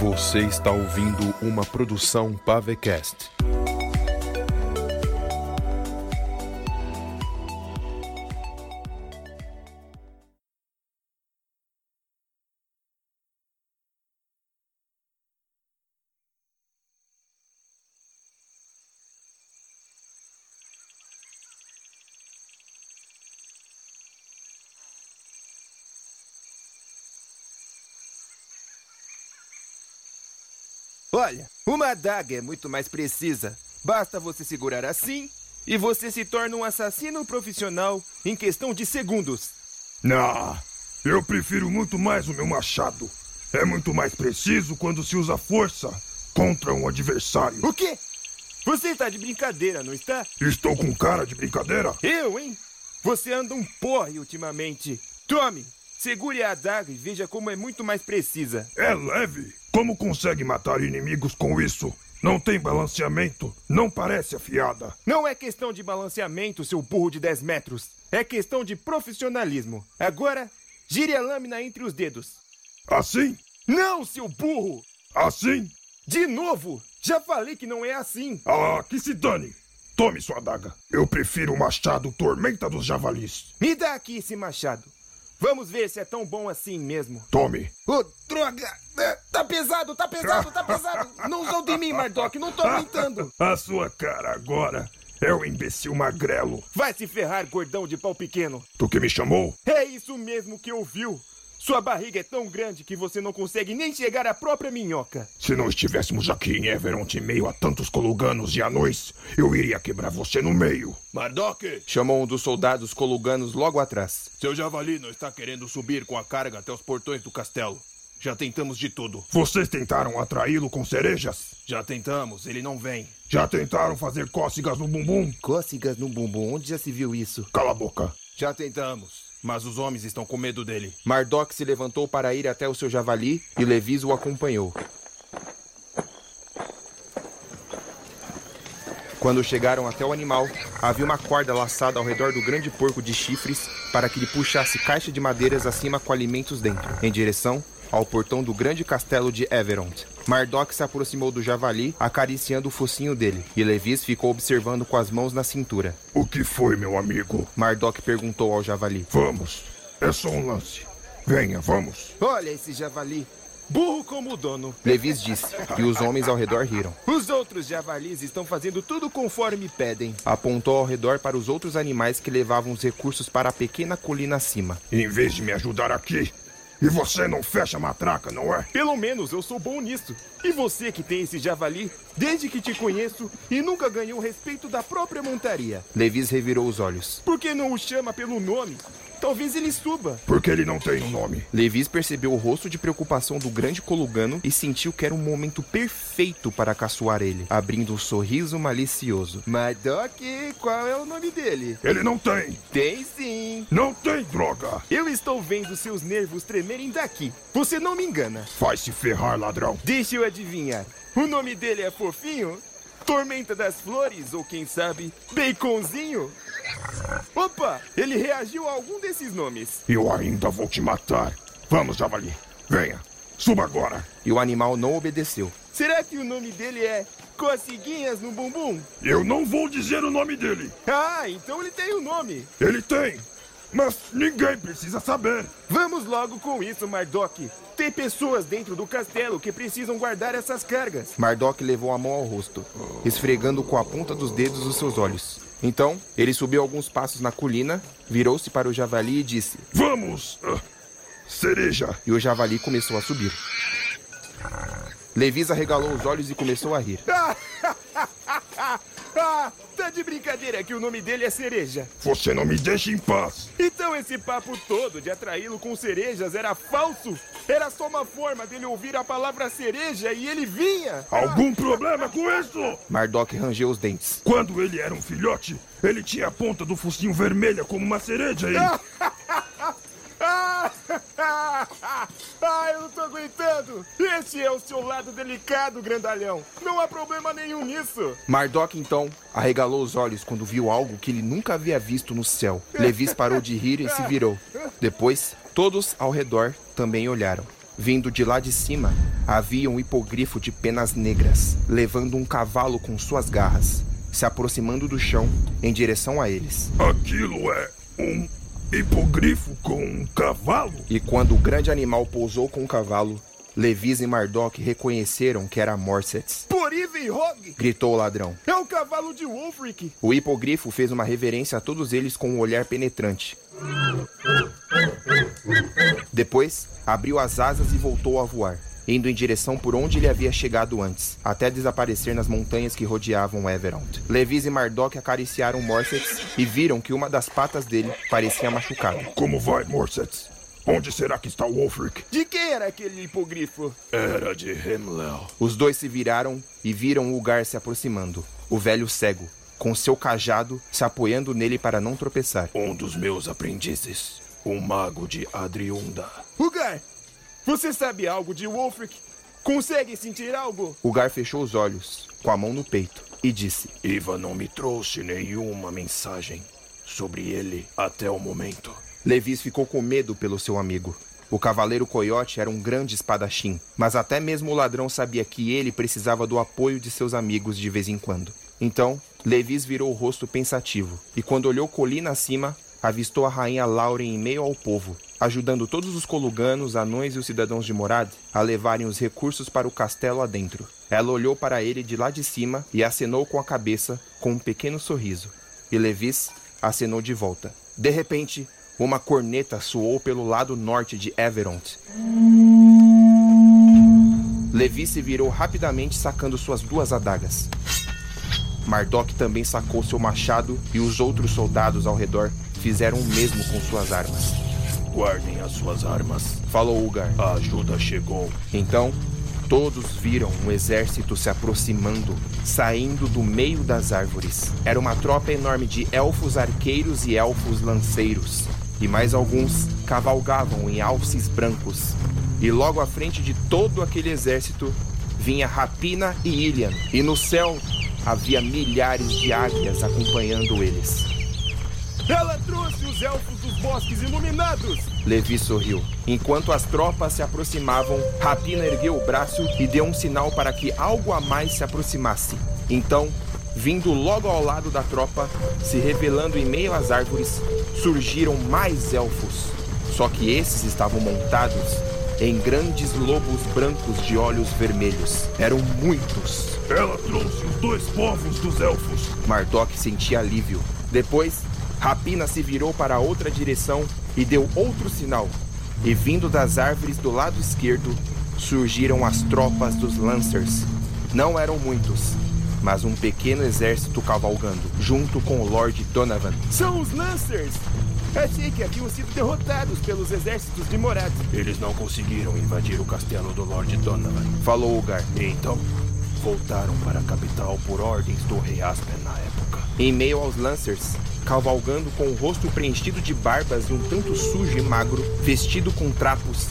Você está ouvindo uma produção Pavecast. Olha, uma adaga é muito mais precisa. Basta você segurar assim e você se torna um assassino profissional em questão de segundos. Não, eu prefiro muito mais o meu machado. É muito mais preciso quando se usa força contra um adversário. O quê? Você está de brincadeira, não está? Estou com cara de brincadeira? Eu, hein? Você anda um porre ultimamente. Tome, segure a adaga e veja como é muito mais precisa. É leve. Como consegue matar inimigos com isso? Não tem balanceamento, não parece afiada. Não é questão de balanceamento, seu burro de 10 metros. É questão de profissionalismo. Agora, gire a lâmina entre os dedos. Assim? Não, seu burro! Assim? De novo! Já falei que não é assim. Ah, que se dane! Tome sua adaga. Eu prefiro o machado Tormenta dos Javalis. Me dá aqui esse machado. Vamos ver se é tão bom assim mesmo. Tome. Ô, droga! É, Tá pesado, tá pesado, tá pesado! Não solta em mim, Mardok, não tô aguentando! A sua cara agora é o imbecil magrelo. Vai se ferrar, gordão de pau pequeno! Tu que me chamou? É isso mesmo que ouviu! Sua barriga é tão grande que você não consegue nem chegar à própria minhoca! Se não estivéssemos aqui em Everont em meio a tantos coluganos e anões, eu iria quebrar você no meio. Mardok, Chamou um dos soldados coluganos logo atrás. seu javali não está querendo subir com a carga até os portões do castelo. Já tentamos de tudo. Vocês tentaram atraí-lo com cerejas? Já tentamos, ele não vem. Já tentaram fazer cócegas no bumbum? Cócegas no bumbum, onde já se viu isso? Cala a boca. Já tentamos, mas os homens estão com medo dele. Mardok se levantou para ir até o seu javali e Levis o acompanhou. Quando chegaram até o animal, havia uma corda laçada ao redor do grande porco de chifres para que ele puxasse caixa de madeiras acima com alimentos dentro, em direção ao portão do grande castelo de Everont. Mardok se aproximou do javali, acariciando o focinho dele, e Levis ficou observando com as mãos na cintura. O que foi, meu amigo? Mardok perguntou ao javali. Vamos. É só um lance. Venha, vamos. Olha esse javali. Burro como o dono. Levis disse, e os homens ao redor riram. Os outros javalis estão fazendo tudo conforme pedem. Apontou ao redor para os outros animais que levavam os recursos para a pequena colina acima. Em vez de me ajudar aqui, e você não fecha a matraca, não é? Pelo menos eu sou bom nisso. E você que tem esse javali, desde que te conheço e nunca ganhou respeito da própria montaria. Levis revirou os olhos. Por que não o chama pelo nome? Talvez ele suba. Porque ele não tem um nome. Levis percebeu o rosto de preocupação do grande colugano e sentiu que era um momento perfeito para caçoar ele, abrindo um sorriso malicioso. Mardok, qual é o nome dele? Ele não tem. Tem sim. Não tem, droga. Eu estou vendo seus nervos tremerem daqui. Você não me engana. Vai se ferrar, ladrão. Deixa eu adivinhar. O nome dele é Fofinho? Tormenta das Flores? Ou quem sabe, Baconzinho? Opa! Ele reagiu a algum desses nomes. Eu ainda vou te matar. Vamos, javali. Venha. Suba agora. E o animal não obedeceu. Será que o nome dele é Coceguinhas no Bumbum? Eu não vou dizer o nome dele. Ah, então ele tem o um nome. Ele tem. Mas ninguém precisa saber. Vamos logo com isso, Mardok. Tem pessoas dentro do castelo que precisam guardar essas cargas. Mardok levou a mão ao rosto, esfregando com a ponta dos dedos os seus olhos. Então, ele subiu alguns passos na colina, virou-se para o javali e disse: Vamos. ah, cereja. E o javali começou a subir. Levis arregalou os olhos e começou a rir. ah, tá de brincadeira que o nome dele é Cereja. Você não me deixa em paz. Então esse papo todo de atraí-lo com cerejas era falso? Era só uma forma dele ouvir a palavra cereja e ele vinha? Algum problema com isso? Mardok rangeu os dentes. Quando ele era um filhote, ele tinha a ponta do focinho vermelha como uma cereja e... Ah, eu não tô aguentando! Esse é o seu lado delicado, grandalhão! Não há problema nenhum nisso! Mardok, então, arregalou os olhos quando viu algo que ele nunca havia visto no céu. Levis parou de rir e se virou. Depois, todos ao redor também olharam. Vindo de lá de cima, havia um hipogrifo de penas negras, levando um cavalo com suas garras, se aproximando do chão em direção a eles. Aquilo é um hipogrifo com um cavalo? E quando o grande animal pousou com o cavalo, Levis e Mardok reconheceram que era Morsets. Por Ivan Hog! Gritou o ladrão. É o cavalo de Wolfric! O hipogrifo fez uma reverência a todos eles com um olhar penetrante. Depois, abriu as asas e voltou a voar, indo em direção por onde ele havia chegado antes, até desaparecer nas montanhas que rodeavam Everond. Levis e Mardok acariciaram Morsets e viram que uma das patas dele parecia machucada. Como vai, Morsets? Onde será que está o Wolfric? De quem era aquele hipogrifo? Era de Hemlel. Os dois se viraram e viram o Gar se aproximando, o velho cego, com seu cajado se apoiando nele para não tropeçar. Um dos meus aprendizes, o mago de Adriunda. Ugar, você sabe algo de Wolfric? Consegue sentir algo? O Gar fechou os olhos, com a mão no peito, e disse: Iva não me trouxe nenhuma mensagem sobre ele até o momento. Levis ficou com medo pelo seu amigo. O cavaleiro coiote era um grande espadachim, mas até mesmo o ladrão sabia que ele precisava do apoio de seus amigos de vez em quando. Então, Levis virou o rosto pensativo, e quando olhou colina acima, avistou a rainha Lauren em meio ao povo, ajudando todos os coluganos, anões e os cidadãos de Morad a levarem os recursos para o castelo adentro. Ela olhou para ele de lá de cima e acenou com a cabeça com um pequeno sorriso. E Levis acenou de volta. De repente, uma corneta soou pelo lado norte de Everont. Levi se virou rapidamente sacando suas duas adagas. Mardok também sacou seu machado e os outros soldados ao redor fizeram o mesmo com suas armas. Guardem as suas armas. Falou Ugar. A ajuda chegou. Então, todos viram um exército se aproximando, saindo do meio das árvores. Era uma tropa enorme de elfos arqueiros e elfos lanceiros. E mais alguns cavalgavam em alces brancos. E logo à frente de todo aquele exército vinha Rapina e Ilian. E no céu havia milhares de águias acompanhando eles. Ela trouxe os elfos dos bosques iluminados! Levi sorriu. Enquanto as tropas se aproximavam, Rapina ergueu o braço e deu um sinal para que algo a mais se aproximasse. Então, vindo logo ao lado da tropa, se revelando em meio às árvores, surgiram mais elfos. Só que esses estavam montados em grandes lobos brancos de olhos vermelhos. Eram muitos. Ela trouxe os dois povos dos elfos. Mardok sentia alívio. Depois, Rapina se virou para outra direção e deu outro sinal. E vindo das árvores do lado esquerdo, surgiram as tropas dos Lancers. Não eram muitos, mas um pequeno exército cavalgando, junto com o Lord Donovan. São os Lancers! Achei que haviam sido derrotados pelos exércitos de Morad. Eles não conseguiram invadir o castelo do Lord Donovan. Falou Ugar. Então, voltaram para a capital por ordens do rei Aspen na época. Em meio aos Lancers, cavalgando com o rosto preenchido de barbas e um tanto sujo e magro, vestido com trapos,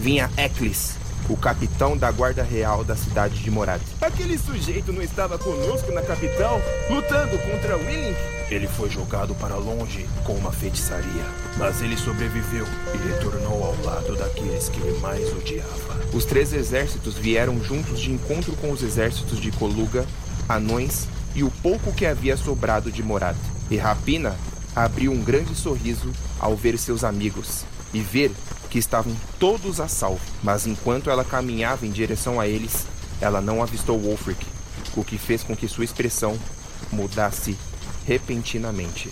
vinha Eclis, o capitão da guarda real da cidade de Morad. Aquele sujeito não estava conosco na capital, lutando contra Willink? Ele foi jogado para longe com uma feitiçaria, mas ele sobreviveu e retornou ao lado daqueles que ele mais odiava. Os três exércitos vieram juntos de encontro com os exércitos de Coluga, anões e o pouco que havia sobrado de Morad. E Rapina abriu um grande sorriso ao ver seus amigos e ver que estavam todos a salvo. Mas enquanto ela caminhava em direção a eles, ela não avistou Wolfric, o que fez com que sua expressão mudasse repentinamente.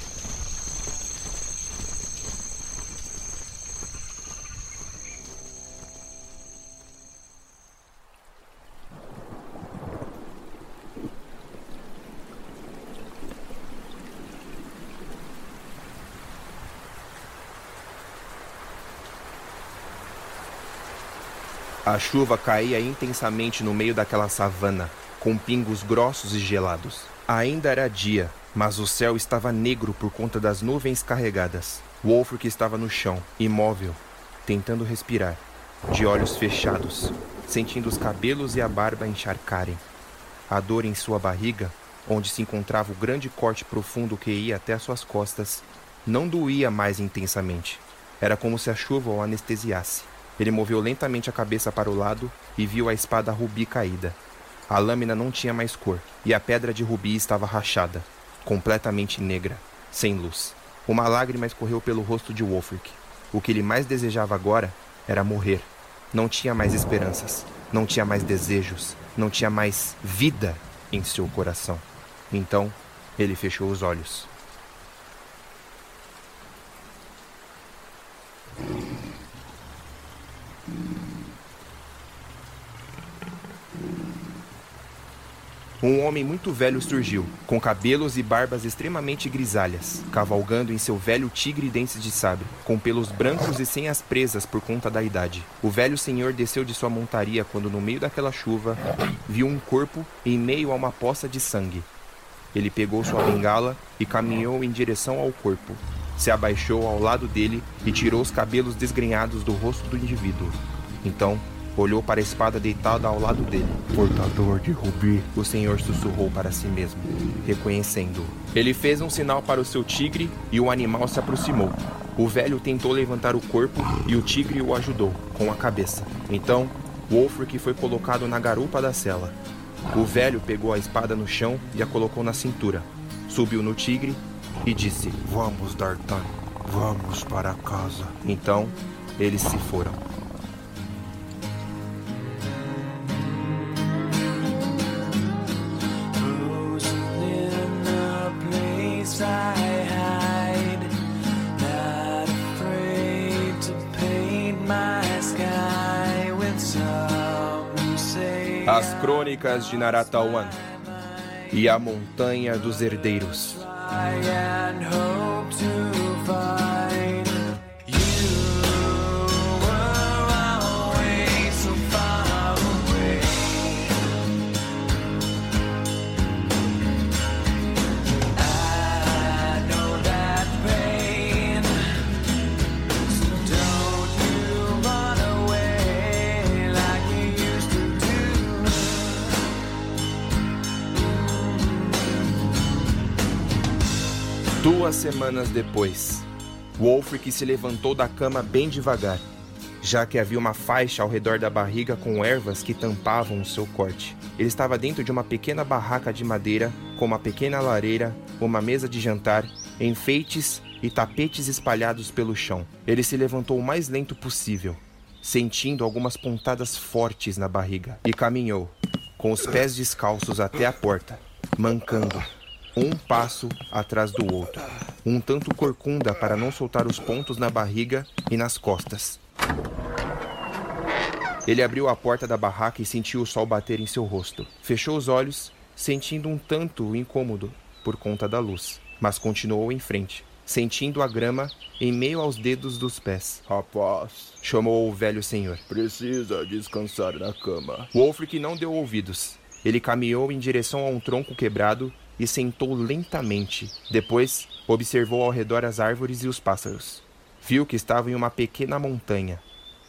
A chuva caía intensamente no meio daquela savana, com pingos grossos e gelados. Ainda era dia, mas o céu estava negro por conta das nuvens carregadas. Wolfric estava no chão, imóvel, tentando respirar, de olhos fechados, sentindo os cabelos e a barba encharcarem. A dor em sua barriga, onde se encontrava o grande corte profundo que ia até suas costas, não doía mais intensamente. Era como se a chuva o anestesiasse. Ele moveu lentamente a cabeça para o lado e viu a espada rubi caída. A lâmina não tinha mais cor e a pedra de rubi estava rachada, completamente negra, sem luz. Uma lágrima escorreu pelo rosto de Wolfric. O que ele mais desejava agora era morrer. Não tinha mais esperanças, não tinha mais desejos, não tinha mais vida em seu coração. Então, ele fechou os olhos. Um homem muito velho surgiu, com cabelos e barbas extremamente grisalhas, cavalgando em seu velho tigre dentes de sabre, com pelos brancos e sem as presas por conta da idade. O velho senhor desceu de sua montaria quando, no meio daquela chuva, viu um corpo em meio a uma poça de sangue. Ele pegou sua bengala e caminhou em direção ao corpo. Se abaixou ao lado dele e tirou os cabelos desgrenhados do rosto do indivíduo. Então, olhou para a espada deitada ao lado dele. Portador de rubi. O senhor sussurrou para si mesmo, reconhecendo-o. Ele fez um sinal para o seu tigre e o animal se aproximou. O velho tentou levantar o corpo e o tigre o ajudou, com a cabeça. Então, Wolfric foi colocado na garupa da cela. O velho pegou a espada no chão e a colocou na cintura. Subiu no tigre e disse: Vamos, D'Artan. Vamos para casa. Então, eles se foram. As Crônicas de Naratawan e a Montanha dos Herdeiros. I am. Duas semanas depois, Wolfric se levantou da cama bem devagar, já que havia uma faixa ao redor da barriga com ervas que tampavam o seu corte. Ele estava dentro de uma pequena barraca de madeira, com uma pequena lareira, uma mesa de jantar, enfeites e tapetes espalhados pelo chão. Ele se levantou o mais lento possível, sentindo algumas pontadas fortes na barriga, e caminhou, com os pés descalços até a porta, mancando um passo atrás do outro, um tanto corcunda para não soltar os pontos na barriga e nas costas. Ele abriu a porta da barraca e sentiu o sol bater em seu rosto. Fechou os olhos, sentindo um tanto incômodo por conta da luz, mas continuou em frente, sentindo a grama em meio aos dedos dos pés. Rapaz, Chamou o velho senhor. precisa descansar na cama. Wolfric não deu ouvidos. Ele caminhou em direção a um tronco quebrado e sentou lentamente. Depois, observou ao redor as árvores e os pássaros. Viu que estava em uma pequena montanha.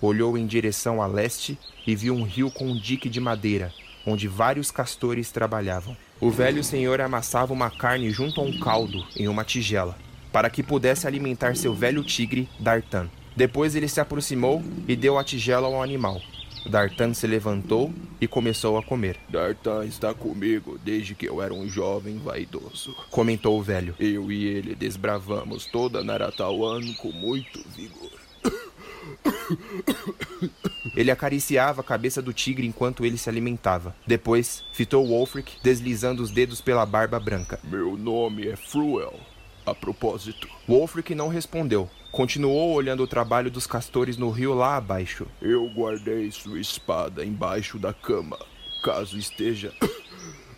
Olhou em direção a leste e viu um rio com um dique de madeira, onde vários castores trabalhavam. O velho senhor amassava uma carne junto a um caldo em uma tigela, para que pudesse alimentar seu velho tigre, Dartan. Depois ele se aproximou e deu a tigela ao animal. Dartan se levantou e começou a comer. Dartan está comigo desde que eu era um jovem vaidoso. Comentou o velho. Eu e ele desbravamos toda Naratawan com muito vigor. Ele acariciava a cabeça do tigre enquanto ele se alimentava. Depois, fitou Wolfric, deslizando os dedos pela barba branca. Meu nome é Fruel. A propósito, Wolfric não respondeu. Continuou olhando o trabalho dos castores no rio lá abaixo. eu guardei sua espada embaixo da cama, caso esteja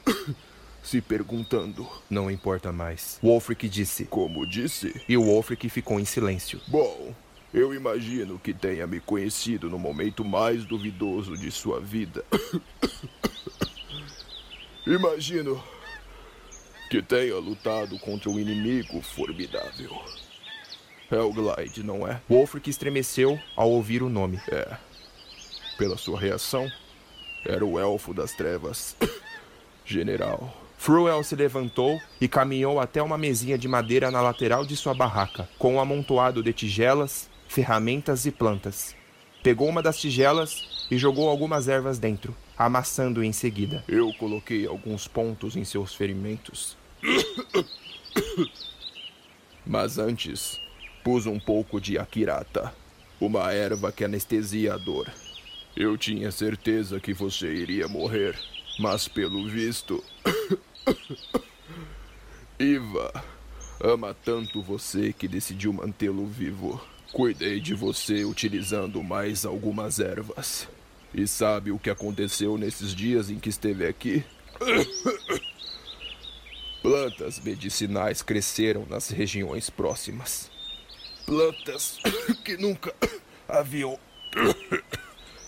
se perguntando. Não importa mais. Wolfric disse. Como disse, E o Wolfric ficou em silêncio. Bom, eu imagino que tenha me conhecido no momento mais duvidoso de sua vida. imagino que tenha lutado contra um inimigo formidável. Helglide, não é? Wolfric estremeceu ao ouvir o nome. É. Pela sua reação, era o elfo das trevas. General. Fruel se levantou e caminhou até uma mesinha de madeira na lateral de sua barraca, com um amontoado de tigelas, ferramentas e plantas. Pegou uma das tigelas e jogou algumas ervas dentro, amassando em seguida. Eu coloquei alguns pontos em seus ferimentos. Mas antes, pus um pouco de akirata, uma erva que anestesia a dor. Eu tinha certeza que você iria morrer, mas pelo visto. Iva ama tanto você que decidiu mantê-lo vivo. Cuidei de você utilizando mais algumas ervas. E sabe o que aconteceu nesses dias em que esteve aqui? Plantas medicinais cresceram nas regiões próximas. Plantas que nunca haviam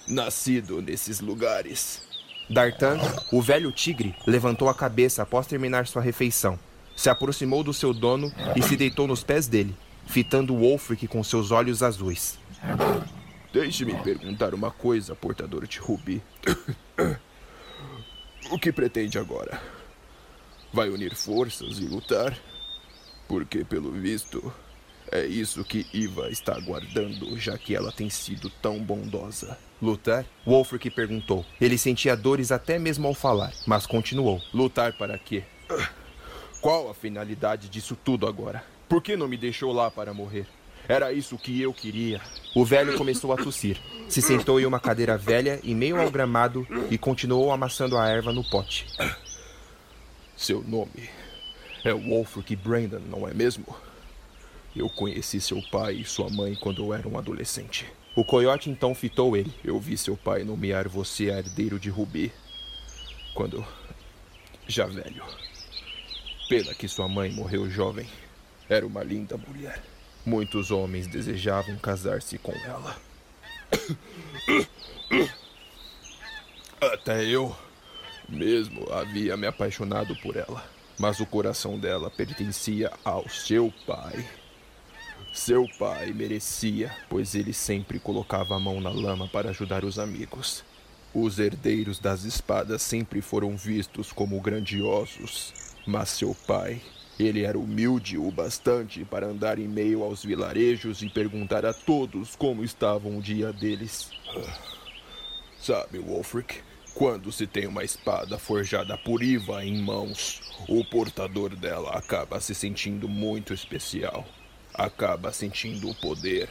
nascido nesses lugares. D'Artan, o velho tigre, levantou a cabeça após terminar sua refeição, se aproximou do seu dono e se deitou nos pés dele, fitando Wolfric com seus olhos azuis. Deixe-me perguntar uma coisa, portador de Rubi. o que pretende agora? Vai unir forças e lutar? Porque, pelo visto, é isso que Iva está aguardando, já que ela tem sido tão bondosa. Lutar? Wolfric perguntou. Ele sentia dores até mesmo ao falar, mas continuou. Lutar para quê? Qual a finalidade disso tudo agora? Por que não me deixou lá para morrer? Era isso que eu queria. O velho começou a tossir. Se sentou em uma cadeira velha, em meio ao gramado, e continuou amassando a erva no pote. Seu nome é Wolfric Brandon, não é mesmo? Eu conheci seu pai e sua mãe quando eu era um adolescente. O coiote então fitou ele. Eu vi seu pai nomear você herdeiro de Rubi. Quando. já velho. Pena que sua mãe morreu jovem. Era uma linda mulher. Muitos homens desejavam casar-se com ela. Até eu mesmo havia me apaixonado por ela. Mas o coração dela pertencia ao seu pai. Seu pai merecia, pois ele sempre colocava a mão na lama para ajudar os amigos. Os herdeiros das espadas sempre foram vistos como grandiosos, mas seu pai ele era humilde o bastante para andar em meio aos vilarejos e perguntar a todos como estavam o dia deles. Sabe, Wolfric, quando se tem uma espada forjada por Iva em mãos, o portador dela acaba se sentindo muito especial. Acaba sentindo o poder.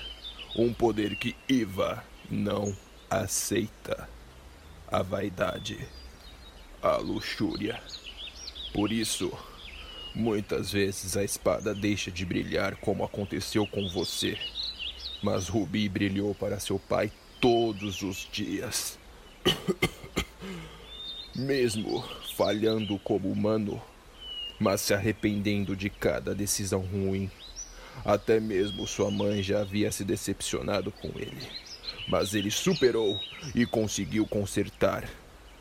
Um poder que Iva não aceita. A vaidade. A luxúria. Por isso, Muitas vezes a espada deixa de brilhar como aconteceu com você. Mas Rubi brilhou para seu pai todos os dias. Mesmo falhando como humano, mas se arrependendo de cada decisão ruim. Até mesmo sua mãe já havia se decepcionado com ele. Mas ele superou e conseguiu consertar.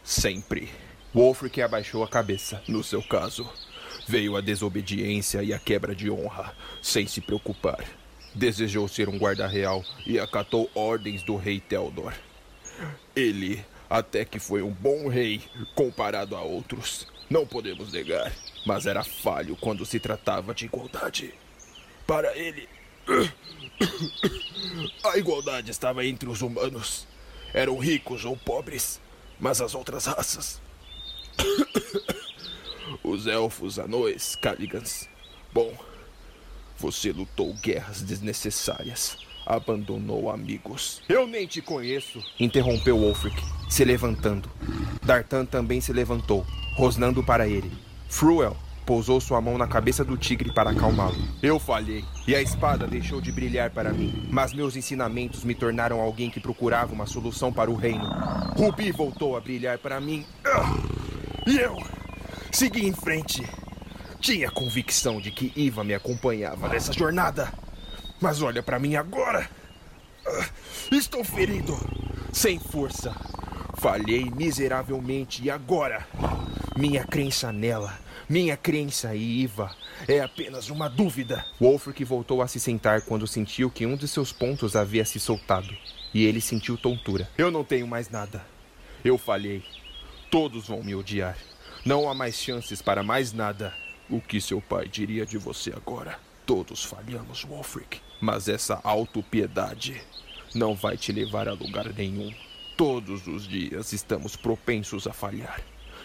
Sempre. Wolfric abaixou a cabeça. No seu caso, Veio a desobediência e a quebra de honra, sem se preocupar. Desejou ser um guarda real e acatou ordens do rei Theodor. Ele até que foi um bom rei comparado a outros. Não podemos negar, mas era falho quando se tratava de igualdade. Para ele, a igualdade estava entre os humanos. Eram ricos ou pobres, mas as outras raças os elfos, anões, Caligans. Bom, você lutou guerras desnecessárias. Abandonou amigos. Eu nem te conheço, interrompeu Wolfric, se levantando. D'Artan também se levantou, rosnando para ele. Fruel pousou sua mão na cabeça do tigre para acalmá-lo. Eu falhei, e a espada deixou de brilhar para mim, mas meus ensinamentos me tornaram alguém que procurava uma solução para o reino. Rubi voltou a brilhar para mim. E eu Segui em frente. Tinha convicção de que Iva me acompanhava nessa jornada. Mas olha para mim agora. Ah, estou ferido, sem força. Falhei miseravelmente e agora minha crença nela, minha crença em Iva é apenas uma dúvida. Wolfric voltou a se sentar quando sentiu que um de seus pontos havia se soltado e ele sentiu tontura. Eu não tenho mais nada. Eu falhei. Todos vão me odiar. Não há mais chances para mais nada. O que seu pai diria de você agora? Todos falhamos, Wolfric. Mas essa autopiedade não vai te levar a lugar nenhum. Todos os dias estamos propensos a falhar.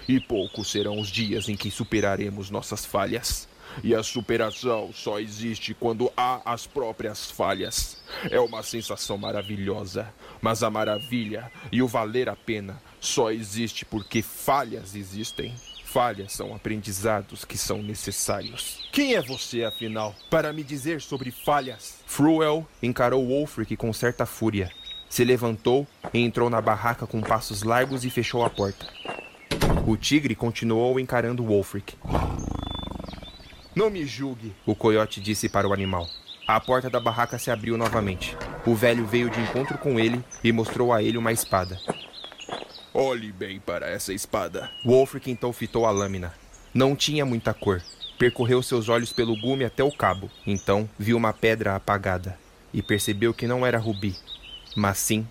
E poucos serão os dias em que superaremos nossas falhas. E a superação só existe quando há as próprias falhas. É uma sensação maravilhosa, mas a maravilha e o valer a pena só existe porque falhas existem. Falhas são aprendizados que são necessários. Quem é você, afinal, para me dizer sobre falhas? Fruel encarou Wolfric com certa fúria. Se levantou e entrou na barraca com passos largos e fechou a porta. O tigre continuou encarando Wolfric. Não me julgue, o coiote disse para o animal. A porta da barraca se abriu novamente. O velho veio de encontro com ele e mostrou a ele uma espada. Olhe bem para essa espada. Wolfric então fitou a lâmina. Não tinha muita cor. Percorreu seus olhos pelo gume até o cabo. Então viu uma pedra apagada e percebeu que não era rubi, mas sim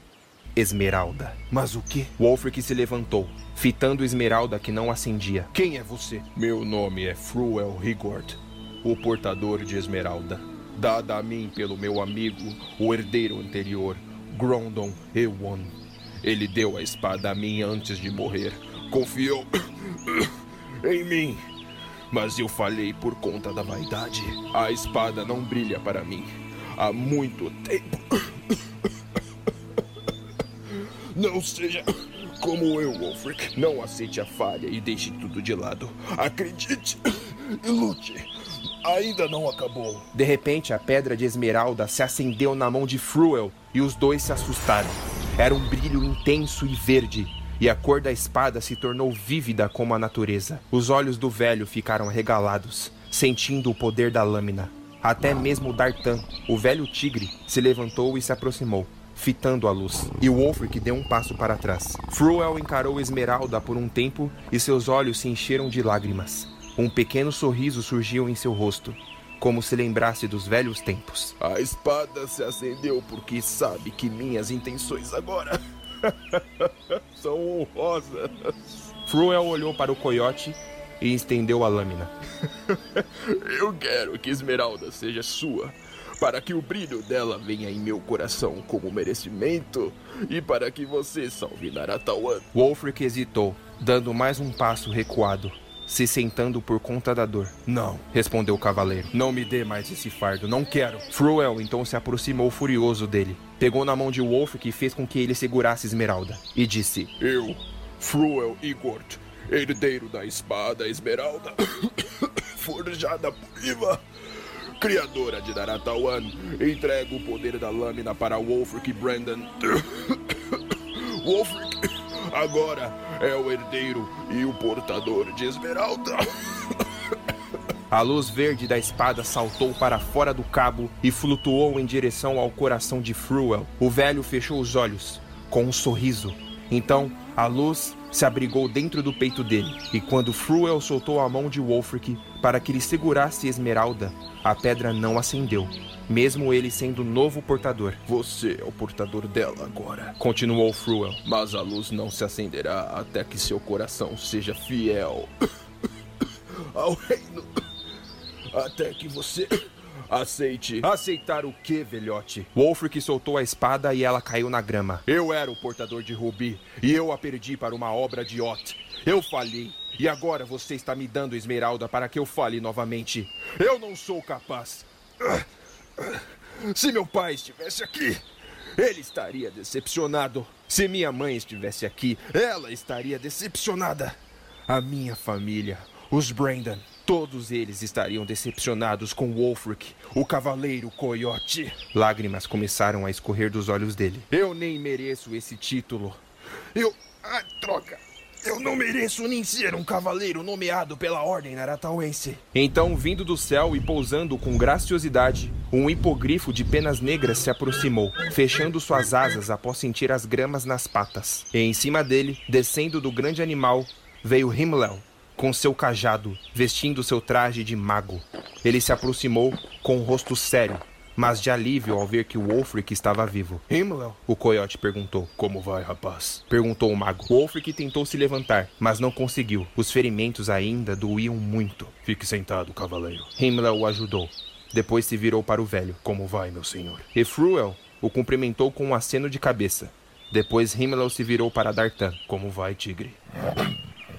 esmeralda. Mas o que? Wolfric se levantou, fitando esmeralda que não acendia. Quem é você? Meu nome é Fruel Rigord, o portador de esmeralda, dada a mim pelo meu amigo, o herdeiro anterior, Grondon Ewon. Ele deu a espada a mim antes de morrer. Confiou em mim. Mas eu falhei por conta da vaidade. A espada não brilha para mim. Há muito tempo. Não seja como eu, Wolfric. Não aceite a falha e deixe tudo de lado. Acredite e lute. Ainda não acabou. De repente, a pedra de esmeralda se acendeu na mão de Fruel e os dois se assustaram. Era um brilho intenso e verde, e a cor da espada se tornou vívida como a natureza. Os olhos do velho ficaram arregalados, sentindo o poder da lâmina. Até mesmo Dartan, o velho tigre, se levantou e se aproximou fitando a luz, e Wolfric deu um passo para trás. Fruel encarou Esmeralda por um tempo e seus olhos se encheram de lágrimas. Um pequeno sorriso surgiu em seu rosto, como se lembrasse dos velhos tempos. A espada se acendeu porque sabe que minhas intenções agora são honrosas. Fruel olhou para o coiote e estendeu a lâmina. Eu quero que Esmeralda seja sua para que o brilho dela venha em meu coração como merecimento e para que você salve Naratawan. Wolfric hesitou, dando mais um passo recuado, se sentando por conta da dor. Não, respondeu o cavaleiro. Não me dê mais esse fardo, não quero. Fruel então se aproximou furioso dele, pegou na mão de Wolfric e fez com que ele segurasse Esmeralda, e disse: Eu, Fruel Igort, herdeiro da espada Esmeralda, forjada por Iva criadora de Naratawan, entrega o poder da lâmina para Wolfric Brandon. Wolfric agora é o herdeiro e o portador de Esmeralda. A luz verde da espada saltou para fora do cabo e flutuou em direção ao coração de Fruel. O velho fechou os olhos, com um sorriso. Então, a luz se abrigou dentro do peito dele, e quando Fruel soltou a mão de Wolfric para que ele segurasse Esmeralda, a pedra não acendeu, mesmo ele sendo o novo portador. Você é o portador dela agora, continuou Fruel. Mas a luz não se acenderá até que seu coração seja fiel ao reino. Até que você Aceite. Aceitar o que, velhote? Wolfric soltou a espada e ela caiu na grama. Eu era o portador de Rubi e eu a perdi para uma obra de Ot. Eu falhei. E agora você está me dando esmeralda para que eu fale novamente. Eu não sou capaz. Se meu pai estivesse aqui, ele estaria decepcionado. Se minha mãe estivesse aqui, ela estaria decepcionada. A minha família, os Brandon, Todos eles estariam decepcionados com Wolfric, o cavaleiro coiote. Lágrimas começaram a escorrer dos olhos dele. Eu nem mereço esse título. Eu. Ai, troca! Eu não mereço nem ser um cavaleiro nomeado pela Ordem Naratauense. Então, vindo do céu e pousando com graciosidade, um hipogrifo de penas negras se aproximou, fechando suas asas após sentir as gramas nas patas. E em cima dele, descendo do grande animal, veio Himmler, com seu cajado, vestindo seu traje de mago. Ele se aproximou com um rosto sério, mas de alívio ao ver que o Wolfric estava vivo. Himmel? O coiote perguntou. Como vai, rapaz? Perguntou o mago. Wolfric tentou se levantar, mas não conseguiu. Os ferimentos ainda doíam muito. Fique sentado, cavaleiro. Himmel o ajudou. Depois se virou para o velho. Como vai, meu senhor? E Fruel o cumprimentou com um aceno de cabeça. Depois Himmler se virou para D'Artan. Como vai, tigre?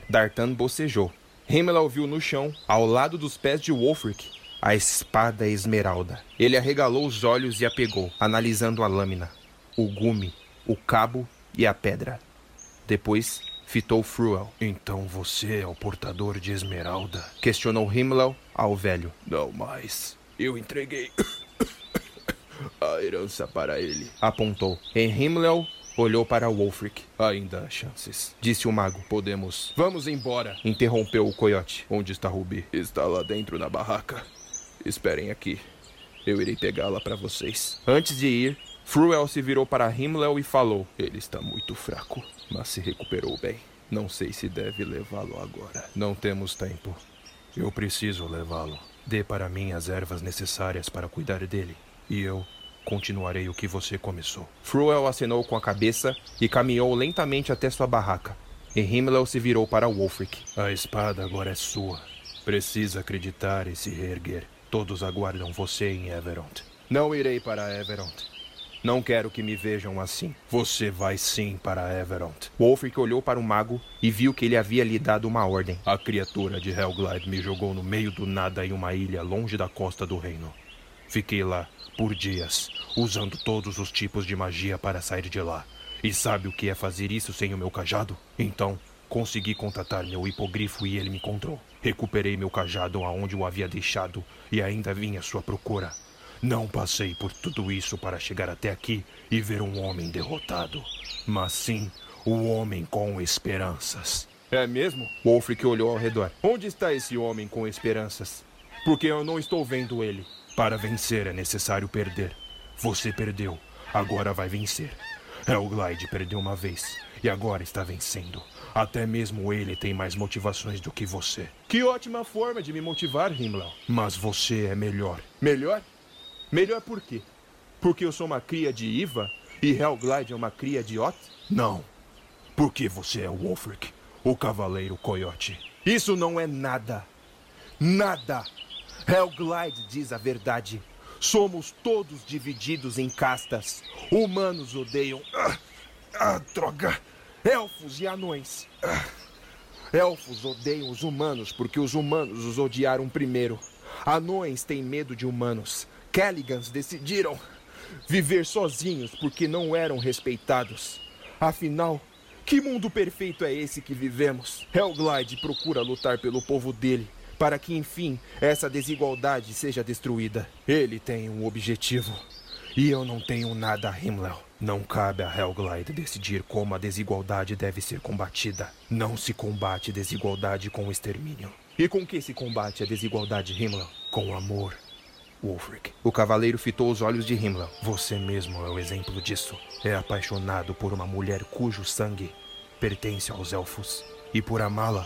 D'Artan bocejou. Himmler viu no chão, ao lado dos pés de Wolfric, a espada esmeralda. Ele arregalou os olhos e a pegou, analisando a lâmina, o gume, o cabo e a pedra. Depois fitou Fruel. Então você é o portador de esmeralda? Questionou Himmler ao velho. Não mais. Eu entreguei a herança para ele. Apontou. E Himmler olhou para Wolfric. Ainda há chances. Disse o mago. Podemos. Vamos embora. Interrompeu o coiote. Onde está Ruby? Está lá dentro na barraca. Esperem aqui. Eu irei pegá-la para vocês. Antes de ir, Fruel se virou para Himmler e falou: Ele está muito fraco, mas se recuperou bem. Não sei se deve levá-lo agora. Não temos tempo. Eu preciso levá-lo. Dê para mim as ervas necessárias para cuidar dele. E eu continuarei o que você começou. Fruel acenou com a cabeça e caminhou lentamente até sua barraca. E Himmler se virou para Wolfric. A espada agora é sua. Precisa acreditar e se reerguer. Todos aguardam você em Everont. Não irei para Everont. Não quero que me vejam assim. Você vai sim para Everont. Wolfric olhou para o mago e viu que ele havia lhe dado uma ordem. A criatura de Helglide me jogou no meio do nada em uma ilha longe da costa do reino. Fiquei lá por dias, usando todos os tipos de magia para sair de lá. E sabe o que é fazer isso sem o meu cajado? Então, consegui contatar meu hipogrifo e ele me encontrou. Recuperei meu cajado aonde o havia deixado e ainda vim à sua procura. Não passei por tudo isso para chegar até aqui e ver um homem derrotado, mas sim o homem com esperanças. É mesmo? Wolfric olhou ao redor. Onde está esse homem com esperanças? Porque eu não estou vendo ele. Para vencer é necessário perder. Você perdeu, agora vai vencer. Helglide perdeu uma vez e agora está vencendo. Até mesmo ele tem mais motivações do que você. Que ótima forma de me motivar, Himmler. Mas você é melhor. Melhor? Melhor por quê? Porque eu sou uma cria de Iva e Helglide é uma cria de Ot? Não. Porque você é Wolfric, o Cavaleiro Coyote. Isso não é nada. Nada. Helglide diz a verdade. Somos todos divididos em castas. Humanos odeiam. Ah, ah, droga! Elfos e anões. Elfos odeiam os humanos porque os humanos os odiaram primeiro. Anões têm medo de humanos. Kelligans decidiram viver sozinhos porque não eram respeitados. Afinal, que mundo perfeito é esse que vivemos? Helglide procura lutar pelo povo dele para que, enfim, essa desigualdade seja destruída. Ele tem um objetivo. E eu não tenho nada, Himmler. Não cabe a Helglide decidir como a desigualdade deve ser combatida. Não se combate desigualdade com extermínio. E com que se combate a desigualdade, Himmler? Com amor, Wolfric. O cavaleiro fitou os olhos de Himmler. Você mesmo é o exemplo disso. É apaixonado por uma mulher cujo sangue pertence aos elfos. E por amá-la,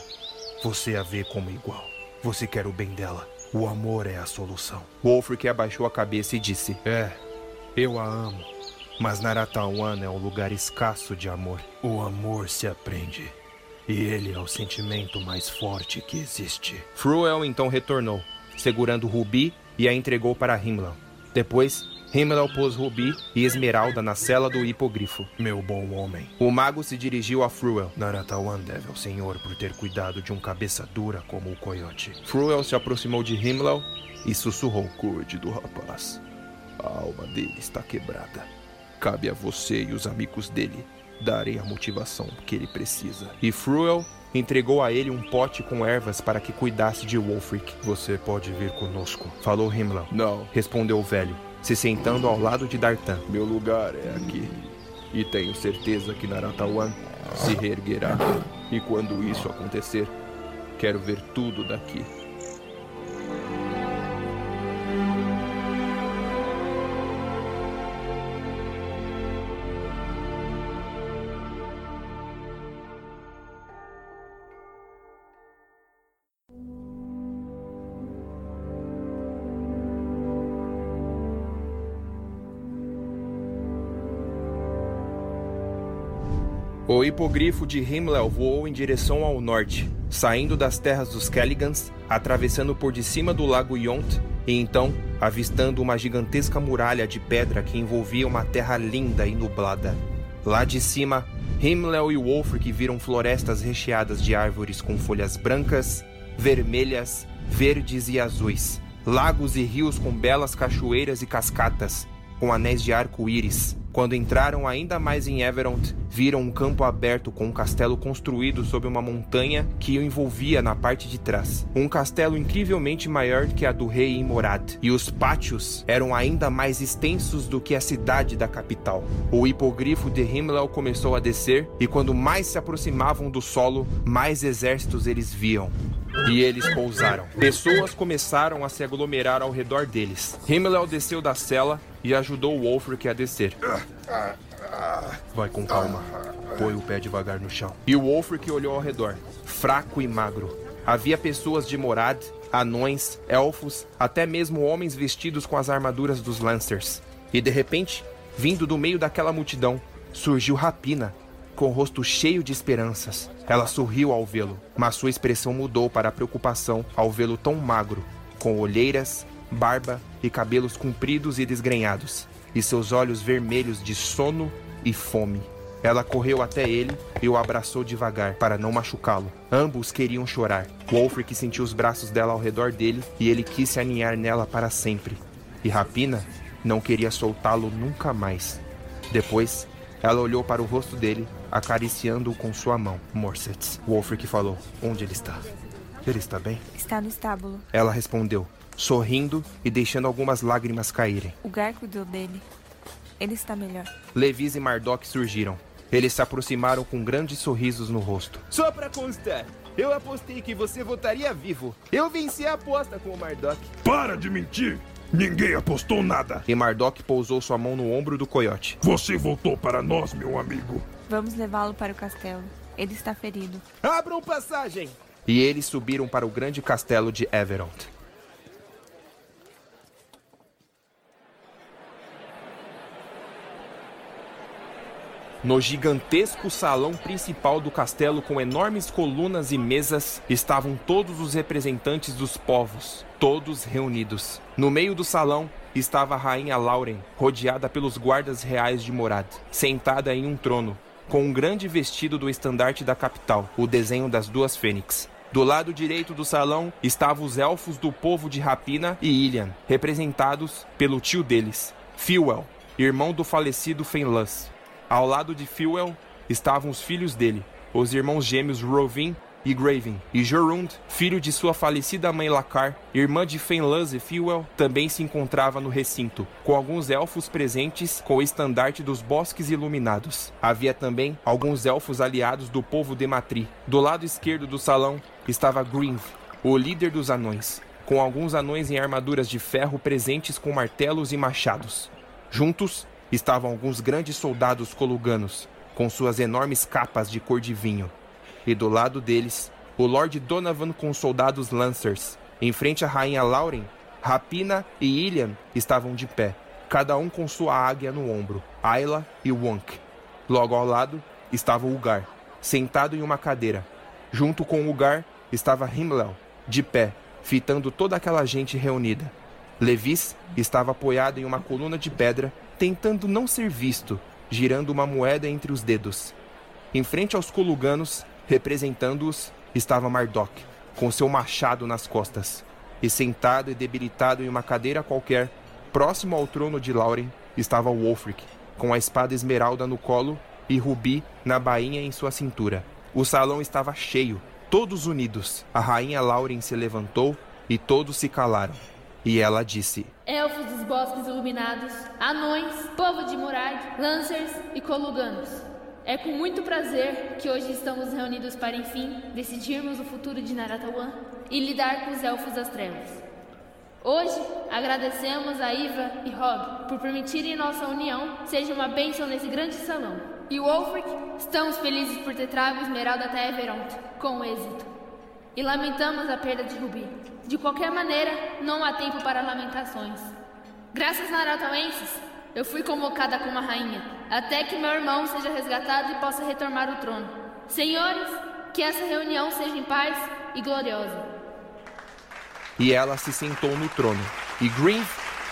você a vê como igual. Você quer o bem dela. O amor é a solução. Wolfric abaixou a cabeça e disse: É, eu a amo. Mas Naratawan é um lugar escasso de amor. O amor se aprende. E ele é o sentimento mais forte que existe. Fruel então retornou, segurando Rubi e a entregou para Himmler. Depois, Himmler pôs Rubi e Esmeralda na cela do hipogrifo. Meu bom homem. O mago se dirigiu a Fruel. Naratawan deve ao senhor por ter cuidado de um cabeça dura como o coiote. Fruel se aproximou de Himmler e sussurrou. Cuide do rapaz. A alma dele está quebrada. Cabe a você e os amigos dele darem a motivação que ele precisa. E Fruel entregou a ele um pote com ervas para que cuidasse de Wolfric. Você pode vir conosco, falou Himmler. Não, respondeu o velho, se sentando ao lado de D'Artan. Meu lugar é aqui. E tenho certeza que Naratawan se reerguerá. E quando isso acontecer, quero ver tudo daqui. O hipogrifo de Himmler voou em direção ao norte, saindo das terras dos Kelligans, atravessando por de cima do lago Yont E então, avistando uma gigantesca muralha de pedra que envolvia uma terra linda e nublada. Lá de cima, Himmler e Wolfric viram florestas recheadas de árvores com folhas brancas, vermelhas, verdes e azuis. Lagos e rios com belas cachoeiras e cascatas, com anéis de arco-íris. Quando entraram ainda mais em Everond, viram um campo aberto com um castelo construído sob uma montanha que o envolvia na parte de trás. Um castelo incrivelmente maior que a do rei Imorad. E os pátios eram ainda mais extensos do que a cidade da capital. O hipogrifo de Himmler começou a descer, e quando mais se aproximavam do solo, mais exércitos eles viam. E eles pousaram. Pessoas começaram a se aglomerar ao redor deles. Himmler desceu da cela e ajudou Wolfric a descer. Vai com calma. Põe o pé devagar no chão. E o Wolfric olhou ao redor, fraco e magro. Havia pessoas de Morad, anões, elfos, até mesmo homens vestidos com as armaduras dos Lancers. E de repente, vindo do meio daquela multidão, surgiu Rapina, com o rosto cheio de esperanças. Ela sorriu ao vê-lo, mas sua expressão mudou para preocupação ao vê-lo tão magro, com olheiras, barba e cabelos compridos e desgrenhados, e seus olhos vermelhos de sono e fome. Ela correu até ele e o abraçou devagar para não machucá-lo. Ambos queriam chorar. Wolfric sentiu os braços dela ao redor dele e ele quis se aninhar nela para sempre. E Rapina não queria soltá-lo nunca mais. Depois, ela olhou para o rosto dele, acariciando-o com sua mão. Morsets. Wolfric falou: Onde ele está? Ele está bem? Está no estábulo. Ela respondeu, sorrindo e deixando algumas lágrimas caírem. O Gar cuidou dele. Ele está melhor. Levis e Mardok surgiram. Eles se aproximaram com grandes sorrisos no rosto. Só pra constar, eu apostei que você voltaria vivo. Eu venci a aposta com o Mardok. Para de mentir! Ninguém apostou nada. E Mardok pousou sua mão no ombro do coiote. Você voltou para nós, meu amigo. Vamos levá-lo para o castelo. Ele está ferido. Abram passagem! E eles subiram para o grande castelo de Everond. No gigantesco salão principal do castelo, com enormes colunas e mesas, estavam todos os representantes dos povos, todos reunidos. No meio do salão estava a rainha Lauren, rodeada pelos guardas reais de Morad, sentada em um trono, com um grande vestido do estandarte da capital, o desenho das duas fênix. Do lado direito do salão estavam os elfos do povo de Rapina e Ilian, representados pelo tio deles, Filwell, irmão do falecido Fenlus. Ao lado de Filwell estavam os filhos dele, os irmãos gêmeos Rovin e Graven, e Jorund, filho de sua falecida mãe Lakar, irmã de Fenluz e Filwell, também se encontrava no recinto, com alguns elfos presentes com o estandarte dos bosques iluminados. Havia também alguns elfos aliados do povo de Matri. Do lado esquerdo do salão estava Grinv, o líder dos anões, com alguns anões em armaduras de ferro presentes com martelos e machados. Juntos estavam alguns grandes soldados coluganos, com suas enormes capas de cor de vinho. E do lado deles, o Lord Donovan com soldados Lancers. Em frente à rainha Lauren, Rapina e Ilian estavam de pé, cada um com sua águia no ombro, Ayla e Wonk. Logo ao lado estava Ugar, sentado em uma cadeira. Junto com Ugar estava Himmler, de pé, fitando toda aquela gente reunida. Levis estava apoiado em uma coluna de pedra tentando não ser visto, girando uma moeda entre os dedos. Em frente aos coluganos, representando-os, estava Mardok, com seu machado nas costas. E sentado e debilitado em uma cadeira qualquer, próximo ao trono de Lauren, estava Wolfric, com a espada esmeralda no colo e rubi na bainha em sua cintura. O salão estava cheio, todos unidos. A rainha Lauren se levantou e todos se calaram. E ela disse: Elfos dos bosques iluminados, anões, povo de Murad, Lancers e Coluganos. É com muito prazer que hoje estamos reunidos para, enfim, decidirmos o futuro de Naratawan e lidar com os Elfos das Trevas. Hoje, agradecemos a Iva e Rob por permitirem nossa união seja uma bênção nesse grande salão. E Wolfric, estamos felizes por ter trago Esmeralda até Everont, com êxito. E lamentamos a perda de Rubi. De qualquer maneira, não há tempo para lamentações. Graças a Naratauenses, eu fui convocada como a rainha, até que meu irmão seja resgatado e possa retomar o trono. Senhores, que essa reunião seja em paz e gloriosa. E ela se sentou no trono, E Green,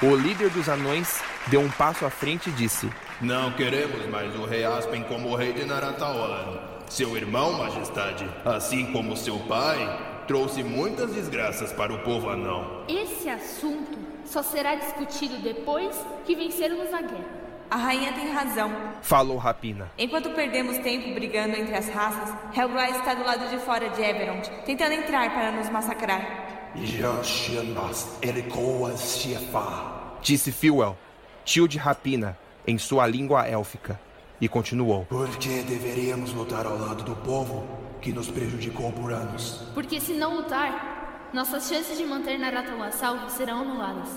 o líder dos anões, deu um passo à frente e disse: Não queremos mais o rei Aspen como rei de Naratawan. Seu irmão, majestade, assim como seu pai, trouxe muitas desgraças para o povo anão. Esse assunto só será discutido depois que vencermos a guerra. A rainha tem razão. Falou Rapina. Enquanto perdemos tempo brigando entre as raças, Helgrai está do lado de fora de Everond, tentando entrar para nos massacrar. Disse Fuel, tio de Rapina, em sua língua élfica, e continuou. Por que deveríamos lutar ao lado do povo que nos prejudicou por anos? Porque se não lutar, nossas chances de manter Naratawa salvo serão anuladas.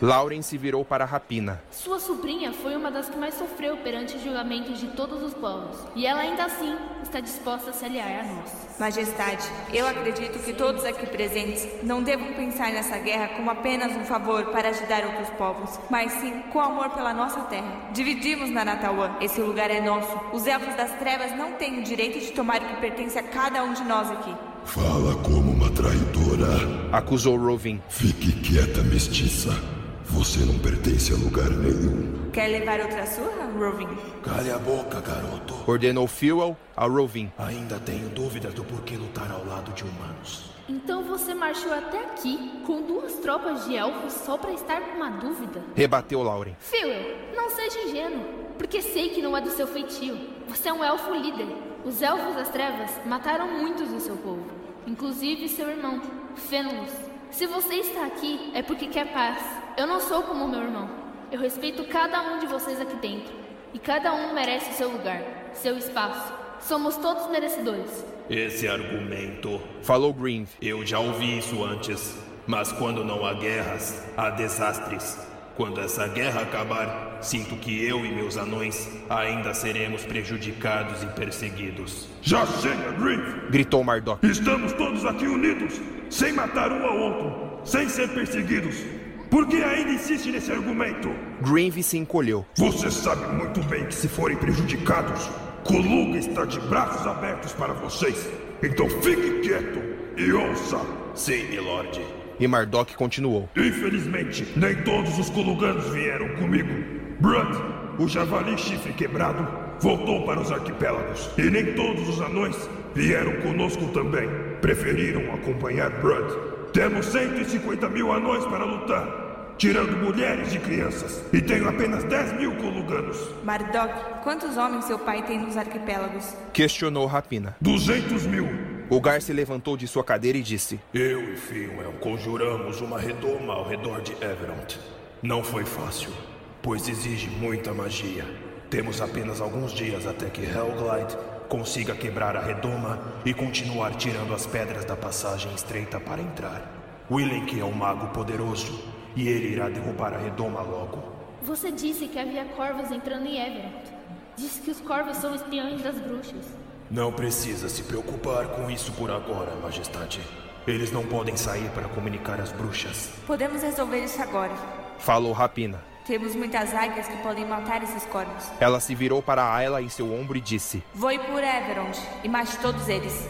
Lauren se virou para Rapina. Sua sobrinha foi uma das que mais sofreu perante os julgamentos de todos os povos, e ela ainda assim está disposta a se aliar a nós. Majestade, eu acredito que todos aqui presentes não devam pensar nessa guerra como apenas um favor para ajudar outros povos, mas sim com amor pela nossa terra. Dividimos Naratawan, esse lugar é nosso. Os elfos das trevas não têm o direito de tomar o que pertence a cada um de nós aqui. Fala como uma traidora. Acusou Rovin. Fique quieta, mestiça. Você não pertence a lugar nenhum. Quer levar outra surra, Rovin? Cale a boca, garoto. Ordenou Fuel a Rovin. Ainda tenho dúvidas do porquê lutar ao lado de humanos. Então você marchou até aqui com duas tropas de elfos só para estar com uma dúvida? Rebateu Lauren. Phil, não seja ingênuo, porque sei que não é do seu feitio. Você é um elfo líder. Os elfos das trevas mataram muitos do seu povo, inclusive seu irmão, Fenulus. Se você está aqui, é porque quer paz. Eu não sou como meu irmão. Eu respeito cada um de vocês aqui dentro. E cada um merece o seu lugar, seu espaço. Somos todos merecedores. Esse argumento. Falou Green. Eu já ouvi isso antes. Mas quando não há guerras, há desastres. Quando essa guerra acabar, sinto que eu e meus anões ainda seremos prejudicados e perseguidos. Já chega, Griff! Gritou Mardok. Estamos todos aqui unidos, sem matar um ao outro, sem ser perseguidos. Por que ainda insiste nesse argumento? Greenve se encolheu. Você sabe muito bem que se forem prejudicados, Kuluga está de braços abertos para vocês. Então fique quieto e ouça. Sim, milord. E Mardok continuou. Infelizmente, nem todos os Kuluganos vieram comigo. Brud, o javali chifre quebrado, voltou para os arquipélagos. E nem todos os anões vieram conosco também. Preferiram acompanhar Brud. Temos 150 mil anões para lutar, tirando mulheres e crianças. E tenho apenas 10 mil Kuluganos. Mardok, quantos homens seu pai tem nos arquipélagos? Questionou Rapina. 200 mil. O Gar se levantou de sua cadeira e disse: Eu e Finwell conjuramos uma redoma ao redor de Everond. Não foi fácil, pois exige muita magia. Temos apenas alguns dias até que Hellglide consiga quebrar a redoma e continuar tirando as pedras da passagem estreita para entrar. Willink é um mago poderoso e ele irá derrubar a redoma logo. Você disse que havia corvos entrando em Everett. Disse que os corvos são espiões das bruxas. Não precisa se preocupar com isso por agora, Majestade. Eles não podem sair para comunicar às bruxas. Podemos resolver isso agora. Falou Rapina. Temos muitas águias que podem matar esses corvos. Ela se virou para Ayla em seu ombro e disse: Voe por Everond e mate todos eles.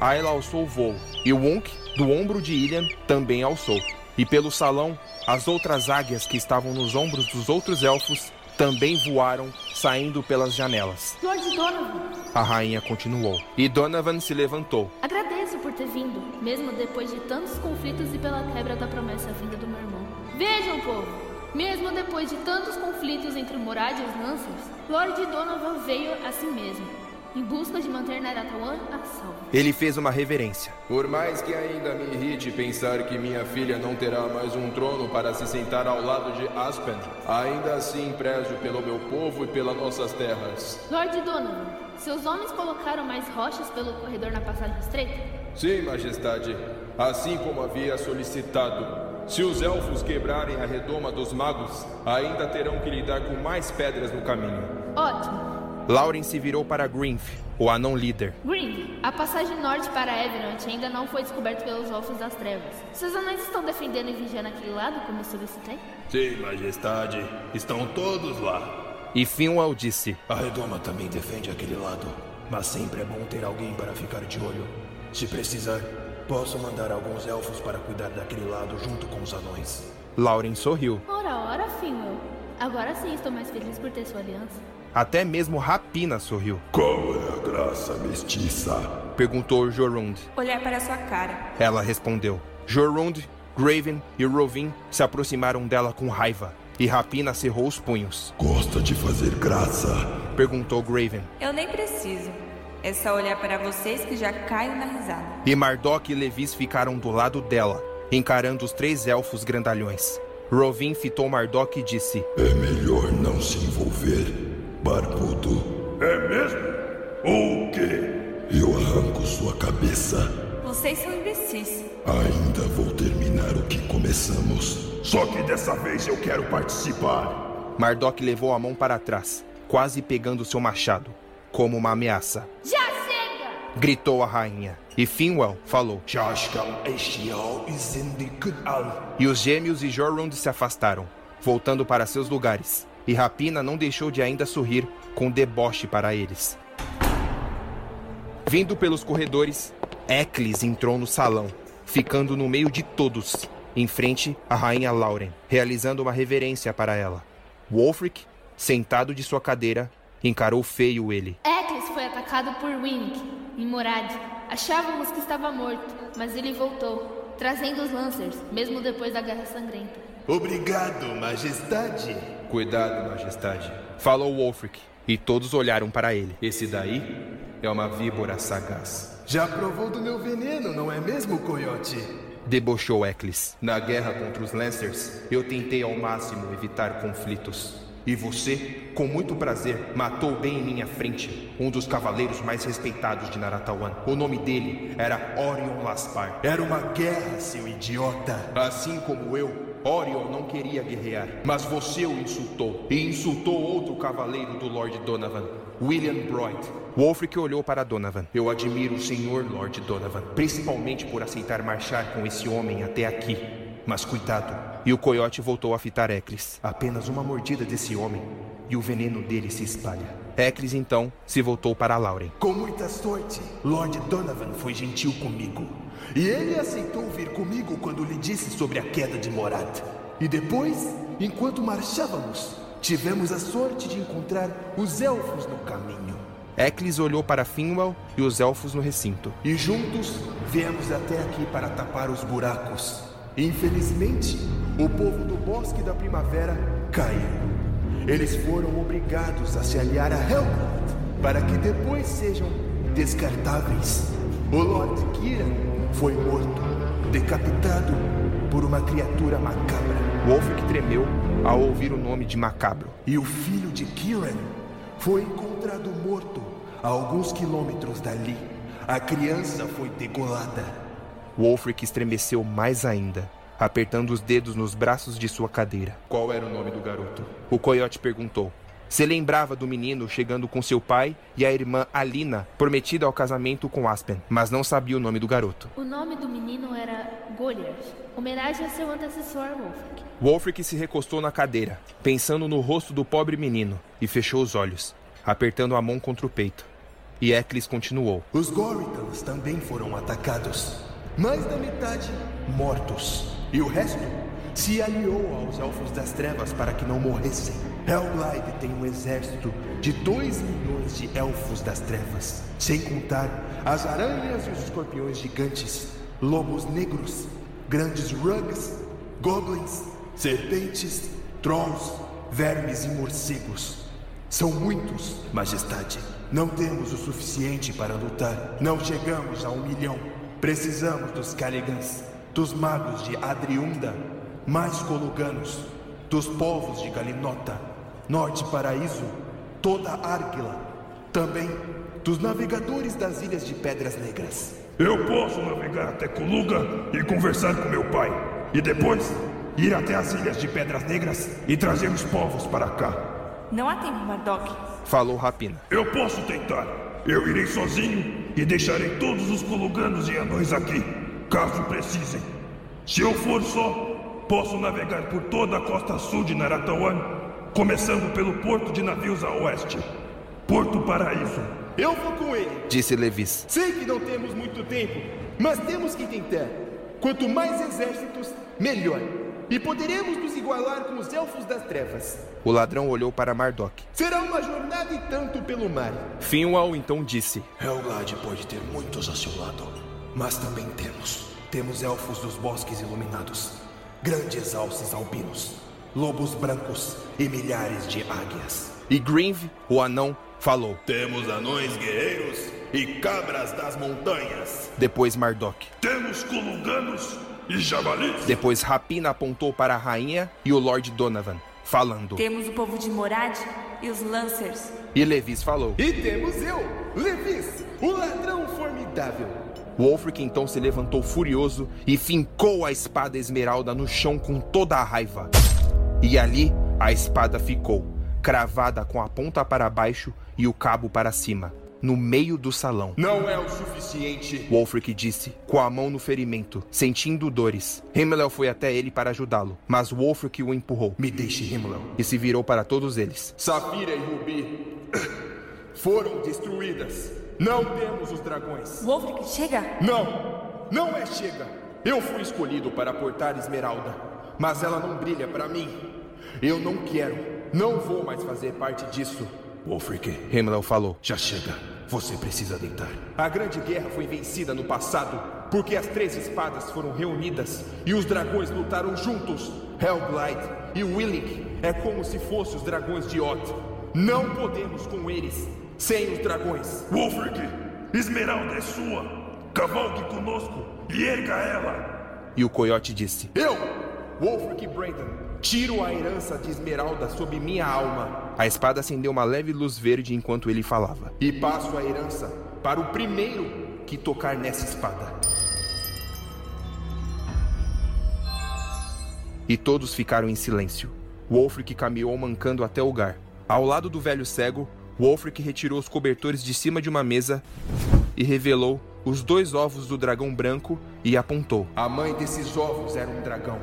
Ayla alçou o voo, e Wonk, do ombro de Ilian, também alçou. E pelo salão, as outras águias que estavam nos ombros dos outros elfos também voaram, saindo pelas janelas. Lord Donovan, A rainha continuou. E Donovan se levantou. agradeço por ter vindo, mesmo depois de tantos conflitos e pela quebra da promessa vinda do meu irmão. Vejam, povo! Mesmo depois de tantos conflitos entre Morad e os Lancers, Lord Donovan veio a si mesmo, em busca de manter Naratawan a salvo. Ele fez uma reverência. Por mais que ainda me irrite pensar que minha filha não terá mais um trono para se sentar ao lado de Aspen, ainda assim prezo pelo meu povo e pelas nossas terras. Lord Donovan, seus homens colocaram mais rochas pelo corredor na passagem estreita? Sim, Majestade, assim como havia solicitado. Se os elfos quebrarem a redoma dos magos, ainda terão que lidar com mais pedras no caminho. Ótimo. Lauren se virou para Grinf, o anão líder. Green, a passagem norte para Everett ainda não foi descoberta pelos Elfos das Trevas. Seus anões estão defendendo e vigiando aquele lado, como eu solicitei? Sim, Majestade. Estão todos lá. E Finwell disse: A redoma também defende aquele lado, mas sempre é bom ter alguém para ficar de olho. Se precisar, posso mandar alguns elfos para cuidar daquele lado junto com os anões. Lauren sorriu. Ora, ora, Finwell. Agora sim estou mais feliz por ter sua aliança. Até mesmo Rapina sorriu. Qual é a graça, mestiça? Perguntou Jorund. Olhar para sua cara. Ela respondeu. Jorund, Graven e Rovin se aproximaram dela com raiva. E Rapina cerrou os punhos. Gosta de fazer graça? Perguntou Graven. Eu nem preciso. É só olhar para vocês que já caio na risada. E Mardok e Levis ficaram do lado dela, encarando os três elfos grandalhões. Rovin fitou Mardok e disse: É melhor não se envolver, barbudo. É mesmo? Ou o quê? Eu arranco sua cabeça. Vocês são imbecis. Ainda vou terminar o que começamos. Só que dessa vez eu quero participar. Mardok levou a mão para trás, quase pegando seu machado, como uma ameaça. Já chega! Gritou a rainha. E Finwell falou. E os gêmeos e Jorund se afastaram, voltando para seus lugares. E Rapina não deixou de ainda sorrir com deboche para eles. Vindo pelos corredores, Eccles entrou no salão, ficando no meio de todos, em frente à rainha Lauren, realizando uma reverência para ela. Wolfric, sentado de sua cadeira, encarou feio ele. Eccles foi atacado por Winnick, em Morad. Achávamos que estava morto, mas ele voltou, trazendo os Lancers, mesmo depois da Guerra Sangrenta. Obrigado, Majestade. Cuidado, majestade. Falou Wolfric, e todos olharam para ele. Esse daí é uma víbora sagaz. Já provou do meu veneno, não é mesmo, coiote? Debochou Eccles. Na guerra contra os Lancers, eu tentei ao máximo evitar conflitos. E você, com muito prazer, matou bem em minha frente um dos cavaleiros mais respeitados de Naratawan. O nome dele era Orion Laspar. Era uma guerra, seu idiota. Assim como eu, Orion não queria guerrear, mas você o insultou. E insultou outro cavaleiro do Lord Donovan, William Broyd. Wolfric olhou para Donovan. Eu admiro o senhor Lord Donovan, principalmente por aceitar marchar com esse homem até aqui. Mas cuidado, E o coiote voltou a fitar Eccles. apenas uma mordida desse homem e o veneno dele se espalha. Eccles então se voltou para Lauren. Com muita sorte, Lord Donovan foi gentil comigo. E ele aceitou vir comigo quando lhe disse sobre a queda de Morad. E depois, enquanto marchávamos, tivemos a sorte de encontrar os elfos no caminho. Eccles olhou para Finwell e os elfos no recinto. E juntos viemos até aqui para tapar os buracos. Infelizmente, o povo do Bosque da Primavera caiu. Eles foram obrigados a se aliar a Helgoland para que depois sejam descartáveis. O Lord Kira foi morto, decapitado por uma criatura macabra. Wolfric tremeu ao ouvir o nome de Macabro. E o filho de Kiran foi encontrado morto a alguns quilômetros dali. A criança foi degolada. Wolfric estremeceu mais ainda, apertando os dedos nos braços de sua cadeira. Qual era o nome do garoto? O coiote perguntou. Se lembrava do menino chegando com seu pai e a irmã Alina, prometida ao casamento com Aspen, mas não sabia o nome do garoto. O nome do menino era Goliath, homenagem a seu antecessor Wolfric. Wolfric se recostou na cadeira, pensando no rosto do pobre menino, e fechou os olhos, apertando a mão contra o peito. E Eccles continuou. Os Gorritans também foram atacados. Mais da metade mortos. E o resto se aliou aos Elfos das Trevas para que não morressem. Hellglide tem um exército de 2 milhões de Elfos das Trevas. Sem contar as aranhas e os escorpiões gigantes, lobos negros, grandes rugs, goblins, serpentes, trolls, vermes e morcegos. São muitos, Majestade. Não temos o suficiente para lutar. Não chegamos a um milhão. Precisamos dos Caligans, dos magos de Adriunda, mais Coluganos, dos povos de Galinota, Norte Paraíso, toda Árguila. Também dos navegadores das Ilhas de Pedras Negras. Eu posso navegar até Coluga e conversar com meu pai. E depois ir até as ilhas de Pedras Negras e trazer os povos para cá. Não há tempo, Mardok. Falou Rapina. Eu posso tentar. Eu irei sozinho e deixarei todos os coluganos e anões aqui, caso precisem. Se eu for só, posso navegar por toda a costa sul de Naratawan, começando pelo porto de navios a oeste. Porto Paraíso. Eu vou com ele. Disse Levis. Sei que não temos muito tempo, mas temos que tentar. Quanto mais exércitos, melhor. e poderemos nos igualar com os elfos das trevas. O ladrão olhou para Mardok. Será uma jornada e tanto pelo mar. Finwall então disse: Helgad pode ter muitos a seu lado, mas também temos. Temos elfos dos bosques iluminados, grandes alces albinos, lobos brancos e milhares de águias. E Grinv, o anão, falou. Temos anões guerreiros e cabras das montanhas. Depois Mardok. Temos coluganos e javalis. Depois Rapina apontou para a rainha e o Lord Donovan, falando. Temos o povo de Morad e os Lancers. E Levis falou. E temos eu, Levis, o ladrão formidável. Wolfric então se levantou furioso e fincou a espada esmeralda no chão com toda a raiva. E ali a espada ficou, cravada com a ponta para baixo e o cabo para cima, no meio do salão. Não é o suficiente. Wolfric disse, com a mão no ferimento, sentindo dores. Himmler foi até ele para ajudá-lo, mas Wolfric o empurrou. Me deixe, Himmler. E se virou para todos eles. Safira e Rubi foram destruídas. Não temos os dragões. Wolfric, chega! Não! Não é chega! Eu fui escolhido para portar Esmeralda, mas ela não brilha para mim. Eu não quero, não vou mais fazer parte disso. Wolfric, Himmler falou. já chega. Você precisa deitar. A Grande Guerra foi vencida no passado porque as três espadas foram reunidas e os dragões lutaram juntos. Hellglide e Willing é como se fossem os dragões de Oth. Não podemos com eles sem os dragões. Wolfric, Esmeralda é sua. Cavalgue conosco e erga ela. E o coiote disse. Eu, Wolfric Brandon, tiro a herança de Esmeralda sob minha alma A espada acendeu uma leve luz verde enquanto ele falava. e passo a herança para o primeiro que tocar nessa espada. E todos ficaram em silêncio. Wolfric caminhou mancando até o lugar. Ao lado do velho cego, Wolfric retirou os cobertores de cima de uma mesa e revelou os dois ovos do dragão branco e apontou. A mãe desses ovos era um dragão,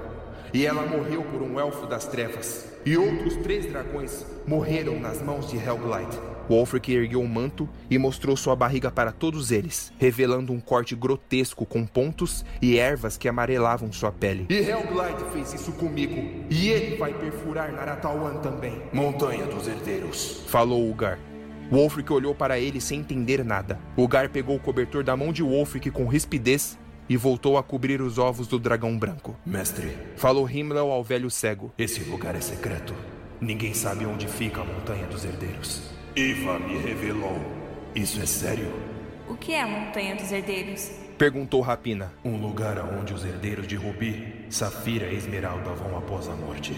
e ela morreu por um elfo das trevas. E outros três dragões morreram nas mãos de Hellglide. Wolfric ergueu o manto e mostrou sua barriga para todos eles, revelando um corte grotesco com pontos e ervas que amarelavam sua pele. E Hellglide fez isso comigo, e ele vai perfurar Naratawan também. Montanha dos Herdeiros. Falou Ugar. Wolfric olhou para ele sem entender nada. Ugar pegou o cobertor da mão de Wolfric com rispidez e voltou a cobrir os ovos do dragão branco. Mestre, Falou Himmler ao velho cego. esse lugar é secreto. Ninguém sabe onde fica a Montanha dos Herdeiros. Iva me revelou. Isso é sério? O que é a Montanha dos Herdeiros? Perguntou Rapina. Um lugar aonde os herdeiros de Rubi, Safira e Esmeralda vão após a morte.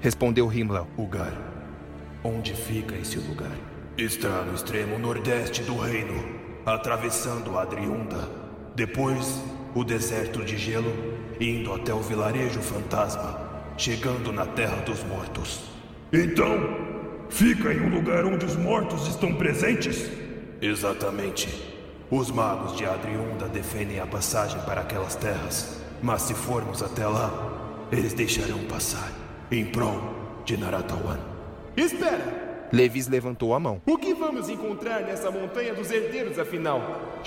Respondeu Himmler. Ugar, onde fica esse lugar? Está no extremo nordeste do reino, atravessando a Adriunda. Depois, o deserto de gelo, indo até o vilarejo fantasma, chegando na Terra dos Mortos. Então, fica em um lugar onde os mortos estão presentes? Exatamente. Os magos de Adriunda defendem a passagem para aquelas terras, mas se formos até lá, eles deixarão passar em prol de Naratawan. Espera! Levis levantou a mão. O que vamos encontrar nessa Montanha dos Herdeiros, afinal?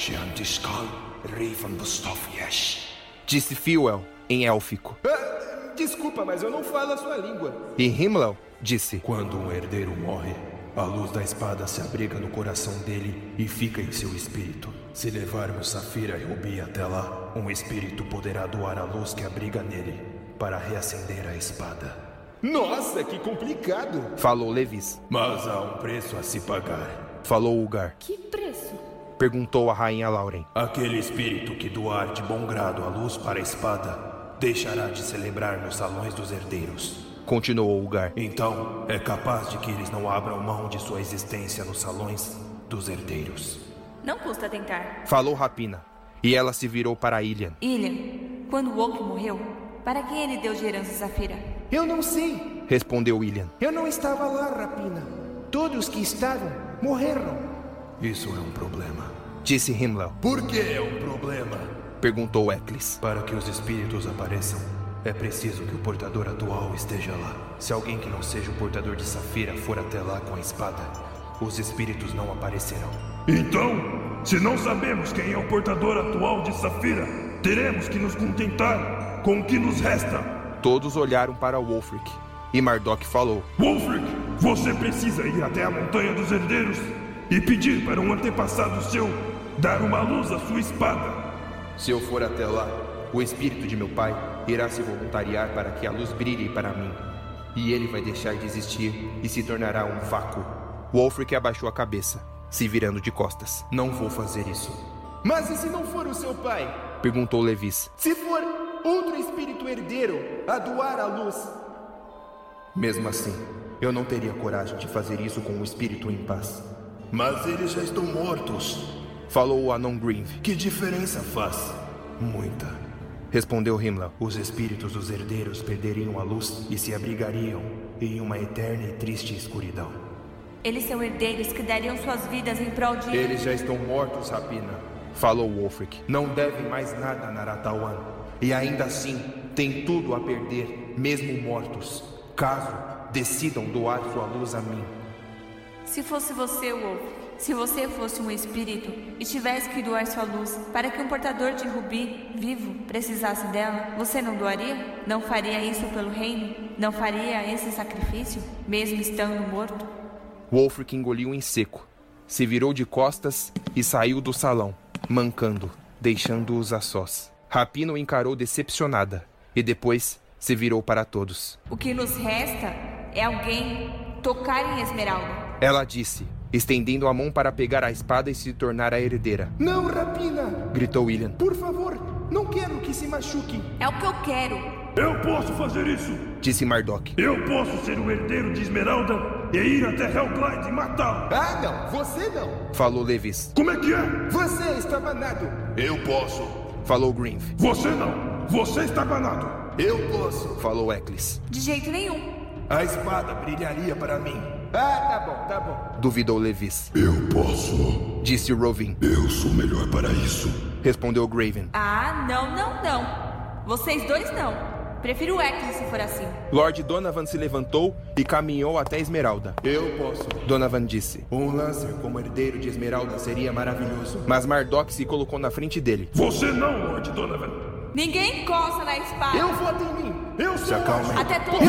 Disse Fiuel, em élfico. Ah, desculpa, mas eu não falo a sua língua. E Himmler disse. Quando um herdeiro morre, a luz da espada se abriga no coração dele e fica em seu espírito. Se levarmos Safira e Rubi até lá, um espírito poderá doar a luz que abriga nele para reacender a espada. Nossa, que complicado! Falou Levis. Mas há um preço a se pagar. Falou Ugar. Que preço? Perguntou a rainha Lauren. Aquele espírito que doar de bom grado a luz para a espada deixará de celebrar nos salões dos herdeiros. Continuou Ugar. Então, é capaz de que eles não abram mão de sua existência nos salões dos herdeiros. Não custa tentar. Falou Rapina. E ela se virou para Ilian. Ilian, quando Wolf morreu, para quem ele deu de herança Safira? Eu não sei. Respondeu Ilian. Eu não estava lá, Rapina. Todos que estavam morreram. Isso é um problema. Disse Himmler. Por que é um problema? Perguntou Eccles. Para que os espíritos apareçam, é preciso que o portador atual esteja lá. Se alguém que não seja o portador de Safira for até lá com a espada, os espíritos não aparecerão. Então, se não sabemos quem é o portador atual de Safira, teremos que nos contentar com o que nos resta. Todos olharam para Wolfric e Mardok falou: Wolfric, você precisa ir até a Montanha dos Herdeiros e pedir para um antepassado seu dar uma luz à sua espada. Se eu for até lá, o espírito de meu pai irá se voluntariar para que a luz brilhe para mim. E ele vai deixar de existir e se tornará um vácuo. Wolfric abaixou a cabeça, se virando de costas. Não vou fazer isso. Mas e se não for o seu pai? Perguntou Levis. Se for outro espírito herdeiro a doar a luz, mesmo assim, eu não teria coragem de fazer isso com o espírito em paz. Mas eles já estão mortos, falou o anão Green. Que diferença faz? Muita. Respondeu Himmler. Os espíritos dos herdeiros perderiam a luz e se abrigariam em uma eterna e triste escuridão. Eles são herdeiros que dariam suas vidas em prol de. Eles já estão mortos, Rapina. Falou Wolfric. Não devem mais nada a Naratawan. E ainda assim, têm tudo a perder, mesmo mortos caso decidam doar sua luz a mim. Se fosse você, Wolf, se você fosse um espírito e tivesse que doar sua luz para que um portador de rubi vivo precisasse dela, você não doaria? Não faria isso pelo reino? Não faria esse sacrifício, mesmo estando morto? Wolfric engoliu em seco, se virou de costas e saiu do salão, mancando, deixando-os a sós. Rapino encarou decepcionada e depois se virou para todos. O que nos resta é alguém tocar em Esmeralda. Ela disse, estendendo a mão para pegar a espada e se tornar a herdeira. Não, Rapina! gritou William. Por favor, não quero que se machuque. É o que eu quero. Eu posso fazer isso, disse Mardok. Eu posso ser o herdeiro de Esmeralda e ir até Hellglide e matá-lo. Ah, não, você não, falou Levis. Como é que é? Você está banado. Eu posso, falou Green. Você não, você está banado. Eu posso, falou Eccles. De jeito nenhum. A espada brilharia para mim. Ah, tá bom, tá bom. Duvidou Levis. Eu posso, disse Rovin. Eu sou melhor para isso. Respondeu Graven. Ah, não, não, não. Vocês dois não. Prefiro o Eccles se for assim. Lord Donovan se levantou e caminhou até Esmeralda. Eu posso. Donovan disse. Um Lancer como herdeiro de Esmeralda seria maravilhoso. Mas Mardok se colocou na frente dele. Você não, Lord Donovan. Ninguém encosta na espada. Eu voto em mim. Eu sou. Se acalme. Até todos.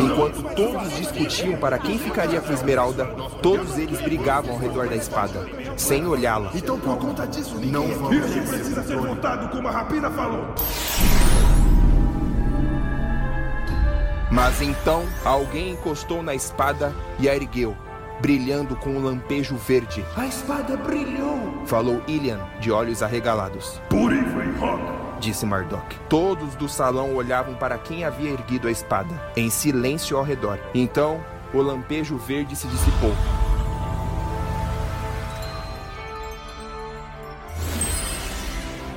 Enquanto todos discutiam para quem ficaria com Esmeralda, todos eles brigavam ao redor da espada, sem olhá-la. Então, por conta disso, não vamos. Isso precisa ser votado como a rapina falou. Mas então alguém encostou na espada e a ergueu, brilhando com um lampejo verde. A espada brilhou! Falou Ilian, de olhos arregalados. Por Ivan Rock disse Mardok. Todos do salão olhavam para quem havia erguido a espada, em silêncio ao redor. Então, o lampejo verde se dissipou.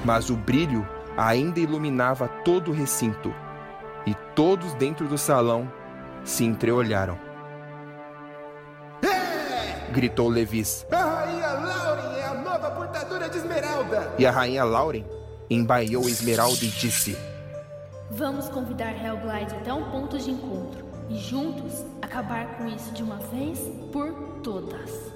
Mas o brilho ainda iluminava todo o recinto, e todos dentro do salão se entreolharam. É! Gritou Levis. A rainha Lauren é a nova portadora de esmeralda! E a rainha Lauren embaiou Esmeralda e disse: Vamos convidar Hellglide até um ponto de encontro e juntos acabar com isso de uma vez por todas.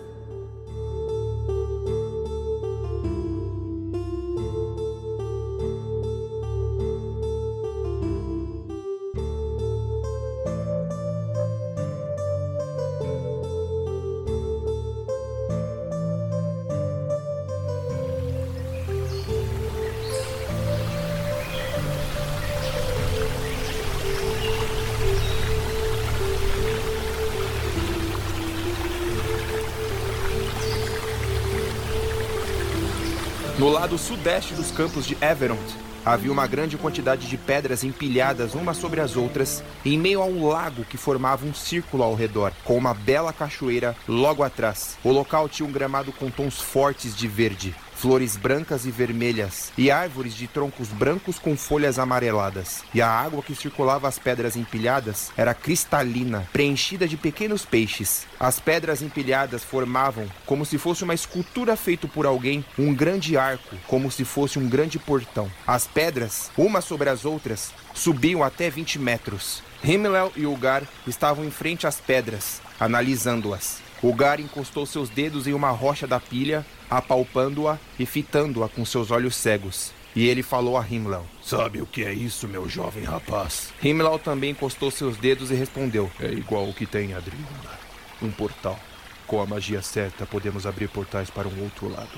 Lado sudeste dos campos de Everond, havia uma grande quantidade de pedras empilhadas umas sobre as outras, em meio a um lago que formava um círculo ao redor, com uma bela cachoeira logo atrás. O local tinha um gramado com tons fortes de verde, flores brancas e vermelhas, e árvores de troncos brancos com folhas amareladas. E a água que circulava as pedras empilhadas era cristalina, preenchida de pequenos peixes. As pedras empilhadas formavam, como se fosse uma escultura feita por alguém, um grande arco, como se fosse um grande portão. As pedras, umas sobre as outras, subiam até 20 metros. Himmel e Ugar estavam em frente às pedras, analisando-as. Ugar encostou seus dedos em uma rocha da pilha apalpando-a e fitando-a com seus olhos cegos. E ele falou a Himmler: Sabe o que é isso, meu jovem rapaz? Himmler também encostou seus dedos e respondeu: É igual o que tem Adriana. Um portal. Com a magia certa, podemos abrir portais para um outro lado.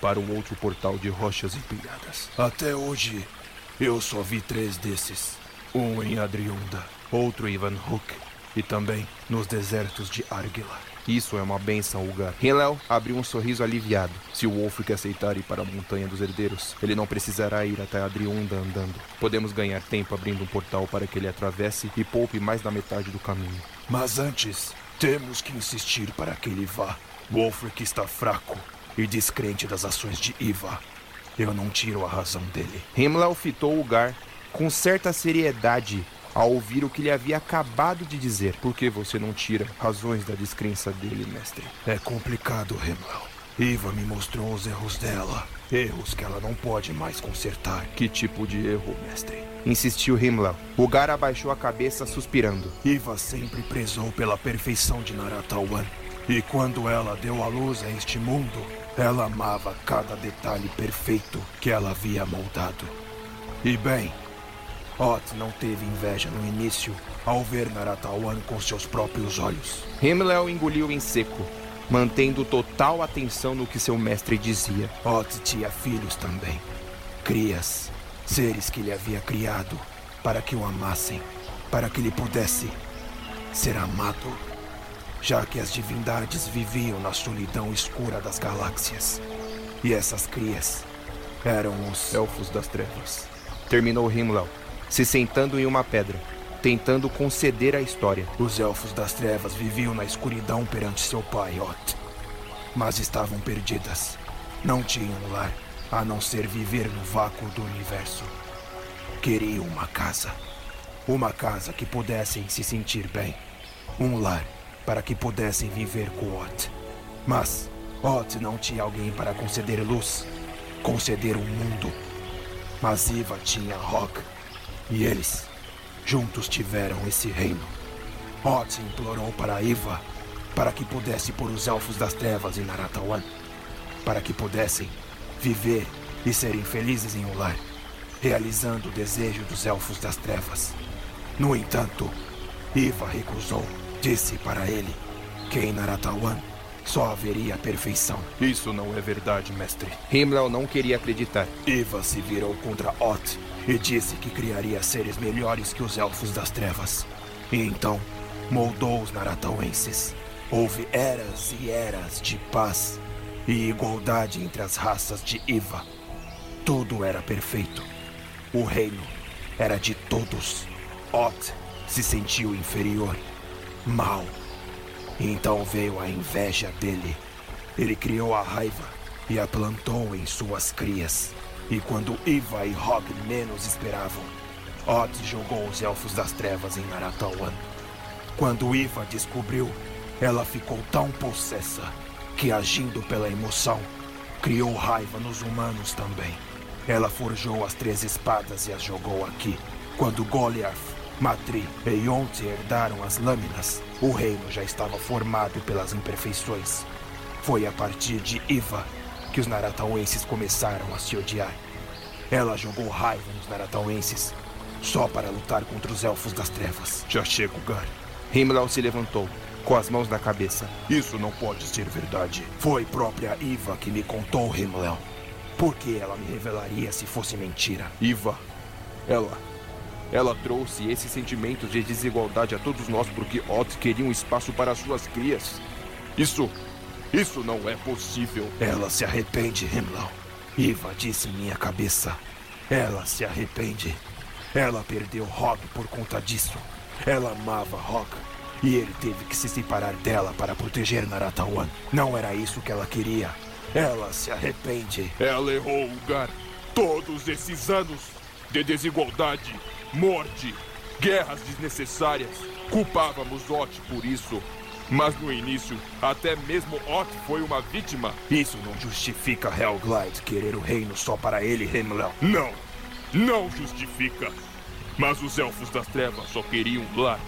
Para um outro portal de rochas empilhadas. Até hoje, eu só vi três desses. Um em Adriunda, outro em Van Hook e também nos desertos de Argila. Isso é uma benção, Ugar. Hillel abriu um sorriso aliviado. Se o Wolfric aceitar ir para a Montanha dos Herdeiros, ele não precisará ir até Adriunda andando. Podemos ganhar tempo abrindo um portal para que ele atravesse e poupe mais da metade do caminho. Mas antes, temos que insistir para que ele vá. Wolfric está fraco e descrente das ações de Iva. Eu não tiro a razão dele. Himmler fitou Ugar com certa seriedade ao ouvir o que lhe havia acabado de dizer. Por que você não tira razões da descrença dele, mestre? É complicado, Himmel. Iva me mostrou os erros dela. Erros que ela não pode mais consertar. Que tipo de erro, mestre? Insistiu Himmler. Ugar abaixou a cabeça, suspirando. Iva sempre prezou pela perfeição de Naratawan. E quando ela deu à luz a este mundo, ela amava cada detalhe perfeito que ela havia moldado. E bem, Ot não teve inveja no início ao ver Naratawan com seus próprios olhos. Himmler engoliu em seco, mantendo total atenção no que seu mestre dizia. Ot tinha filhos também. Crias, seres que ele havia criado para que o amassem, para que ele pudesse ser amado, já que as divindades viviam na solidão escura das galáxias. E essas crias eram os Elfos das Trevas. Terminou Himmler se sentando em uma pedra, tentando conceder a história. Os elfos das trevas viviam na escuridão perante seu pai, Ot. Mas estavam perdidas. Não tinham lar, a não ser viver no vácuo do universo. Queriam uma casa. Uma casa que pudessem se sentir bem. Um lar para que pudessem viver com Ot. Mas Ot não tinha alguém para conceder luz, conceder um mundo. Mas Iva tinha Rock, e eles, juntos, tiveram esse reino. Ot implorou para Iva para que pudesse pôr os Elfos das Trevas em Naratawan. Para que pudessem viver e serem felizes em um lar, realizando o desejo dos Elfos das Trevas. No entanto, Iva recusou. Disse para ele que em Naratawan só haveria perfeição. Isso não é verdade, mestre. Himmler não queria acreditar. Iva se virou contra Ot e disse que criaria seres melhores que os Elfos das Trevas. E então moldou os Naratauenses. Houve eras e eras de paz e igualdade entre as raças de Iva. Tudo era perfeito. O reino era de todos. Ot se sentiu inferior, mal. Então veio a inveja dele. Ele criou a raiva e a plantou em suas crias. E quando Iva e Hog menos esperavam, Ot jogou os Elfos das Trevas em Naratawan. Quando Iva descobriu, ela ficou tão possessa que, agindo pela emoção, criou raiva nos humanos também. Ela forjou as três espadas e as jogou aqui. Quando Goliath, Matri e Yonti herdaram as lâminas, o reino já estava formado pelas imperfeições. Foi a partir de Iva que os Naratauenses começaram a se odiar. Ela jogou raiva nos Naratauenses só para lutar contra os Elfos das Trevas. Já chego, Gar. Himmler se levantou, com as mãos na cabeça. Isso não pode ser verdade. Foi própria Iva que me contou, Himmler. Por que ela me revelaria se fosse mentira? Iva, ela. Ela trouxe esses sentimentos de desigualdade a todos nós porque Ott queria um espaço para suas crias. Isso. Isso não é possível. Ela se arrepende, Himmler. Iva disse em minha cabeça. Ela se arrepende. Ela perdeu Rock por conta disso. Ela amava Rock. E ele teve que se separar dela para proteger Naratawan. Não era isso que ela queria. Ela se arrepende. Ela errou, Ugar. Todos esses anos de desigualdade, morte, guerras desnecessárias. Culpávamos Ot por isso. Mas no início, até mesmo Ot foi uma vítima. Isso não justifica Hellglide querer o reino só para ele, Himmler. Não, não justifica. Mas os Elfos das Trevas só queriam lar.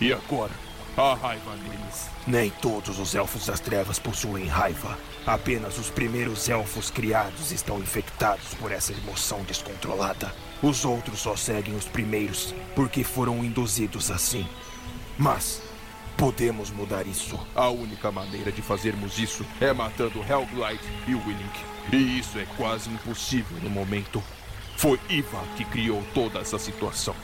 E agora, A raiva deles. Nem todos os elfos das trevas possuem raiva. Apenas os primeiros elfos criados estão infectados por essa emoção descontrolada. Os outros só seguem os primeiros porque foram induzidos assim. Mas podemos mudar isso. A única maneira de fazermos isso é matando Hellblight e Willink. E isso é quase impossível no momento. Foi Iva que criou toda essa situação.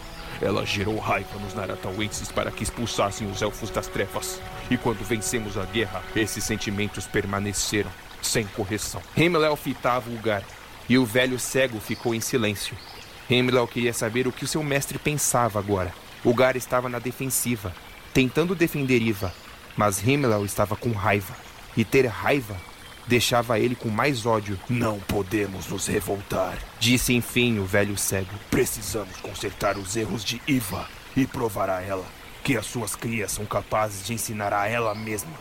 Ela gerou raiva nos Naratauenses para que expulsassem os Elfos das Trevas. E quando vencemos a guerra, esses sentimentos permaneceram, sem correção. Himmel fitava o lugar, e o velho cego ficou em silêncio. Himmel queria saber o que seu mestre pensava agora. O Gar estava na defensiva, tentando defender Iva, mas Himmel estava com raiva. E ter raiva deixava ele com mais ódio. Não podemos nos revoltar, disse enfim o velho cego. Precisamos consertar os erros de Iva e provar a ela que as suas crias são capazes de ensinar a ela mesma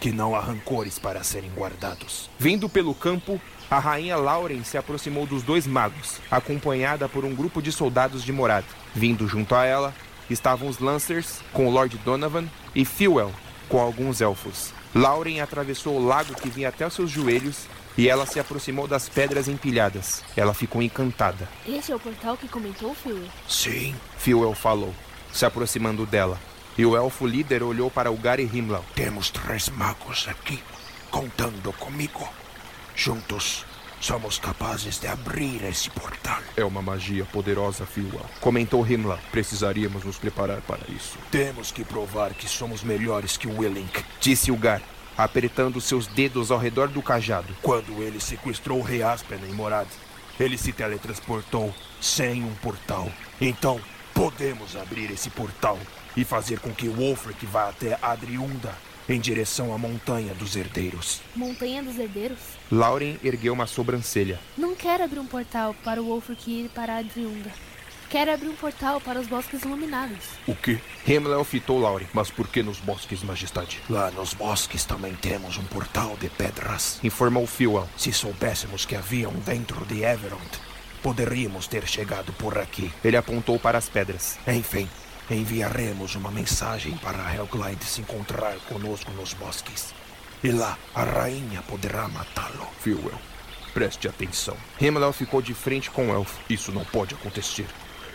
que não há rancores para serem guardados. Vindo pelo campo, a rainha Lauren se aproximou dos dois magos, acompanhada por um grupo de soldados de Morad. Vindo junto a ela, estavam os Lancers, com o Lord Donovan, e Fuel, com alguns elfos. Lauren atravessou o lago que vinha até os seus joelhos e ela se aproximou das pedras empilhadas. Ela ficou encantada. Esse é o portal que comentou, Phil? Sim, Phil falou, se aproximando dela. E o elfo líder olhou para o Gary Himmler. Temos três magos aqui, contando comigo. Juntos, Somos capazes de abrir esse portal. É uma magia poderosa, Phil. Comentou Himmler. Precisaríamos nos preparar para isso. Temos que provar que somos melhores que o Willink, disse o Gar, apertando seus dedos ao redor do cajado. Quando ele sequestrou o Rei Aspen em Morad, ele se teletransportou sem um portal. Então, podemos abrir esse portal e fazer com que Wolfric vá até Adriunda em direção à Montanha dos Herdeiros. Montanha dos Herdeiros? Lauren ergueu uma sobrancelha. Não quero abrir um portal para o Wolfric ir para a Driunda. Quero abrir um portal para os bosques iluminados. O quê? Himmler fitou Lauren. Mas por que nos bosques, Majestade? Lá nos bosques também temos um portal de pedras. Informou Fuel. Se soubéssemos que havia um dentro de Everond, poderíamos ter chegado por aqui. Ele apontou para as pedras. Enfim, enviaremos uma mensagem para Helglide se encontrar conosco nos bosques. E lá a rainha poderá matá-lo. Fuel, preste atenção. Himmel ficou de frente com o elfo. Isso não pode acontecer.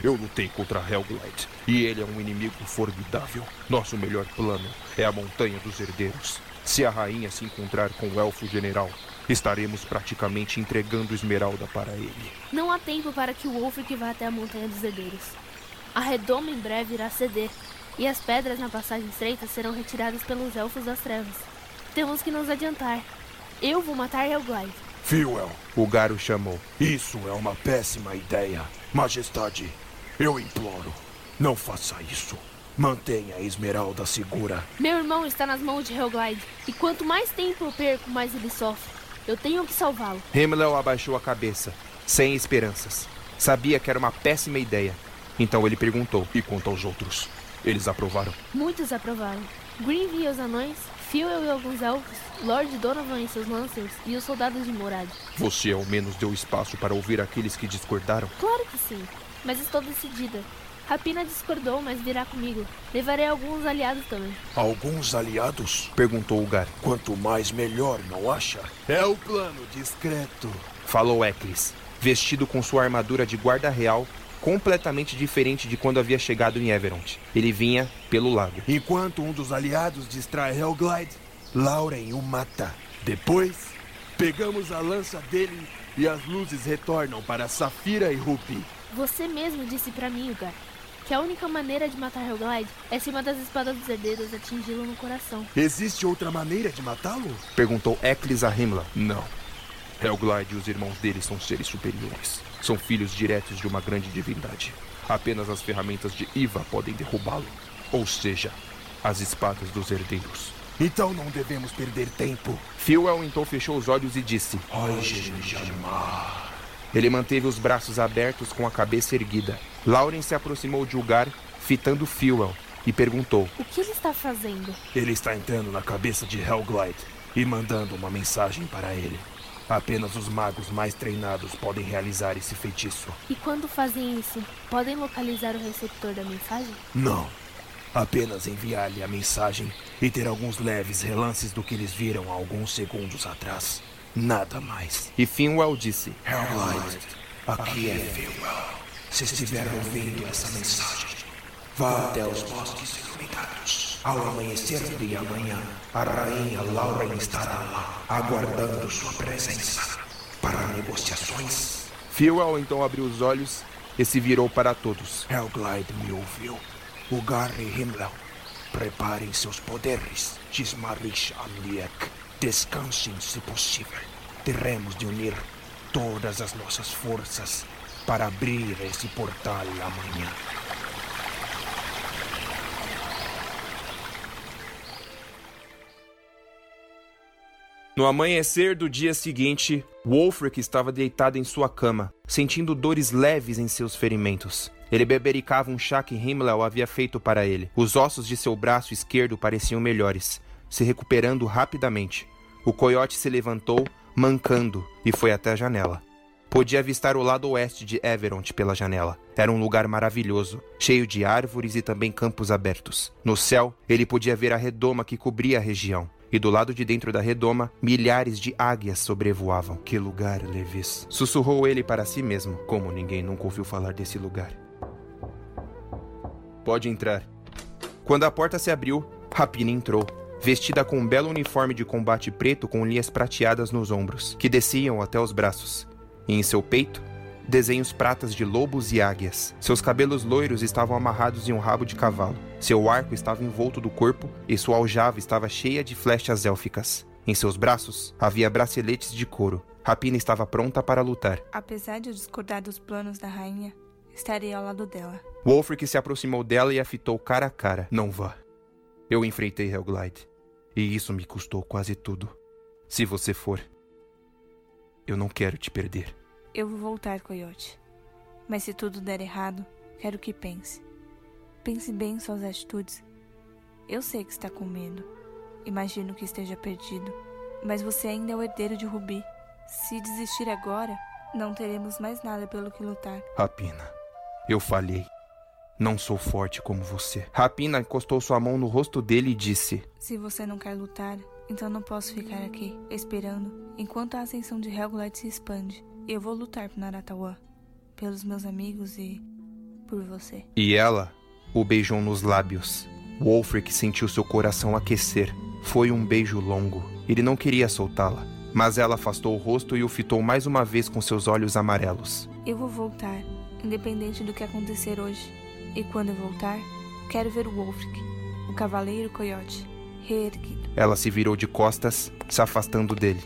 Eu lutei contra Helglide e ele é um inimigo formidável. Nosso melhor plano é a Montanha dos Herdeiros. Se a rainha se encontrar com o elfo general, estaremos praticamente entregando Esmeralda para ele. Não há tempo para que o Wolfric vá até a Montanha dos Herdeiros. A redoma em breve irá ceder, e as pedras na passagem estreita serão retiradas pelos elfos das trevas. Temos que nos adiantar. Eu vou matar Helglide. Fuel, o Garo chamou. Isso é uma péssima ideia. Majestade, eu imploro, não faça isso. Mantenha a Esmeralda segura. Meu irmão está nas mãos de Helglide, e quanto mais tempo eu perco, mais ele sofre. Eu tenho que salvá-lo. Himmler abaixou a cabeça, sem esperanças. Sabia que era uma péssima ideia, então ele perguntou: E quanto aos outros? Eles aprovaram? Muitos aprovaram. Green e os anões, Fuel e alguns elfos, Lord Donovan e seus lancers e os soldados de Morad. Você ao menos deu espaço para ouvir aqueles que discordaram? Claro que sim, mas estou decidida. Rapina discordou, mas virá comigo. Levarei alguns aliados também. Alguns aliados? Perguntou o Gar. Quanto mais melhor, não acha? É o plano discreto. Falou Eklis, vestido com sua armadura de guarda real completamente diferente de quando havia chegado em Everond. Ele vinha pelo lago. Enquanto um dos aliados distrai Hellglide, Lauren o mata. Depois, pegamos a lança dele e as luzes retornam para Safira e Rupi. Você mesmo disse para mim, Ugar, que a única maneira de matar Hellglide é se uma das espadas dos herdeiros atingi-lo no coração. Existe outra maneira de matá-lo? Perguntou Eklis a Himmler. Não. Hellglide e os irmãos dele são seres superiores. São filhos diretos de uma grande divindade. Apenas as ferramentas de Iva podem derrubá-lo. Ou seja, as espadas dos herdeiros. Então não devemos perder tempo. Fuel então fechou os olhos e disse: Ele manteve os braços abertos com a cabeça erguida. Lauren se aproximou de Ugar, fitando Fuel, e perguntou: O que ele está fazendo? Ele está entrando na cabeça de Hellglide e mandando uma mensagem para ele. Apenas os magos mais treinados podem realizar esse feitiço. E quando fazem isso, podem localizar o receptor da mensagem? Não. Apenas enviar-lhe a mensagem e ter alguns leves relances do que eles viram há alguns segundos atrás. Nada mais. E Finwell disse: Helllight, aqui é Finwell. Se estiver ouvindo essa mensagem, vá até os bosques iluminados. Ao amanhecer de amanhã, a rainha Lauren estará lá, aguardando sua presença para negociações. Finwell então abriu os olhos e se virou para todos. Hellglide me ouviu. O Garry Himmler. Preparem seus poderes. Gismarish Amliek. Descansem se possível. Teremos de unir todas as nossas forças para abrir esse portal amanhã. No amanhecer do dia seguinte, Wolfric estava deitado em sua cama, sentindo dores leves em seus ferimentos. Ele bebericava um chá que Himmler havia feito para ele. Os ossos de seu braço esquerdo pareciam melhores, se recuperando rapidamente. O coiote se levantou, mancando, e foi até a janela. Podia avistar o lado oeste de Everont pela janela. Era um lugar maravilhoso, cheio de árvores e também campos abertos. No céu, ele podia ver a redoma que cobria a região. E do lado de dentro da redoma, milhares de águias sobrevoavam. Que lugar, Levis! Sussurrou ele para si mesmo, como ninguém nunca ouviu falar desse lugar. Pode entrar. Quando a porta se abriu, Rapina entrou, vestida com um belo uniforme de combate preto com linhas prateadas nos ombros, que desciam até os braços, e em seu peito, desenhos pratas de lobos e águias. Seus cabelos loiros estavam amarrados em um rabo de cavalo. Seu arco estava envolto do corpo e sua aljava estava cheia de flechas élficas. Em seus braços havia braceletes de couro. Rapina estava pronta para lutar. Apesar de eu discordar dos planos da rainha, estarei ao lado dela. Wolfric se aproximou dela e a fitou cara a cara. Não vá. Eu enfrentei Hellglide. E isso me custou quase tudo. Se você for, eu não quero te perder. Eu vou voltar, Coyote. Mas se tudo der errado, quero que pense. Pense bem em suas atitudes. Eu sei que está com medo. Imagino que esteja perdido. Mas você ainda é o herdeiro de Rubi. Se desistir agora, não teremos mais nada pelo que lutar. Rapina, eu falhei. Não sou forte como você. Rapina encostou sua mão no rosto dele e disse: Se você não quer lutar, então não posso ficar aqui, esperando, enquanto a ascensão de Helglide se expande. Eu vou lutar por Naratawan, pelos meus amigos e por você. E ela o beijou nos lábios. Wolfric sentiu seu coração aquecer. Foi um beijo longo. Ele não queria soltá-la, mas ela afastou o rosto e o fitou mais uma vez com seus olhos amarelos. Eu vou voltar, independente do que acontecer hoje. E quando eu voltar, quero ver o Wolfric, o cavaleiro coiote, reerguido. Ela se virou de costas, se afastando dele,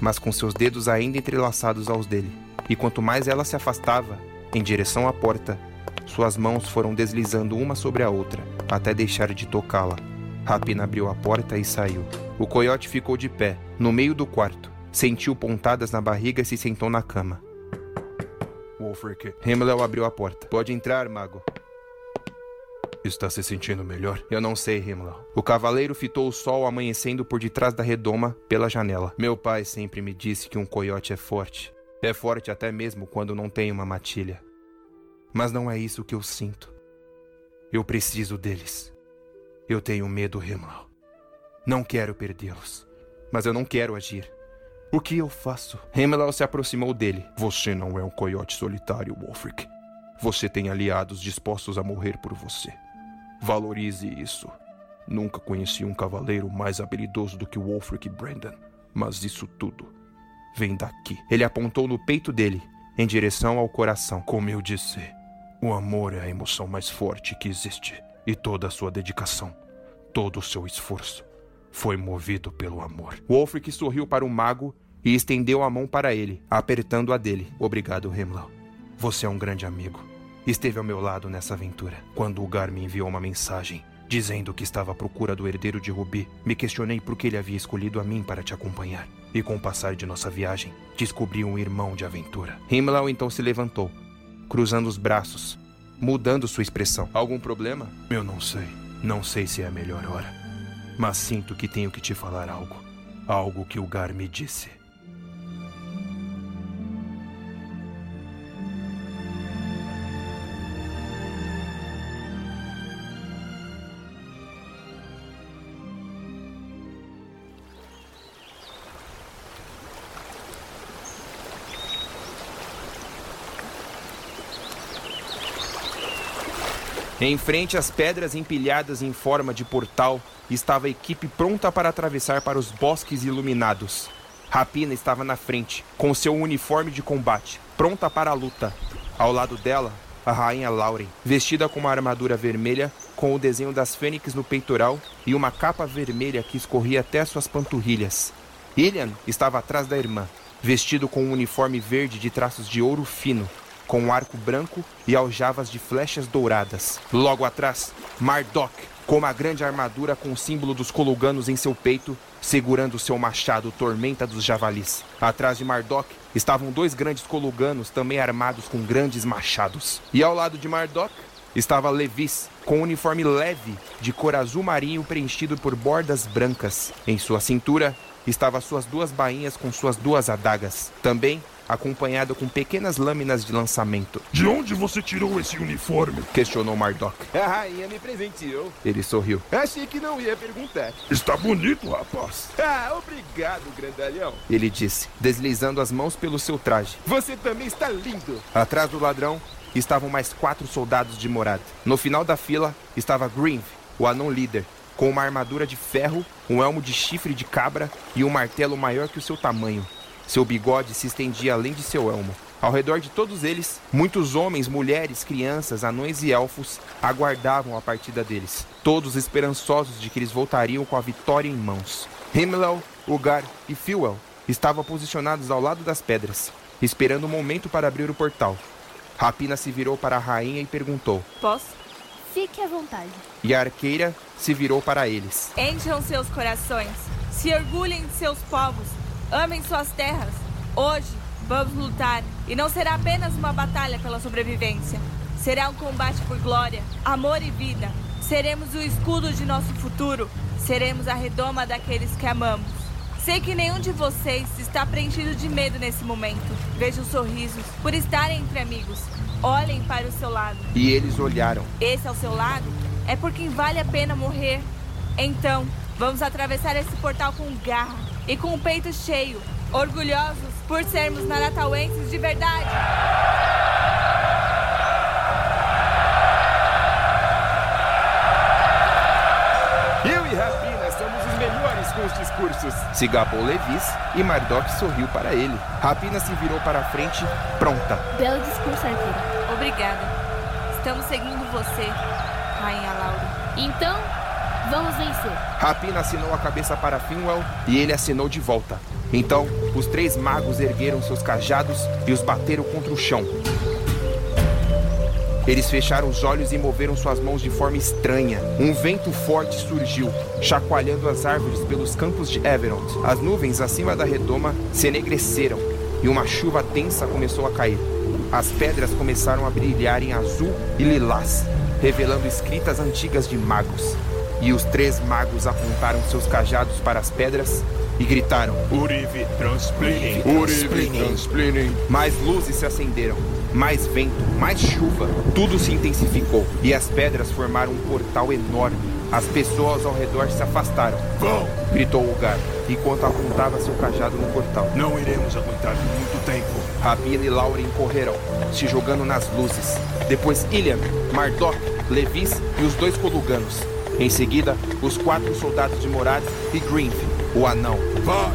mas com seus dedos ainda entrelaçados aos dele. E quanto mais ela se afastava, em direção à porta, suas mãos foram deslizando uma sobre a outra, até deixar de tocá-la. Rapina abriu a porta e saiu. O coiote ficou de pé, no meio do quarto. Sentiu pontadas na barriga e se sentou na cama. Wolfric, Himmler abriu a porta. Pode entrar, mago. Está se sentindo melhor? Eu não sei, Himmler. O cavaleiro fitou o sol amanhecendo por detrás da redoma, pela janela. Meu pai sempre me disse que um coiote é forte. É forte até mesmo quando não tem uma matilha. Mas não é isso que eu sinto. Eu preciso deles. Eu tenho medo, Himmler. Não quero perdê-los. Mas eu não quero agir. O que eu faço? Himmler se aproximou dele. Você não é um coiote solitário, Wolfric. Você tem aliados dispostos a morrer por você. Valorize isso. Nunca conheci um cavaleiro mais habilidoso do que Wolfric Brandon. Mas isso tudo vem daqui. Ele apontou no peito dele, em direção ao coração. Como eu disse, o amor é a emoção mais forte que existe. E toda a sua dedicação, todo o seu esforço, foi movido pelo amor. Wolfric sorriu para o mago e estendeu a mão para ele, apertando a dele. Obrigado, Hemlau. Você é um grande amigo. Esteve ao meu lado nessa aventura. Quando o Gar me enviou uma mensagem dizendo que estava à procura do herdeiro de Rubi, me questionei por que ele havia escolhido a mim para te acompanhar. E com o passar de nossa viagem, descobri um irmão de aventura. Himmlau então se levantou, cruzando os braços, mudando sua expressão. Algum problema? Eu não sei. Não sei se é a melhor hora. Mas sinto que tenho que te falar algo. Algo que o Gar me disse. Em frente às pedras empilhadas em forma de portal, estava a equipe pronta para atravessar para os bosques iluminados. Rapina estava na frente, com seu uniforme de combate, pronta para a luta. Ao lado dela, a rainha Lauren, vestida com uma armadura vermelha, com o desenho das fênix no peitoral e uma capa vermelha que escorria até suas panturrilhas. Ilian estava atrás da irmã, vestido com um uniforme verde de traços de ouro fino, com um arco branco e aljavas de flechas douradas. Logo atrás, Mardok, com uma grande armadura com o símbolo dos Coluganos em seu peito, segurando seu machado Tormenta dos Javalis. Atrás de Mardok estavam dois grandes Coluganos também armados com grandes machados. E ao lado de Mardok estava Levis, com um uniforme leve de cor azul marinho preenchido por bordas brancas. Em sua cintura estavam suas duas bainhas com suas duas adagas. Também acompanhado com pequenas lâminas de lançamento. De onde você tirou esse uniforme? Questionou Mardok. A rainha me presenteou. Ele sorriu. Achei que não ia perguntar. Está bonito, rapaz. Ah, obrigado, grandalhão. Ele disse, deslizando as mãos pelo seu traje. Você também está lindo. Atrás do ladrão estavam mais quatro soldados de morada. No final da fila estava Grinv, o anão líder, com uma armadura de ferro, um elmo de chifre de cabra e um martelo maior que o seu tamanho. Seu bigode se estendia além de seu elmo. Ao redor de todos eles, muitos homens, mulheres, crianças, anões e elfos aguardavam a partida deles, todos esperançosos de que eles voltariam com a vitória em mãos. Himmel, Ugar e Fuel estavam posicionados ao lado das pedras, esperando o um momento para abrir o portal. Rapina se virou para a rainha e perguntou: Posso? Fique à vontade. E a arqueira se virou para eles. Encham seus corações, se orgulhem de seus povos, amem suas terras. Hoje vamos lutar e não será apenas uma batalha pela sobrevivência. Será um combate por glória, amor e vida. Seremos o escudo de nosso futuro. Seremos a redoma daqueles que amamos. Sei que nenhum de vocês está preenchido de medo nesse momento. Vejam sorrisos por estarem entre amigos. Olhem para o seu lado. E eles olharam. Esse ao seu lado é por quem vale a pena morrer. Então, vamos atravessar esse portal com garra e com o peito cheio, orgulhosos por sermos naratauenses de verdade. Eu e Rapina somos os melhores com os discursos. Se gabou Levis e Mardok sorriu para ele. Rapina se virou para a frente, pronta. Belo discurso, arqueira. Obrigada. Estamos seguindo você, Rainha Laura. Então, vamos vencer. Rapina assinou a cabeça para Finwell e ele assinou de volta. Então, os três magos ergueram seus cajados e os bateram contra o chão. Eles fecharam os olhos e moveram suas mãos de forma estranha. Um vento forte surgiu, chacoalhando as árvores pelos campos de Everond. As nuvens acima da redoma se enegreceram e uma chuva densa começou a cair. As pedras começaram a brilhar em azul e lilás, revelando escritas antigas de magos. E os três magos apontaram seus cajados para as pedras e gritaram: Urive Transplinin. Urive Transplinin. Mais luzes se acenderam, mais vento, mais chuva. Tudo se intensificou e as pedras formaram um portal enorme. As pessoas ao redor se afastaram. Vão! gritou Ugar, enquanto apontava seu cajado no portal. Não iremos aguentar muito tempo. Rabina e Lauren correram, se jogando nas luzes. Depois Ilian, Mardok, Levis e os dois coluganos. Em seguida, os quatro soldados de Morad e Greenf, o anão. Vá.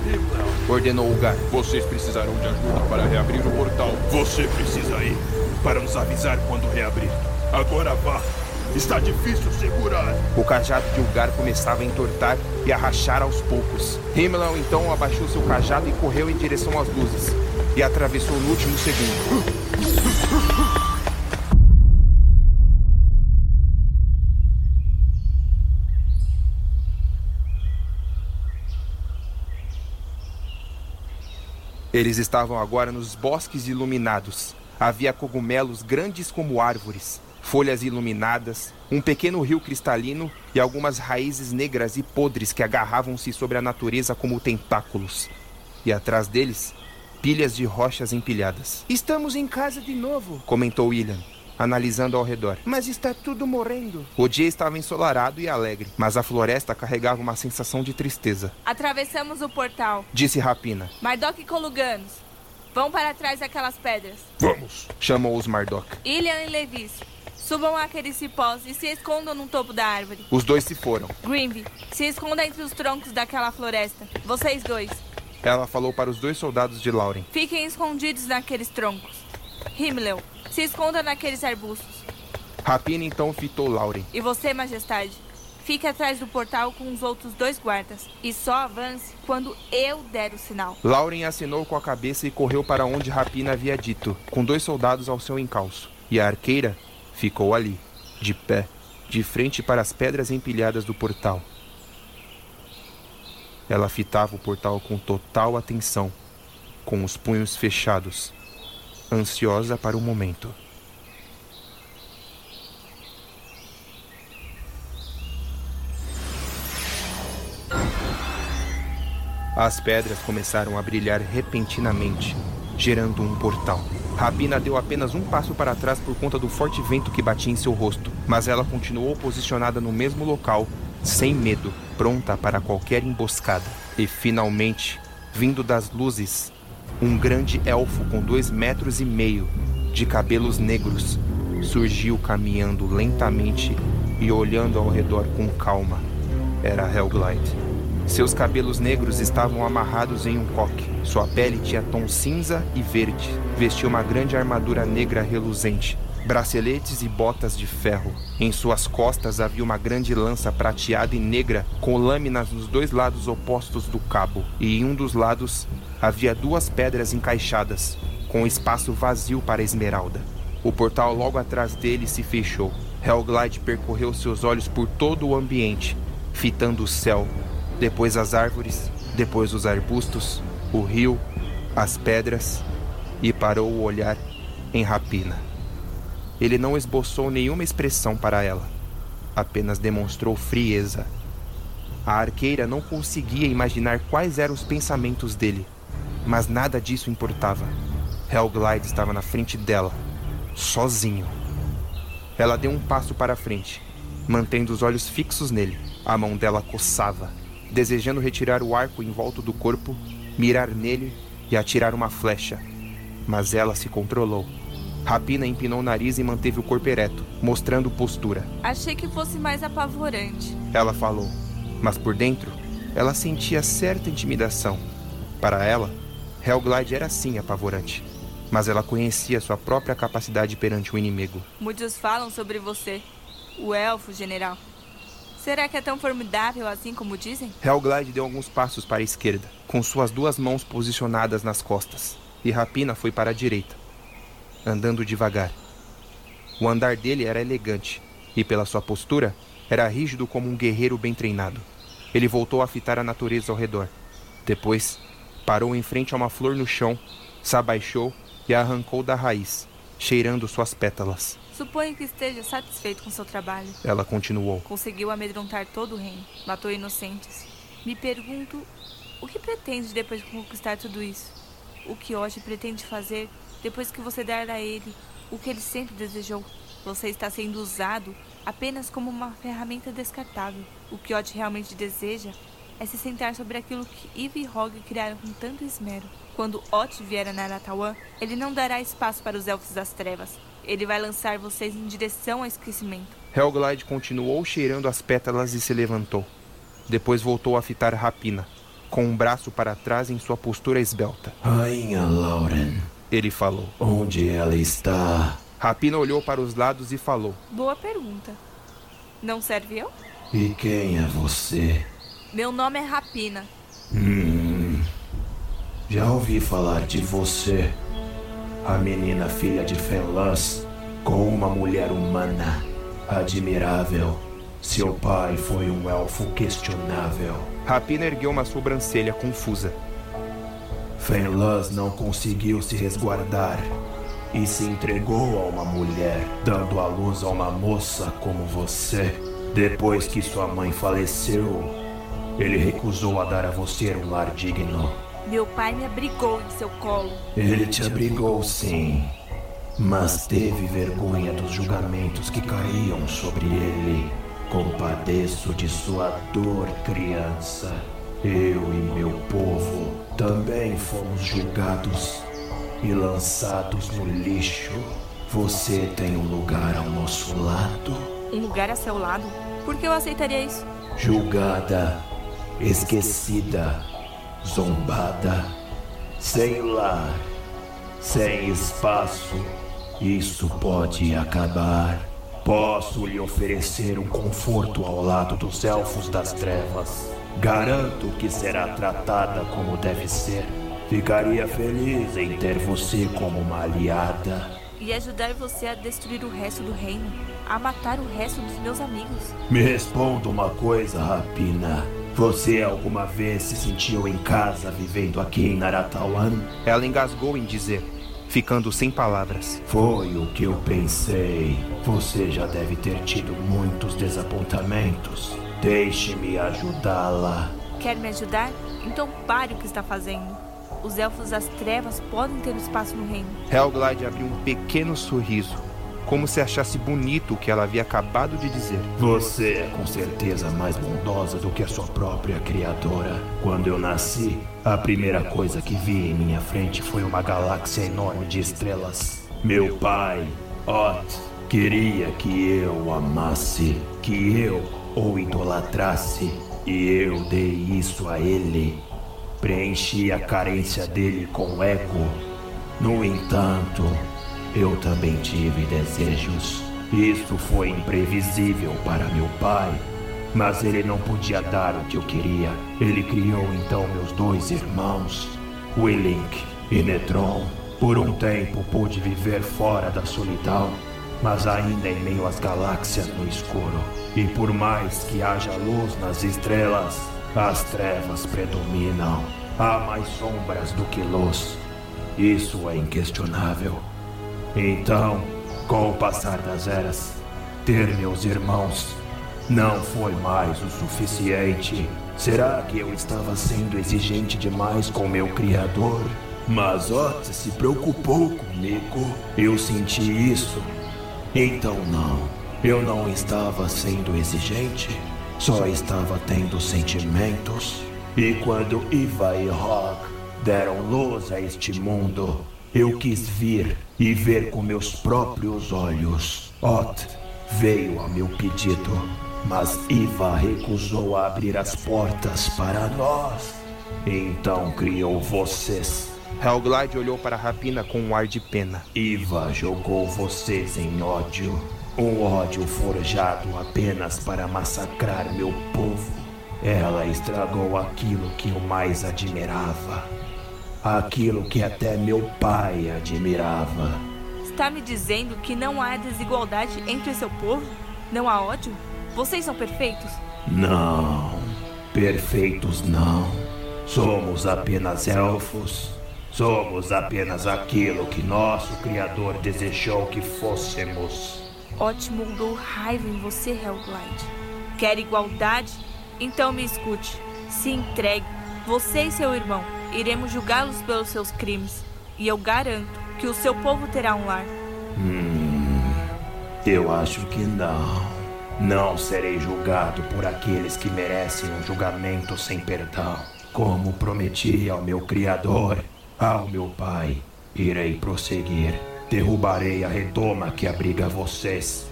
Ordenou Ugar. Vocês precisarão de ajuda para reabrir o portal. Você precisa ir para nos avisar quando reabrir. Agora vá. Está difícil segurar. O cajado de Ugar começava a entortar e a rachar aos poucos. Himmel então abaixou seu cajado e correu em direção às luzes. E atravessou no último segundo. Eles estavam agora nos bosques iluminados. Havia cogumelos grandes como árvores, folhas iluminadas, um pequeno rio cristalino e algumas raízes negras e podres que agarravam-se sobre a natureza como tentáculos. E atrás deles, pilhas de rochas empilhadas. Estamos em casa de novo, Comentou William, analisando ao redor. mas está tudo morrendo. O dia estava ensolarado e alegre, mas a floresta carregava uma sensação de tristeza. Atravessamos o portal. Disse Rapina. Mardok e Coluganos, vão para trás daquelas pedras. Vamos. Chamou os Mardok. Ilian e Levis, Subam aqueles cipós e se escondam no topo da árvore. Os dois se foram. Grimby, se esconda entre os troncos daquela floresta. Vocês dois. Ela falou para os dois soldados de Lauren. Fiquem escondidos naqueles troncos. Himmler, se esconda naqueles arbustos. Rapina então fitou Lauren. E você, majestade? Fique atrás do portal com os outros dois guardas. E só avance quando eu der o sinal. Lauren assinou com a cabeça e correu para onde Rapina havia dito, com dois soldados ao seu encalço. E a arqueira ficou ali, de pé, de frente para as pedras empilhadas do portal. Ela fitava o portal com total atenção, com os punhos fechados, ansiosa para o momento. As pedras começaram a brilhar repentinamente, gerando um portal. Rabina deu apenas um passo para trás por conta do forte vento que batia em seu rosto, mas ela continuou posicionada no mesmo local, sem medo, pronta para qualquer emboscada. E finalmente, vindo das luzes, um grande elfo com dois metros e meio, de cabelos negros, surgiu caminhando lentamente e olhando ao redor com calma. Era Hellglide. Seus cabelos negros estavam amarrados em um coque. Sua pele tinha tom cinza e verde. Vestia uma grande armadura negra reluzente, braceletes e botas de ferro. Em suas costas havia uma grande lança prateada e negra com lâminas nos dois lados opostos do cabo, e em um dos lados havia duas pedras encaixadas, com espaço vazio para a esmeralda. O portal logo atrás dele se fechou. Hellglide percorreu seus olhos por todo o ambiente, fitando o céu, depois as árvores, depois os arbustos, o rio, as pedras e parou o olhar em Rapina. Ele não esboçou nenhuma expressão para ela, apenas demonstrou frieza. A arqueira não conseguia imaginar quais eram os pensamentos dele, mas nada disso importava. Hellglide estava na frente dela, sozinho. Ela deu um passo para frente, mantendo os olhos fixos nele. A mão dela coçava desejando retirar o arco em volta do corpo, mirar nele e atirar uma flecha. Mas ela se controlou. Rapina empinou o nariz e manteve o corpo ereto, mostrando postura. Achei que fosse mais apavorante. Ela falou, mas por dentro, ela sentia certa intimidação. Para ela, Hellglide era sim apavorante, mas ela conhecia sua própria capacidade perante o inimigo. Muitos falam sobre você, o elfo general. Será que é tão formidável assim como dizem? Hellglide deu alguns passos para a esquerda, com suas duas mãos posicionadas nas costas, e Rapina foi para a direita, andando devagar. O andar dele era elegante, e pela sua postura, era rígido como um guerreiro bem treinado. Ele voltou a fitar a natureza ao redor. Depois, parou em frente a uma flor no chão, se abaixou e a arrancou da raiz, cheirando suas pétalas. Suponho que esteja satisfeito com seu trabalho. Ela continuou. Conseguiu amedrontar todo o reino. Matou inocentes. Me pergunto o que pretende depois de conquistar tudo isso? O que hoje pretende fazer depois que você der a ele o que ele sempre desejou? Você está sendo usado apenas como uma ferramenta descartável. O que Odd realmente deseja é se sentar sobre aquilo que Eve e Hog criaram com tanto esmero. Quando Ot vier a Naratawan, ele não dará espaço para os Elfos das Trevas. Ele vai lançar vocês em direção ao esquecimento. Hellglide continuou cheirando as pétalas e se levantou. Depois voltou a fitar Rapina, com um braço para trás em sua postura esbelta. Rainha Lauren. Ele falou. Onde ela está? Rapina olhou para os lados e falou. Boa pergunta. Não serve eu? E quem é você? Meu nome é Rapina. Hum. Já ouvi falar de você a menina filha de Fenlas, com uma mulher humana. Admirável. Seu pai foi um elfo questionável. Rapina ergueu uma sobrancelha confusa. Fenlas não conseguiu se resguardar e se entregou a uma mulher, dando à luz a uma moça como você. Depois que sua mãe faleceu, ele recusou a dar a você um lar digno. Meu pai me abrigou em seu colo. Ele te abrigou, sim. Mas teve vergonha dos julgamentos que caíam sobre ele. Compadeço de sua dor, criança. Eu e meu povo também fomos julgados e lançados no lixo. Você tem um lugar ao nosso lado. Um lugar a seu lado? Por que eu aceitaria isso? Julgada, esquecida, zombada, sem lar, sem espaço. Isso pode acabar. Posso lhe oferecer um conforto ao lado dos elfos das trevas. Garanto que será tratada como deve ser. Ficaria feliz em ter você como uma aliada. E ajudar você a destruir o resto do reino, a matar o resto dos meus amigos. Me responda uma coisa, Rapina. Você alguma vez se sentiu em casa vivendo aqui em Naratawan? Ela engasgou em dizer, ficando sem palavras. Foi o que eu pensei. Você já deve ter tido muitos desapontamentos. Deixe-me ajudá-la. Quer me ajudar? Então pare o que está fazendo. Os elfos das trevas podem ter espaço no reino. Helglide abriu um pequeno sorriso, como se achasse bonito o que ela havia acabado de dizer. Você é com certeza mais bondosa do que a sua própria criadora. Quando eu nasci, a primeira coisa que vi em minha frente foi uma galáxia enorme de estrelas. Meu pai, Ot, queria que eu o amasse, que eu o idolatrasse, e eu dei isso a ele. Preenchi a carência dele com ego. No entanto, eu também tive desejos. Isso foi imprevisível para meu pai, mas ele não podia dar o que eu queria. Ele criou então meus dois irmãos, Willink e Netron. Por um tempo pude viver fora da solidão, mas ainda em meio às galáxias no escuro. E por mais que haja luz nas estrelas, as trevas predominam. Há mais sombras do que luz. Isso é inquestionável. Então, com o passar das eras, ter meus irmãos não foi mais o suficiente. Será que eu estava sendo exigente demais com meu criador? Mas Ot se preocupou comigo. Eu senti isso. Então não. Eu não estava sendo exigente. Só estava tendo sentimentos. E quando Iva e Hog deram luz a este mundo, eu quis vir e ver com meus próprios olhos. Ot veio a meu pedido, mas Iva recusou abrir as portas para nós. Então criou vocês. Helglide olhou para a rapina com um ar de pena. Iva jogou vocês em ódio. Um ódio forjado apenas para massacrar meu povo. Ela estragou aquilo que eu mais admirava. Aquilo que até meu pai admirava. Está me dizendo que não há desigualdade entre seu povo? Não há ódio? Vocês são perfeitos? Não, perfeitos não. Somos apenas elfos. Somos apenas aquilo que nosso Criador desejou que fôssemos. Ótimo moldou raiva em você, Hellglide. Quer igualdade? Então me escute. Se entregue. Você e seu irmão iremos julgá-los pelos seus crimes. E eu garanto que o seu povo terá um lar. Hum, eu acho que não. Não serei julgado por aqueles que merecem um julgamento sem perdão. Como prometi ao meu Criador, ao meu Pai, irei prosseguir. Derrubarei a redoma que abriga vocês.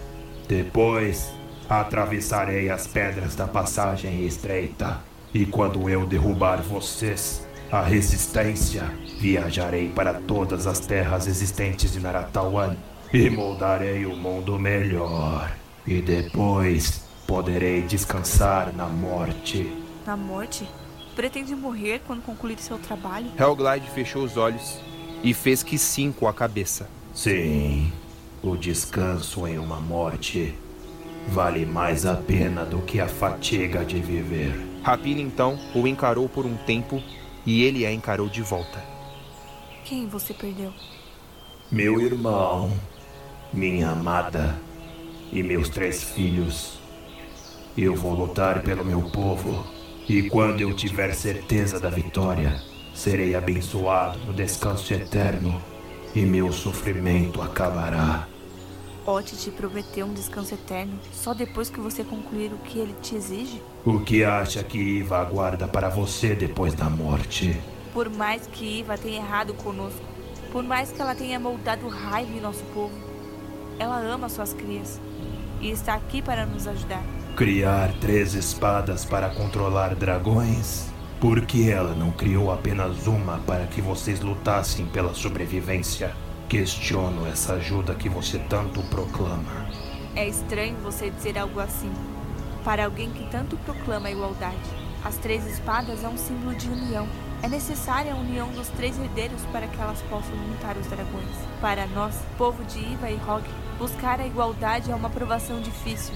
Depois, atravessarei as pedras da passagem estreita. E quando eu derrubar vocês, a resistência, viajarei para todas as terras existentes de Naratawan e moldarei o mundo melhor. E depois poderei descansar na morte. Na morte? Pretende morrer quando concluir seu trabalho? Helglide fechou os olhos e fez que sim com a cabeça. Sim, o descanso em uma morte vale mais a pena do que a fatiga de viver. Rapina então o encarou por um tempo e ele a encarou de volta. Quem você perdeu? Meu irmão, minha amada e meus três filhos. Eu vou lutar pelo meu povo e quando eu tiver certeza da vitória, serei abençoado no descanso eterno e meu sofrimento acabará. Ot te prometeu um descanso eterno só depois que você concluir o que ele te exige? O que acha que Iva aguarda para você depois da morte? Por mais que Iva tenha errado conosco, por mais que ela tenha moldado raiva em nosso povo, ela ama suas crias e está aqui para nos ajudar. Criar três espadas para controlar dragões? Por que ela não criou apenas uma para que vocês lutassem pela sobrevivência? Questiono essa ajuda que você tanto proclama. É estranho você dizer algo assim para alguém que tanto proclama a igualdade. As três espadas é um símbolo de união. É necessária a união dos três herdeiros para que elas possam lutar os dragões. Para nós, povo de Iva e Hog, buscar a igualdade é uma provação difícil,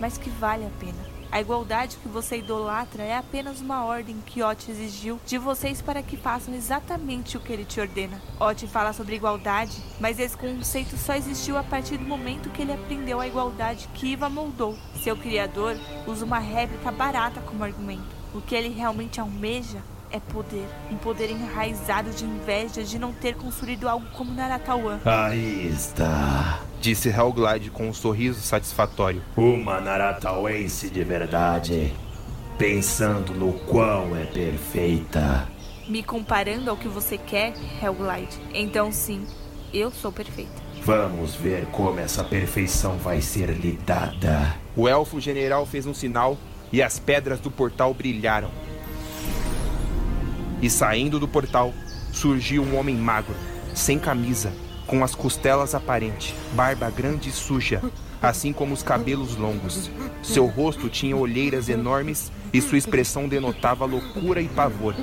mas que vale a pena. A igualdade que você idolatra é apenas uma ordem que Ot exigiu de vocês para que façam exatamente o que ele te ordena. Ot fala sobre igualdade, mas esse conceito só existiu a partir do momento que ele aprendeu a igualdade que Iva moldou. Seu criador usa uma réplica barata como argumento. O que ele realmente almeja é poder. Um poder enraizado de inveja de não ter construído algo como Naratawan. Aí está. Disse Hellglide com um sorriso satisfatório. Uma Naratauense de verdade. Pensando no quão é perfeita. Me comparando ao que você quer, Hellglide, então sim, eu sou perfeita. Vamos ver como essa perfeição vai ser lidada. O elfo general fez um sinal e as pedras do portal brilharam. E saindo do portal, surgiu um homem magro, sem camisa, com as costelas aparentes, barba grande e suja, assim como os cabelos longos. Seu rosto tinha olheiras enormes e sua expressão denotava loucura e pavor.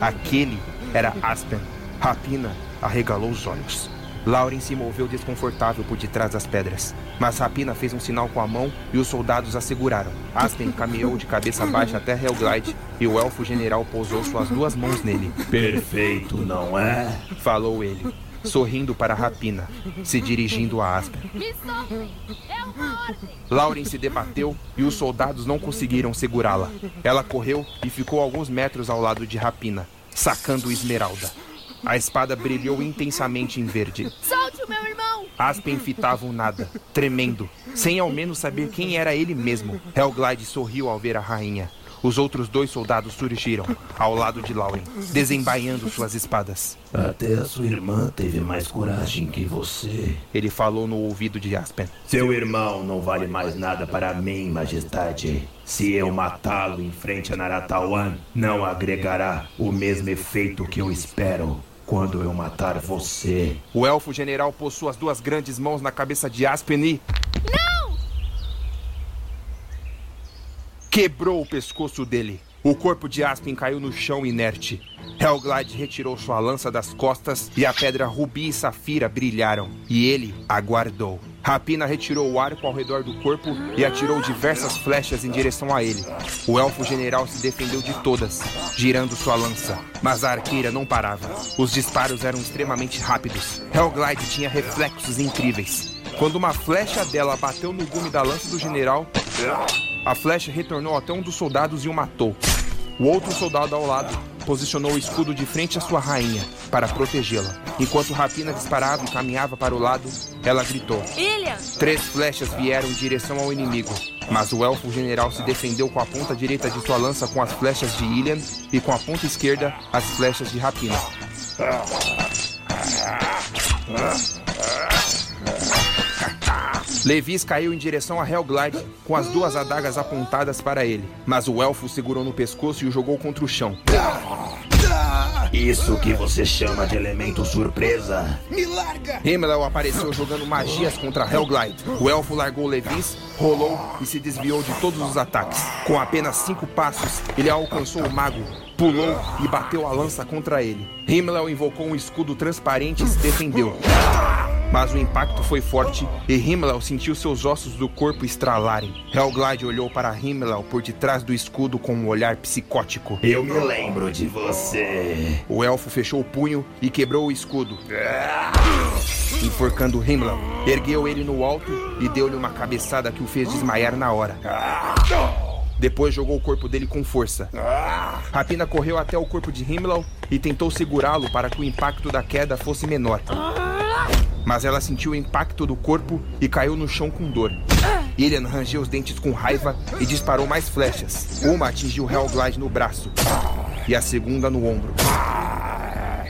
Aquele era Aspen. Rapina arregalou os olhos. Lauren se moveu desconfortável por detrás das pedras, mas Rapina fez um sinal com a mão e os soldados a seguraram. Aspen caminhou de cabeça baixa até Hellglide e o elfo general pousou suas duas mãos nele. Perfeito, não é? Falou ele, sorrindo para Rapina, se dirigindo a Aspen. Me soltem! É uma ordem! Lauren se debateu e os soldados não conseguiram segurá-la. Ela correu e ficou alguns metros ao lado de Rapina, sacando Esmeralda. A espada brilhou intensamente em verde. Solte o meu irmão! Aspen fitava o nada, tremendo, sem ao menos saber quem era ele mesmo. Hellglide sorriu ao ver a rainha. Os outros dois soldados surgiram, ao lado de Lauren, desembaiando suas espadas. Até a sua irmã teve mais coragem que você. Ele falou no ouvido de Aspen. Seu irmão não vale mais nada para mim, majestade. Se eu matá-lo em frente a Naratawan, não agregará o mesmo efeito que eu espero quando eu matar você. O elfo general pôs suas duas grandes mãos na cabeça de Aspen e. Não! quebrou o pescoço dele. O corpo de Aspen caiu no chão inerte. Hellglide retirou sua lança das costas e a pedra rubi e safira brilharam. E ele aguardou. Rapina retirou o arco ao redor do corpo e atirou diversas flechas em direção a ele. O elfo general se defendeu de todas, girando sua lança. Mas a arqueira não parava. Os disparos eram extremamente rápidos. Hellglide tinha reflexos incríveis. Quando uma flecha dela bateu no gume da lança do general, a flecha retornou até um dos soldados e o matou. O outro soldado ao lado posicionou o escudo de frente à sua rainha para protegê-la. Enquanto Rapina disparava e caminhava para o lado, ela gritou. Ilian! Três flechas vieram em direção ao inimigo, mas o elfo general se defendeu com a ponta direita de sua lança com as flechas de Ilian e com a ponta esquerda as flechas de Rapina. Levis caiu em direção a Hellglide com as duas adagas apontadas para ele, mas o elfo o segurou no pescoço e o jogou contra o chão. Isso que você chama de elemento surpresa. Me larga! Himmel apareceu jogando magias contra Hellglide. O elfo largou Levis, rolou e se desviou de todos os ataques. Com apenas cinco passos, ele alcançou o mago, pulou e bateu a lança contra ele. Himmel invocou um escudo transparente e se defendeu. Mas o impacto foi forte e Himmel sentiu seus ossos do corpo estralarem. Hellglide olhou para Himmel por detrás do escudo com um olhar psicótico. Eu me lembro de você. O elfo fechou o punho e quebrou o escudo. Enforcando Himmel, ergueu ele no alto e deu-lhe uma cabeçada que o fez desmaiar na hora. Depois jogou o corpo dele com força. Rapina correu até o corpo de Himmel e tentou segurá-lo para que o impacto da queda fosse menor. Mas ela sentiu o impacto do corpo e caiu no chão com dor. Ilian rangeu os dentes com raiva e disparou mais flechas. Uma atingiu Hellglide no braço e a segunda no ombro.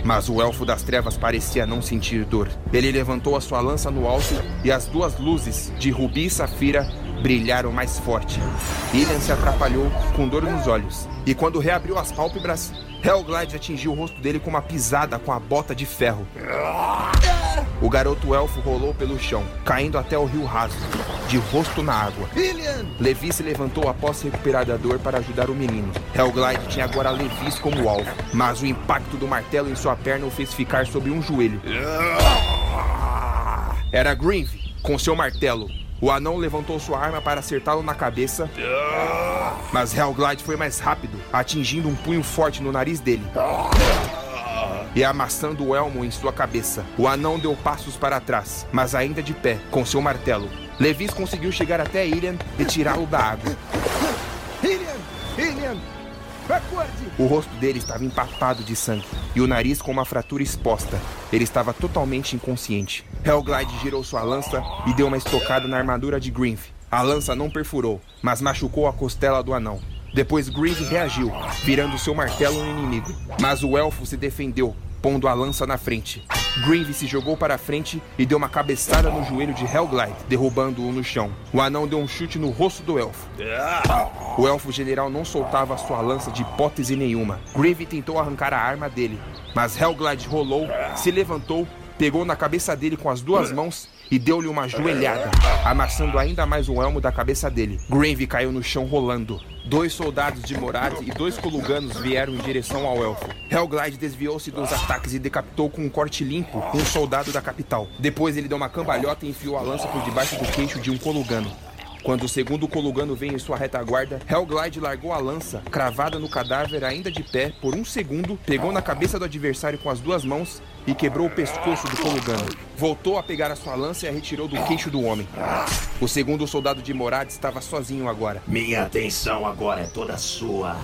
Mas o elfo das trevas parecia não sentir dor. Ele levantou a sua lança no alto e as duas luzes de rubi e safira brilharam mais forte. Ilian se atrapalhou com dor nos olhos. E quando reabriu as pálpebras, Helglide atingiu o rosto dele com uma pisada com a bota de ferro. O garoto elfo rolou pelo chão, caindo até o rio raso, de rosto na água. Levi se levantou após recuperar da dor para ajudar o menino. Helglide tinha agora Levis como alvo, mas o impacto do martelo em sua perna o fez ficar sobre um joelho. Era Greenve, com seu martelo. O anão levantou sua arma para acertá-lo na cabeça, mas Helglide foi mais rápido, atingindo um punho forte no nariz dele e amassando o elmo em sua cabeça. O anão deu passos para trás, mas ainda de pé, com seu martelo. Levis conseguiu chegar até Ilian e tirá-lo da água. Ilian! Ilian! O rosto dele estava empapado de sangue e o nariz com uma fratura exposta. Ele estava totalmente inconsciente. Helglide girou sua lança e deu uma estocada na armadura de Grinf. A lança não perfurou, mas machucou a costela do anão. Depois Grieve reagiu, virando seu martelo no inimigo. Mas o elfo se defendeu, pondo a lança na frente. Grieve se jogou para a frente e deu uma cabeçada no joelho de Helglide, derrubando-o no chão. O anão deu um chute no rosto do elfo. O elfo general não soltava sua lança de hipótese nenhuma. Grieve tentou arrancar a arma dele, mas Helglide rolou, se levantou, pegou na cabeça dele com as duas mãos e deu-lhe uma joelhada, amassando ainda mais o elmo da cabeça dele. Grave caiu no chão rolando. Dois soldados de Morad e dois coluganos vieram em direção ao elfo. Helglide desviou-se dos ataques e decapitou com um corte limpo um soldado da capital. Depois ele deu uma cambalhota e enfiou a lança por debaixo do queixo de um colugano. Quando o segundo colugano veio em sua retaguarda, Helglide largou a lança, cravada no cadáver ainda de pé, por um segundo, pegou na cabeça do adversário com as duas mãos e quebrou o pescoço do colugano. Voltou a pegar a sua lança e a retirou do queixo do homem. O segundo soldado de Morad estava sozinho agora. Minha atenção agora é toda sua.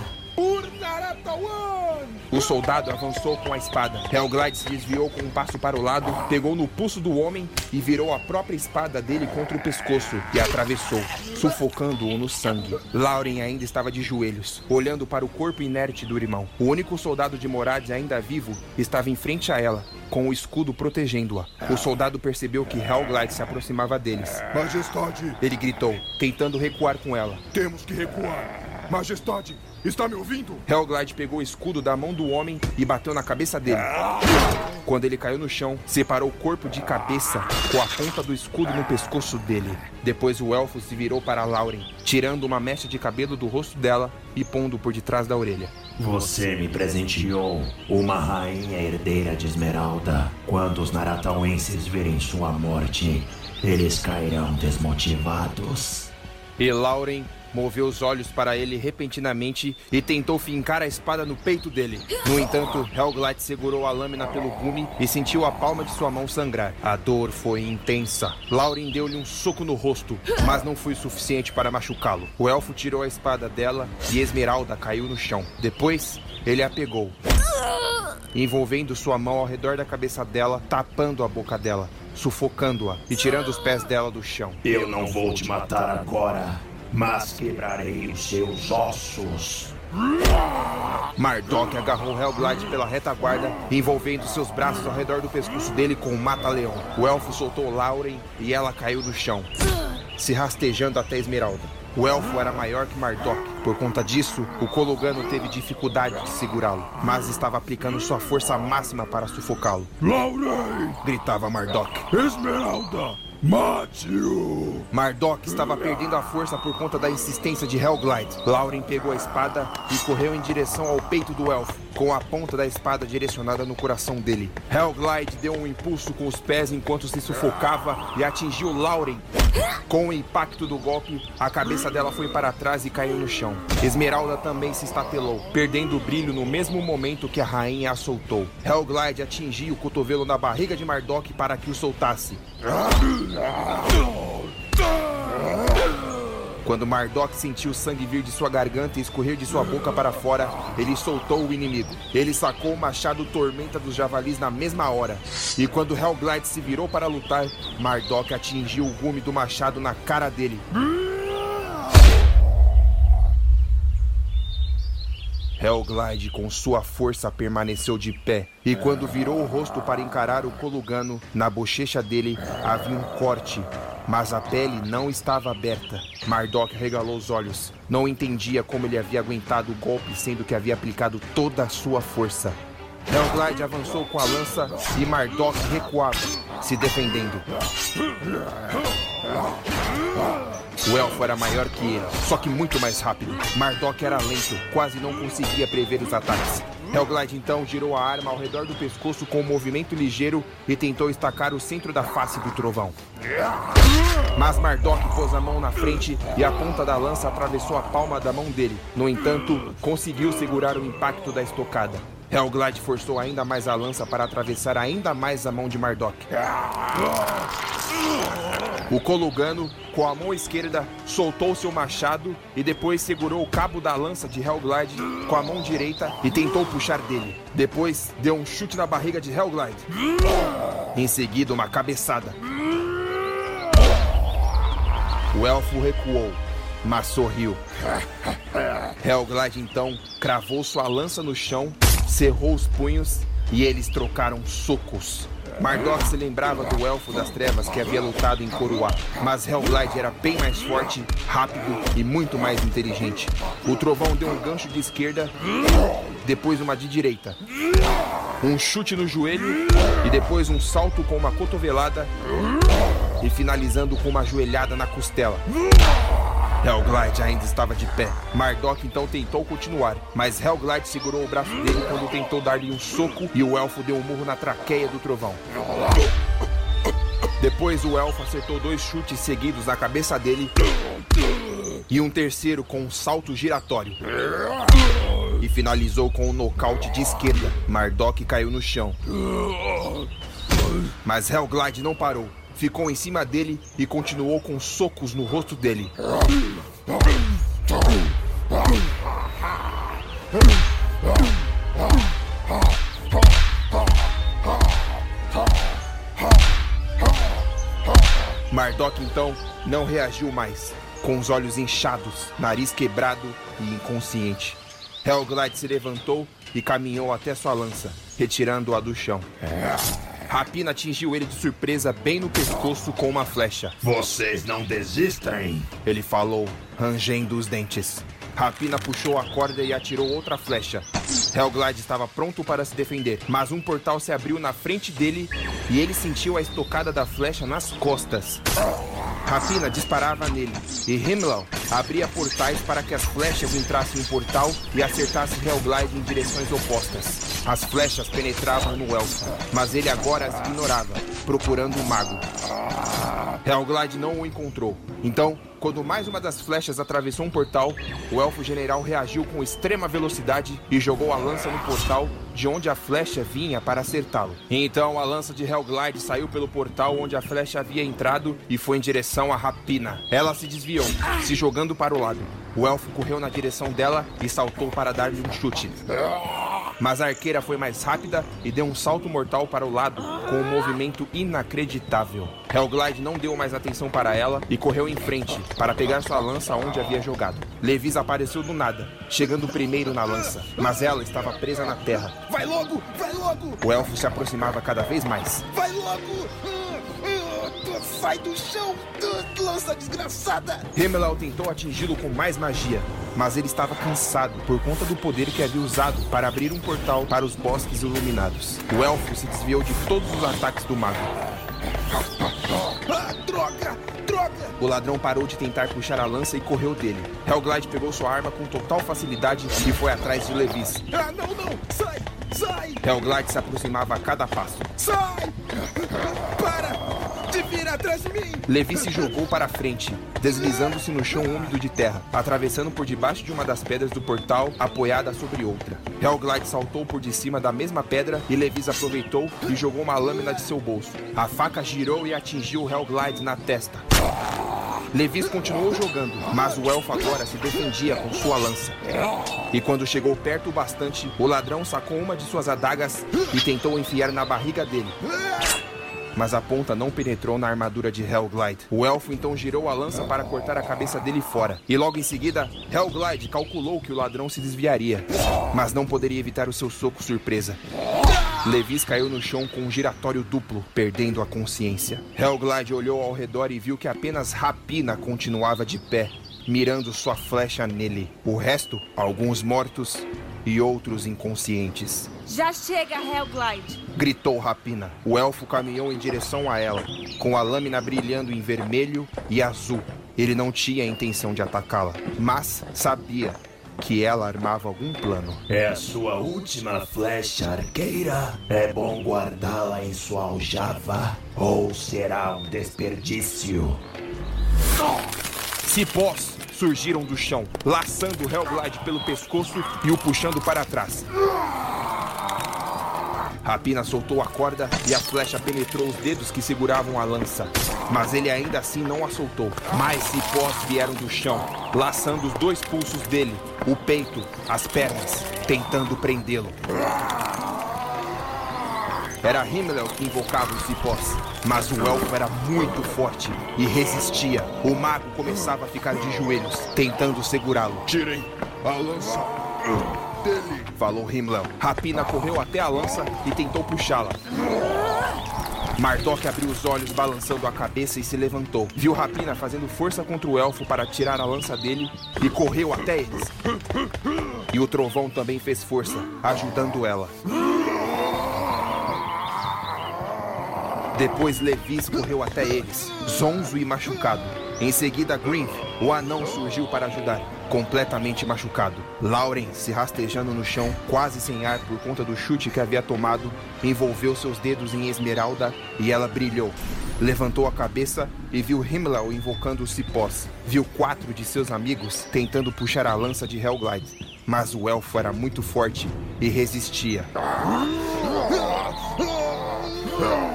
O soldado avançou com a espada. Helglide se desviou com um passo para o lado, pegou no pulso do homem e virou a própria espada dele contra o pescoço e atravessou, sufocando-o no sangue. Lauren ainda estava de joelhos, olhando para o corpo inerte do irmão. O único soldado de Morad ainda vivo estava em frente a ela, com o escudo protegendo-a. O soldado percebeu que Helglide se aproximava deles. Majestade! Ele gritou, tentando recuar com ela. Temos que recuar! Majestade! Está me ouvindo? Helglide pegou o escudo da mão do homem e bateu na cabeça dele. Quando ele caiu no chão, separou o corpo de cabeça com a ponta do escudo no pescoço dele. Depois o elfo se virou para Lauren, tirando uma mecha de cabelo do rosto dela e pondo por detrás da orelha. Você me presenteou uma rainha herdeira de Esmeralda. Quando os naratauenses verem sua morte, eles cairão desmotivados. E Lauren moveu os olhos para ele repentinamente e tentou fincar a espada no peito dele. No entanto, Helglite segurou a lâmina pelo gume e sentiu a palma de sua mão sangrar. A dor foi intensa. Lauren deu-lhe um soco no rosto, mas não foi suficiente para machucá-lo. O elfo tirou a espada dela e Esmeralda caiu no chão. Depois, ele a pegou, envolvendo sua mão ao redor da cabeça dela, tapando a boca dela, sufocando-a e tirando os pés dela do chão. Eu não vou te matar agora, mas quebrarei os seus ossos. Mardok agarrou Hellglide pela retaguarda, envolvendo seus braços ao redor do pescoço dele com um mata-leão. O elfo soltou Lauren e ela caiu no chão, se rastejando até Esmeralda. O elfo era maior que Mardok. Por conta disso, o Colugano teve dificuldade de segurá-lo, mas estava aplicando sua força máxima para sufocá-lo. Lauren! Gritava Mardok. Esmeralda! Mate-o! Mardok estava perdendo a força por conta da insistência de Hellglide. Lauren pegou a espada e correu em direção ao peito do elfo, com a ponta da espada direcionada no coração dele. Hellglide deu um impulso com os pés enquanto se sufocava e atingiu Lauren. Com o impacto do golpe, a cabeça dela foi para trás e caiu no chão. Esmeralda também se estatelou, perdendo o brilho no mesmo momento que a rainha a soltou. Hellglide atingiu o cotovelo na barriga de Mardok para que o soltasse. Quando Mardok sentiu o sangue vir de sua garganta e escorrer de sua boca para fora, ele soltou o inimigo. Ele sacou o machado Tormenta dos Javalis na mesma hora. E quando Hellglide se virou para lutar, Mardok atingiu o gume do machado na cara dele. Hellglide, com sua força, permaneceu de pé. E quando virou o rosto para encarar o Colugano, na bochecha dele havia um corte, mas a pele não estava aberta. Mardok regalou os olhos. Não entendia como ele havia aguentado o golpe, sendo que havia aplicado toda a sua força. Hellglide avançou com a lança e Mardok recuava, se defendendo. O elfo era maior que ele, só que muito mais rápido. Mardok era lento, quase não conseguia prever os ataques. Hellglide então girou a arma ao redor do pescoço com um movimento ligeiro e tentou estacar o centro da face do trovão. Mas Mardok pôs a mão na frente e a ponta da lança atravessou a palma da mão dele. No entanto, conseguiu segurar o impacto da estocada. Hellglide forçou ainda mais a lança para atravessar ainda mais a mão de Mardok. O Colugano, com a mão esquerda, soltou seu machado e depois segurou o cabo da lança de Hellglide com a mão direita e tentou puxar dele. Depois, deu um chute na barriga de Hellglide. Em seguida, uma cabeçada. O elfo recuou, mas sorriu. Hellglide então cravou sua lança no chão, cerrou os punhos e eles trocaram socos. Mardok se lembrava do Elfo das Trevas que havia lutado em Coroá, mas Hellglide era bem mais forte, rápido e muito mais inteligente. O trovão deu um gancho de esquerda, depois uma de direita. Um chute no joelho e depois um salto com uma cotovelada e finalizando com uma joelhada na costela. Hellglide ainda estava de pé. Mardok então tentou continuar, mas Hellglide segurou o braço dele quando tentou dar-lhe um soco e o elfo deu um murro na traqueia do trovão. Depois o elfo acertou dois chutes seguidos na cabeça dele e um terceiro com um salto giratório. E finalizou com um nocaute de esquerda. Mardok caiu no chão. Mas Hellglide não parou ficou em cima dele e continuou com socos no rosto dele. Mardok então não reagiu mais, com os olhos inchados, nariz quebrado e inconsciente. Hellglide se levantou e caminhou até sua lança, retirando-a do chão. Rapina atingiu ele de surpresa bem no pescoço com uma flecha. Vocês não desistem? Ele falou, rangendo os dentes. Rapina puxou a corda e atirou outra flecha. Hellglide estava pronto para se defender, mas um portal se abriu na frente dele e ele sentiu a estocada da flecha nas costas. Rapina disparava nele e Himmler abria portais para que as flechas entrassem no portal e acertassem Hellglide em direções opostas. As flechas penetravam no elfo, mas ele agora as ignorava, procurando o mago. Hellglide não o encontrou. Então, quando mais uma das flechas atravessou um portal, o elfo general reagiu com extrema velocidade e jogou a lança no portal de onde a flecha vinha para acertá-lo. Então a lança de Hellglide saiu pelo portal onde a flecha havia entrado e foi em direção à rapina. Ela se desviou, se jogando para o lado. O elfo correu na direção dela e saltou para dar-lhe um chute. Mas a arqueira foi mais rápida e deu um salto mortal para o lado, com um movimento inacreditável. Hellglide não deu mais atenção para ela e correu em frente, para pegar sua lança onde havia jogado. Levis apareceu do nada, chegando primeiro na lança, mas ela estava presa na terra. Vai logo! Vai logo! O elfo se aproximava cada vez mais. Vai logo! Sai do chão, lança desgraçada! Hemelau tentou atingi-lo com mais magia, mas ele estava cansado por conta do poder que havia usado para abrir um portal para os bosques iluminados. O elfo se desviou de todos os ataques do mago. Ah, droga! O ladrão parou de tentar puxar a lança e correu dele. Hellglide pegou sua arma com total facilidade e foi atrás de Levis. Ah, não, não! Sai! Sai! Hellglide se aproximava a cada passo. Sai! Para! Atrás de mim! Levi se jogou para frente, deslizando-se no chão úmido de terra, atravessando por debaixo de uma das pedras do portal, apoiada sobre outra. Hellglide saltou por de cima da mesma pedra e Levis aproveitou e jogou uma lâmina de seu bolso. A faca girou e atingiu Hellglide na testa. Levis continuou jogando, mas o elfo agora se defendia com sua lança. E quando chegou perto o bastante, o ladrão sacou uma de suas adagas e tentou enfiar na barriga dele. Mas a ponta não penetrou na armadura de Hellglide. O elfo então girou a lança para cortar a cabeça dele fora. E logo em seguida, Hellglide calculou que o ladrão se desviaria, mas não poderia evitar o seu soco surpresa. Levis caiu no chão com um giratório duplo, perdendo a consciência. Hellglide olhou ao redor e viu que apenas Rapina continuava de pé, mirando sua flecha nele. O resto, alguns mortos e outros inconscientes. Já chega, Hellglide! Gritou Rapina. O elfo caminhou em direção a ela, com a lâmina brilhando em vermelho e azul. Ele não tinha a intenção de atacá-la, mas sabia que ela armava algum plano. É a sua última flecha arqueira? É bom guardá-la em sua aljava? Ou será um desperdício? Cipós surgiram do chão, laçando Hellglide pelo pescoço e o puxando para trás. Rapina soltou a corda e a flecha penetrou os dedos que seguravam a lança. Mas ele ainda assim não a soltou. Mais cipós vieram do chão, laçando os dois pulsos dele, o peito, as pernas, tentando prendê-lo. Era Himmel que invocava os cipós, mas o elfo era muito forte e resistia. O mago começava a ficar de joelhos, tentando segurá-lo. Tirem a lança dele. Falou Himmel. Rapina correu até a lança e tentou puxá-la. Mardok abriu os olhos, balançando a cabeça e se levantou. Viu Rapina fazendo força contra o elfo para tirar a lança dele e correu até eles. E o trovão também fez força, ajudando ela. Depois Levis correu até eles, zonzo e machucado. Em seguida, Grinf, o anão, surgiu para ajudar, completamente machucado. Lauren, se rastejando no chão, quase sem ar por conta do chute que havia tomado, envolveu seus dedos em esmeralda e ela brilhou. Levantou a cabeça e viu Himmler invocando os cipós. Viu quatro de seus amigos tentando puxar a lança de Hellglide. Mas o elfo era muito forte e resistia.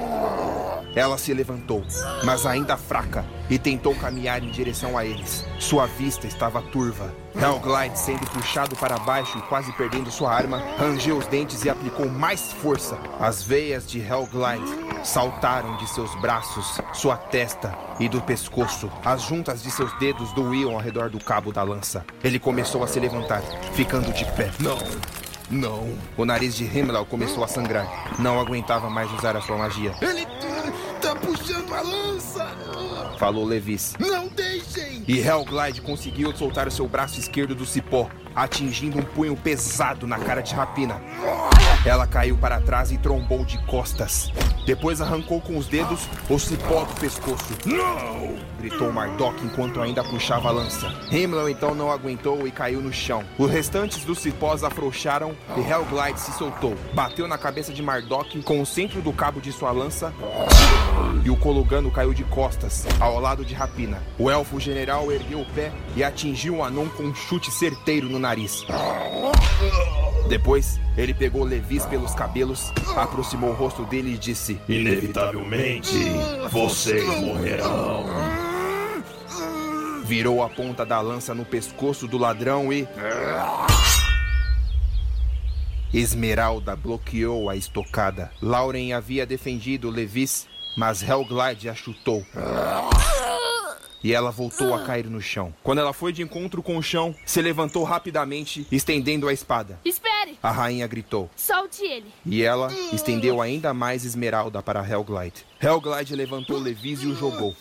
Ela se levantou, mas ainda fraca, e tentou caminhar em direção a eles. Sua vista estava turva. Hellglide, sendo puxado para baixo e quase perdendo sua arma, rangeu os dentes e aplicou mais força. As veias de Hellglide saltaram de seus braços, sua testa e do pescoço. As juntas de seus dedos doíam ao redor do cabo da lança. Ele começou a se levantar, ficando de pé. Não, não. O nariz de Himmel começou a sangrar. Não aguentava mais usar a sua magia. Ele tá puxando a lança. Falou Levis. Não deixem. E Hellglide conseguiu soltar o seu braço esquerdo do cipó, atingindo um punho pesado na cara de Rapina. Ela caiu para trás e trombou de costas. Depois arrancou com os dedos o cipó do pescoço. Não! Gritou Mardok enquanto ainda puxava a lança. Himmler então não aguentou e caiu no chão. Os restantes dos cipós afrouxaram e Hellglide se soltou. Bateu na cabeça de Mardok com o centro do cabo de sua lança e o Colugano caiu de costas, ao lado de Rapina. O elfo general ergueu o pé e atingiu o anão com um chute certeiro no nariz. Depois, ele pegou Levis pelos cabelos, aproximou o rosto dele e disse: Inevitavelmente, vocês morrerão. Virou a ponta da lança no pescoço do ladrão e. Esmeralda bloqueou a estocada. Lauren havia defendido Levis, mas Hellglide a chutou. E ela voltou a cair no chão. Quando ela foi de encontro com o chão, se levantou rapidamente, estendendo a espada. Espere! A rainha gritou. Solte ele! E ela estendeu ainda mais esmeralda para Hellglide. Hellglide levantou Levis e o jogou.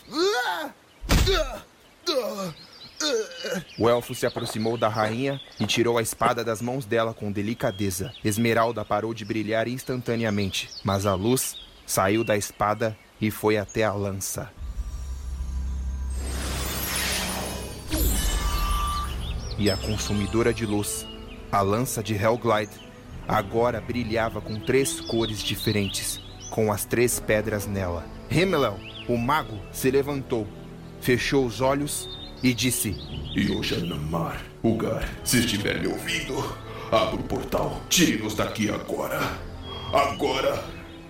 O elfo se aproximou da rainha e tirou a espada das mãos dela com delicadeza. Esmeralda parou de brilhar instantaneamente, mas a luz saiu da espada e foi até a lança. E a consumidora de luz, a lança de Hellglide, agora brilhava com três cores diferentes, com as três pedras nela. Himmel, o mago, se levantou, fechou os olhos e disse: Yoshanamar, Ugar, se estiver me ouvindo, abra o portal. Tire-nos daqui agora. Agora.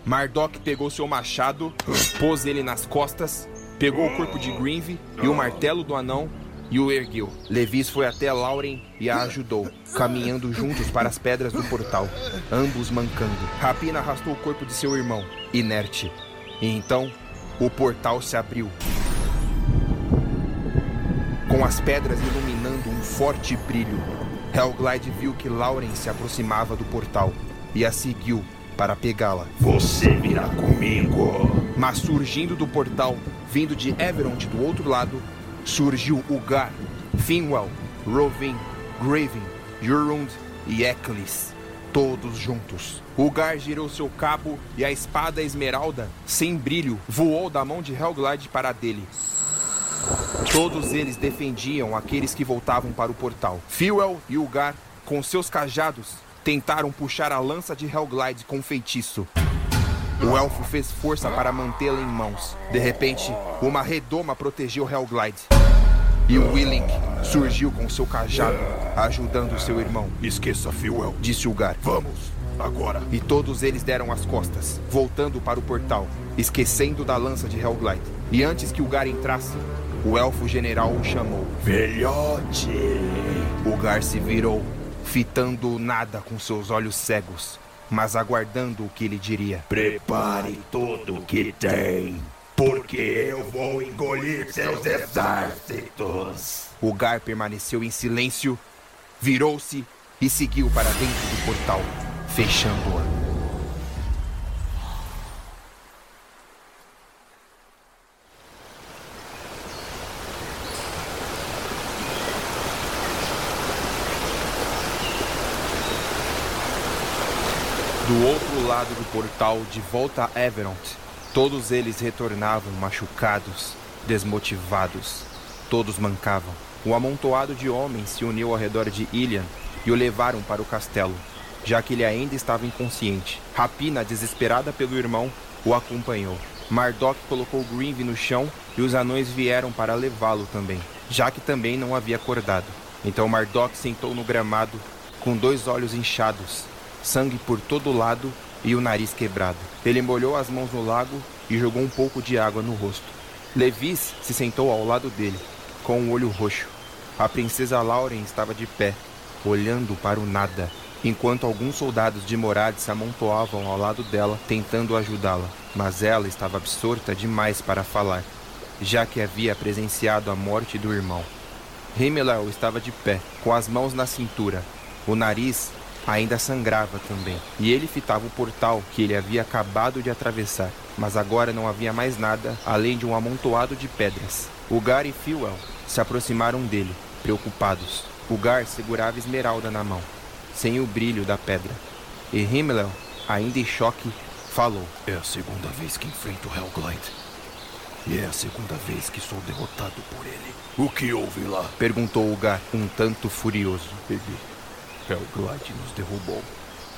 Mardok pegou seu machado, pôs ele nas costas, pegou o corpo de Grinve e o martelo do anão e o ergueu. Levis foi até Lauren e a ajudou, caminhando juntos para as pedras do portal, ambos mancando. Rapina arrastou o corpo de seu irmão, inerte, E então, o portal se abriu. Com as pedras iluminando um forte brilho, Hellglide viu que Lauren se aproximava do portal e a seguiu para pegá-la. Você virá comigo. Mas surgindo do portal, vindo de Everond do outro lado, surgiu Ugar, Finwell, Rovin, Graven, Jurund e Eccles, todos juntos. Ugar girou seu cabo e a espada esmeralda, sem brilho, voou da mão de Hellglide para a dele. Todos eles defendiam aqueles que voltavam para o portal. Fuel e Ugar, com seus cajados, tentaram puxar a lança de Hellglide com feitiço. O elfo fez força para mantê-la em mãos. De repente, uma redoma protegeu Hellglide. E o Willink surgiu com seu cajado, ajudando seu irmão. Esqueça, Fuel, disse Ugar. Vamos, agora. E todos eles deram as costas, voltando para o portal, esquecendo da lança de Hellglide. E antes que Ugar entrasse, o elfo general o chamou. Velhote! Ugar se virou, fitando nada com seus olhos cegos, mas aguardando o que ele diria. Prepare tudo o que tem, porque eu vou engolir seus exércitos. Ugar permaneceu em silêncio, virou-se e seguiu para dentro do portal, fechando-a. Do outro lado do portal, de volta a Everont, todos eles retornavam machucados, desmotivados. Todos mancavam. O amontoado de homens se uniu ao redor de Ilian e o levaram para o castelo, já que ele ainda estava inconsciente. Rapina, desesperada pelo irmão, o acompanhou. Mardok colocou Greenve no chão e os anões vieram para levá-lo também, já que também não havia acordado. Então Mardok sentou no gramado, com dois olhos inchados, sangue por todo lado e o nariz quebrado. Ele molhou as mãos no lago e jogou um pouco de água no rosto. Levis se sentou ao lado dele, com o olho roxo. A princesa Lauren estava de pé, olhando para o nada, enquanto alguns soldados de Morad se amontoavam ao lado dela, tentando ajudá-la. Mas ela estava absorta demais para falar, já que havia presenciado a morte do irmão. Himmel estava de pé, com as mãos na cintura, o nariz ainda sangrava também, e ele fitava o portal que ele havia acabado de atravessar, mas agora não havia mais nada além de um amontoado de pedras. Ugar e Fuel se aproximaram dele, preocupados. Ugar segurava Esmeralda na mão, sem o brilho da pedra. E Himmel, ainda em choque, falou: É a segunda vez que enfrento Hellglide. E é a segunda vez que sou derrotado por ele. O que houve lá? Perguntou Ugar, um tanto furioso. Ele Hellglide nos derrubou.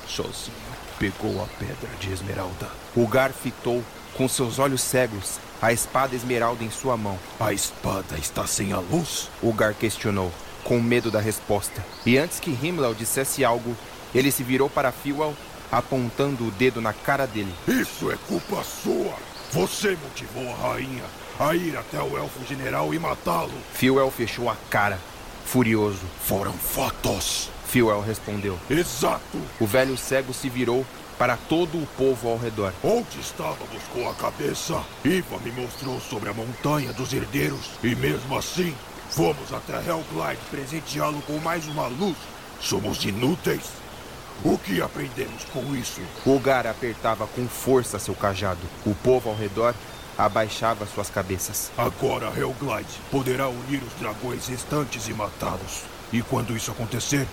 Sozinho. Pegou a pedra de esmeralda. Ugar fitou, com seus olhos cegos, a espada esmeralda em sua mão. A espada está sem a luz? Ugar questionou, com medo da resposta. E antes que Himmel dissesse algo, ele se virou para Fuel, apontando o dedo na cara dele. Isso é culpa sua! Você motivou a rainha a ir até o elfo general e matá-lo. Fuel fechou a cara, furioso. Foram fatos. Fuel respondeu. Exato. O velho cego se virou para todo o povo ao redor. Onde estávamos com a cabeça? Iva me mostrou sobre a montanha dos herdeiros e mesmo assim fomos até Hellglide presenteá-lo com mais uma luz. Somos inúteis. O que aprendemos com isso? Ugar apertava com força seu cajado. O povo ao redor abaixava suas cabeças. Agora Hellglide poderá unir os dragões restantes e matá-los. E quando isso acontecer,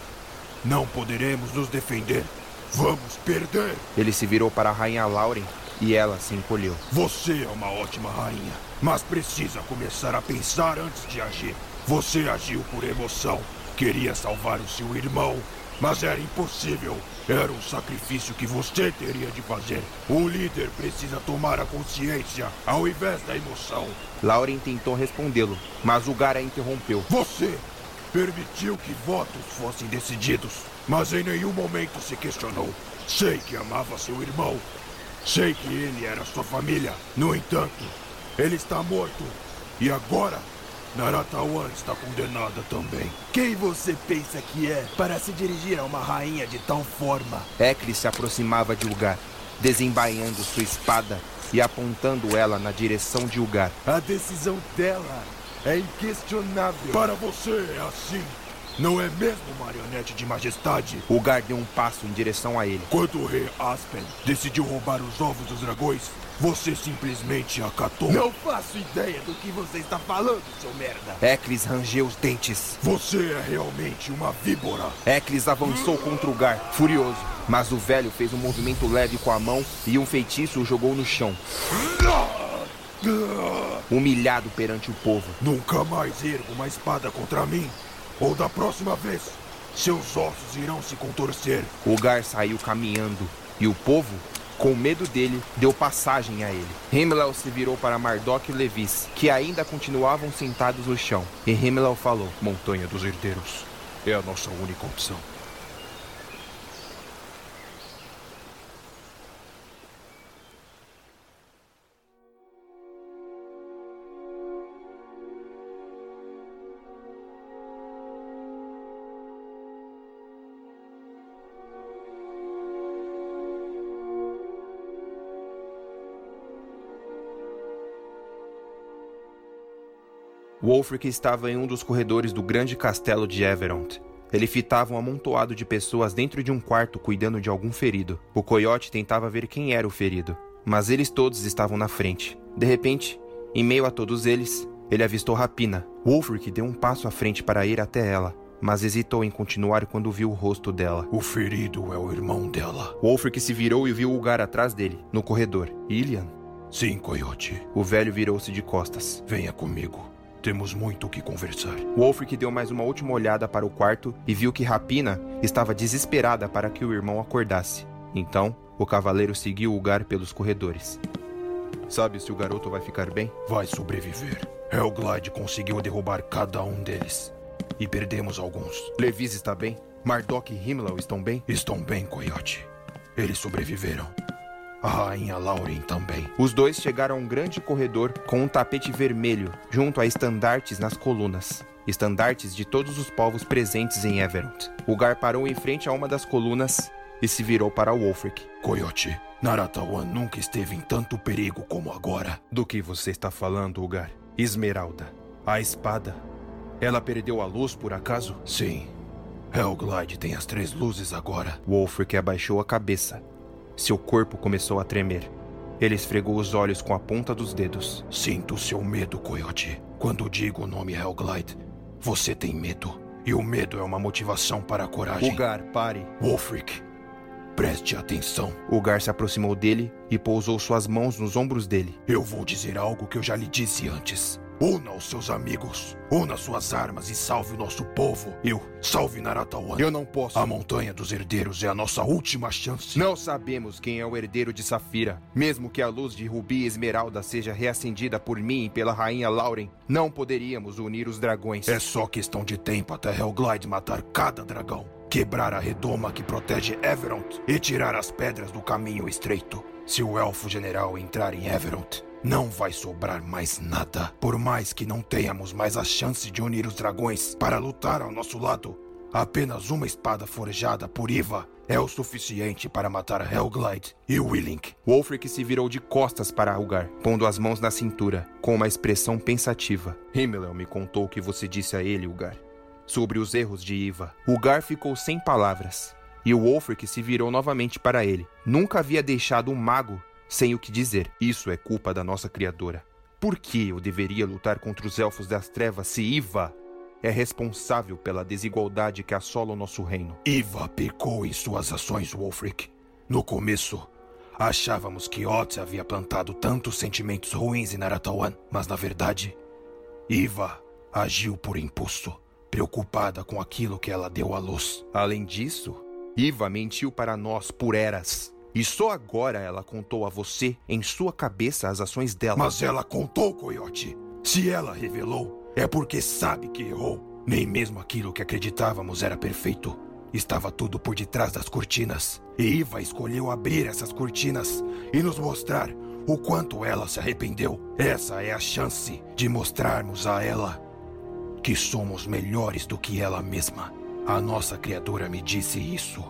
não poderemos nos defender. Vamos perder. Ele se virou para a rainha Lauren e ela se encolheu. Você é uma ótima rainha, mas precisa começar a pensar antes de agir. Você agiu por emoção. Queria salvar o seu irmão, mas era impossível. Era um sacrifício que você teria de fazer. O líder precisa tomar a consciência ao invés da emoção. Lauren tentou respondê-lo, mas o Gara interrompeu. Você permitiu que votos fossem decididos, mas em nenhum momento se questionou. Sei que amava seu irmão. Sei que ele era sua família. No entanto, ele está morto. E agora, Naratawan está condenada também. Quem você pensa que é para se dirigir a uma rainha de tal forma? Ekli se aproximava de lugar, desembaiando sua espada e apontando ela na direção de Ugar. A decisão dela é inquestionável. Para você é assim. Não é mesmo, marionete de majestade? Ugar deu um passo em direção a ele. Quando o rei Aspen decidiu roubar os ovos dos dragões, você simplesmente acatou. Não faço ideia do que você está falando, seu merda. Eklis rangeu os dentes. Você é realmente uma víbora. Eklis avançou contra Ugar, furioso. Mas o velho fez um movimento leve com a mão e um feitiço o jogou no chão. Humilhado perante o povo. Nunca mais ergo uma espada contra mim. Ou da próxima vez, seus ossos irão se contorcer. Ugar saiu caminhando e o povo, com medo dele, deu passagem a ele. Himmel se virou para Mardok e Levis, que ainda continuavam sentados no chão. E Himmel falou: Montanha dos Herdeiros é a nossa única opção. Wolfric estava em um dos corredores do grande castelo de Everond. Ele fitava um amontoado de pessoas dentro de um quarto cuidando de algum ferido. O coiote tentava ver quem era o ferido, mas eles todos estavam na frente. De repente, em meio a todos eles, ele avistou Rapina. Wolfric deu um passo à frente para ir até ela, mas hesitou em continuar quando viu o rosto dela. O ferido é o irmão dela. Wolfric se virou e viu o lugar atrás dele, no corredor. Ilian? Sim, coiote. O velho virou-se de costas. Venha comigo. Temos muito o que conversar. Wolfric deu mais uma última olhada para o quarto e viu que Rapina estava desesperada para que o irmão acordasse. Então, o cavaleiro seguiu o Gar pelos corredores. Sabe se o garoto vai ficar bem? Vai sobreviver. Helglide conseguiu derrubar cada um deles. E perdemos alguns. Levis está bem? Mardok e Himmel estão bem? Estão bem, Coyote. Eles sobreviveram. A rainha Lauren também. Os dois chegaram a um grande corredor com um tapete vermelho, junto a estandartes nas colunas. Estandartes de todos os povos presentes em Everett. O Gar parou em frente a uma das colunas e se virou para Wolfric. Coyote, Naratawan nunca esteve em tanto perigo como agora. Do que você está falando, Ugar? Esmeralda. A espada. Ela perdeu a luz por acaso? Sim. Helglide tem as três luzes agora. Wolfric abaixou a cabeça. Seu corpo começou a tremer. Ele esfregou os olhos com a ponta dos dedos. Sinto seu medo, Coyote. Quando digo o nome Helglide, você tem medo. E o medo é uma motivação para a coragem. Ugar, pare. Wolfric, preste atenção. Ugar se aproximou dele e pousou suas mãos nos ombros dele. Eu vou dizer algo que eu já lhe disse antes. Una os seus amigos, una suas armas e salve o nosso povo. Eu, salve Naratawan. Eu não posso. A Montanha dos Herdeiros é a nossa última chance. Não sabemos quem é o herdeiro de Safira. Mesmo que a luz de Rubi e Esmeralda seja reacendida por mim e pela Rainha Lauren, não poderíamos unir os dragões. É só questão de tempo até Helglide matar cada dragão, quebrar a redoma que protege Everond e tirar as pedras do caminho estreito. Se o Elfo General entrar em Everond, não vai sobrar mais nada. Por mais que não tenhamos mais a chance de unir os dragões para lutar ao nosso lado, apenas uma espada forjada por Iva é o suficiente para matar Helglide e Willink. Wolfric se virou de costas para Algar, pondo as mãos na cintura, com uma expressão pensativa. Himmel me contou o que você disse a ele, Ugar, sobre os erros de Iva. Ugar ficou sem palavras, e o Wolfric se virou novamente para ele. Nunca havia deixado um mago sem o que dizer. Isso é culpa da nossa criadora. Por que eu deveria lutar contra os elfos das trevas se Iva é responsável pela desigualdade que assola o nosso reino? Iva pecou em suas ações, Wolfric. No começo, achávamos que Ots havia plantado tantos sentimentos ruins em Naratawan, mas na verdade, Iva agiu por impulso, preocupada com aquilo que ela deu à luz. Além disso, Iva mentiu para nós por eras. E só agora ela contou a você, em sua cabeça, as ações dela. Mas ela contou, Coyote. Se ela revelou, é porque sabe que errou. Nem mesmo aquilo que acreditávamos era perfeito. Estava tudo por detrás das cortinas. E Iva escolheu abrir essas cortinas e nos mostrar o quanto ela se arrependeu. Essa é a chance de mostrarmos a ela que somos melhores do que ela mesma. A nossa criadora me disse isso.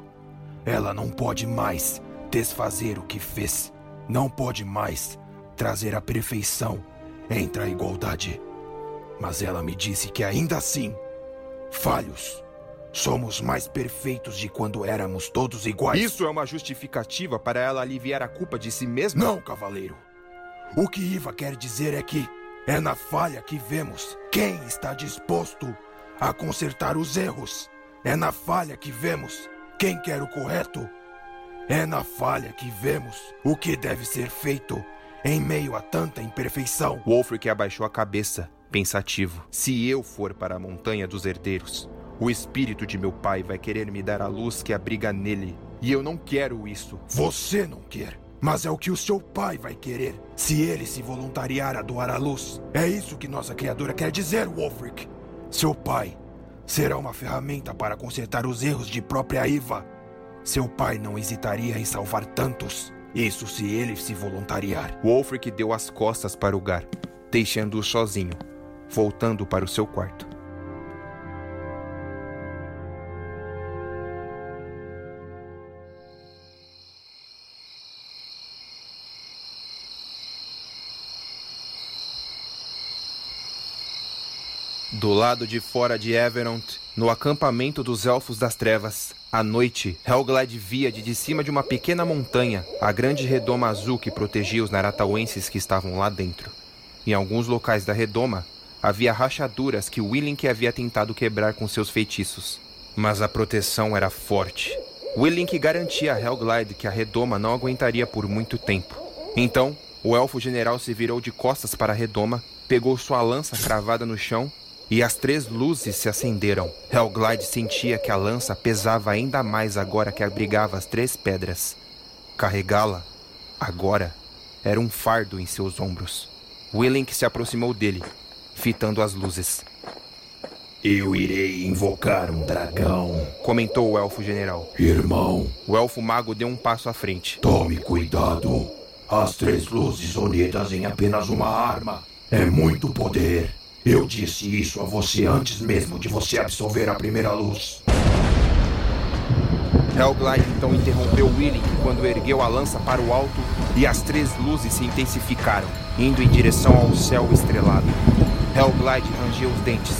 Ela não pode mais desfazer o que fez. Não pode mais trazer a perfeição entre a igualdade. Mas ela me disse que ainda assim, falhos, somos mais perfeitos de quando éramos todos iguais. Isso é uma justificativa para ela aliviar a culpa de si mesma? Não, cavaleiro. O que Iva quer dizer é que é na falha que vemos quem está disposto a consertar os erros. É na falha que vemos quem quer o correto. É na falha que vemos o que deve ser feito em meio a tanta imperfeição. Wolfric abaixou a cabeça, pensativo. Se eu for para a Montanha dos Herdeiros, o espírito de meu pai vai querer me dar a luz que abriga nele. E eu não quero isso. Você não quer. Mas é o que o seu pai vai querer, se ele se voluntariar a doar a luz. É isso que nossa criadora quer dizer, Wolfric. Seu pai será uma ferramenta para consertar os erros de própria Iva. Seu pai não hesitaria em salvar tantos. Isso se ele se voluntariar. Wolfric deu as costas para o Gar, deixando-o sozinho, voltando para o seu quarto. Do lado de fora de Everond, no acampamento dos Elfos das Trevas, à noite, Helglad via de, de cima de uma pequena montanha a grande redoma azul que protegia os naratauenses que estavam lá dentro. Em alguns locais da redoma, havia rachaduras que Willink havia tentado quebrar com seus feitiços. Mas a proteção era forte. Willink garantia a Helglad que a redoma não aguentaria por muito tempo. Então, o elfo general se virou de costas para a redoma, pegou sua lança cravada no chão e as três luzes se acenderam. Helglide sentia que a lança pesava ainda mais agora que abrigava as três pedras. Carregá-la, agora, era um fardo em seus ombros. Willink se aproximou dele, fitando as luzes. Eu irei invocar um dragão, comentou o elfo general. Irmão. O elfo mago deu um passo à frente. Tome cuidado. As três luzes unidas em apenas uma arma. É muito poder. Eu disse isso a você antes mesmo de você absorver a primeira luz. Helglide então interrompeu Willink quando ergueu a lança para o alto e as três luzes se intensificaram, indo em direção ao céu estrelado. Helglide rangeu os dentes,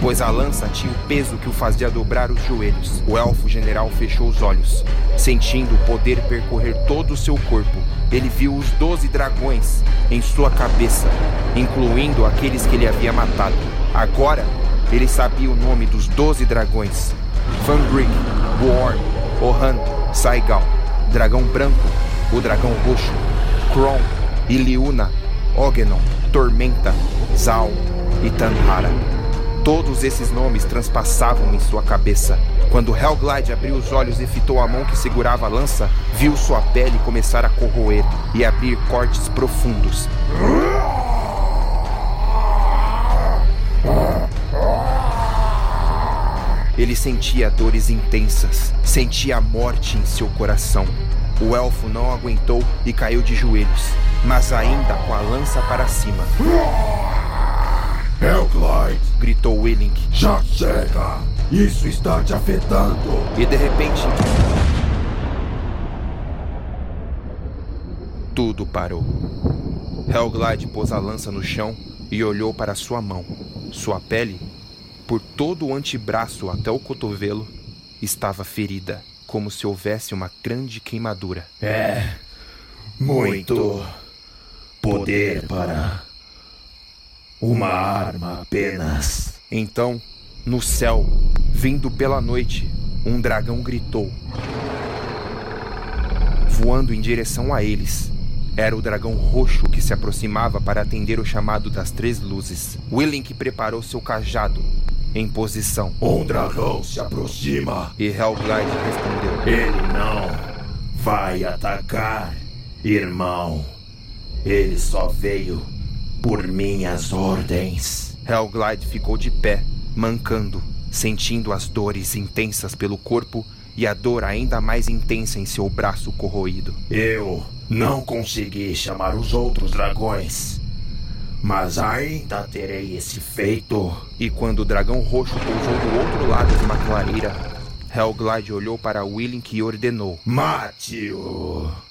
pois a lança tinha o peso que o fazia dobrar os joelhos. O elfo general fechou os olhos, sentindo o poder percorrer todo o seu corpo. Ele viu os doze dragões em sua cabeça, incluindo aqueles que ele havia matado. Agora, ele sabia o nome dos doze dragões: Fangrik, Worm, Ohan, Saigal, Dragão Branco, o Dragão Roxo, Kron, Iliuna, Ogenon, Tormenta, Zal e Tanhara. Todos esses nomes transpassavam em sua cabeça. Quando Helglide abriu os olhos e fitou a mão que segurava a lança, viu sua pele começar a corroer e abrir cortes profundos. Ele sentia dores intensas, sentia a morte em seu coração. O elfo não aguentou e caiu de joelhos, mas ainda com a lança para cima. Helglide! gritou Willink. Já chega! Isso está te afetando! E de repente. Tudo parou. Helglide pôs a lança no chão e olhou para sua mão. Sua pele, por todo o antebraço até o cotovelo, estava ferida, como se houvesse uma grande queimadura. É. Muito poder para uma arma apenas. Então, no céu, vindo pela noite, um dragão gritou. Voando em direção a eles. Era o dragão roxo que se aproximava para atender o chamado das três luzes. Willink preparou seu cajado, em posição. Um dragão se aproxima. E Hellglide respondeu: Ele não vai atacar, irmão. Ele só veio por minhas ordens. Hellglide ficou de pé, mancando, sentindo as dores intensas pelo corpo e a dor ainda mais intensa em seu braço corroído. Eu não consegui chamar os outros dragões, mas ainda terei esse feito. E quando o dragão roxo pousou do outro lado de uma clareira, Hellglide olhou para Willink e ordenou: Mate-o!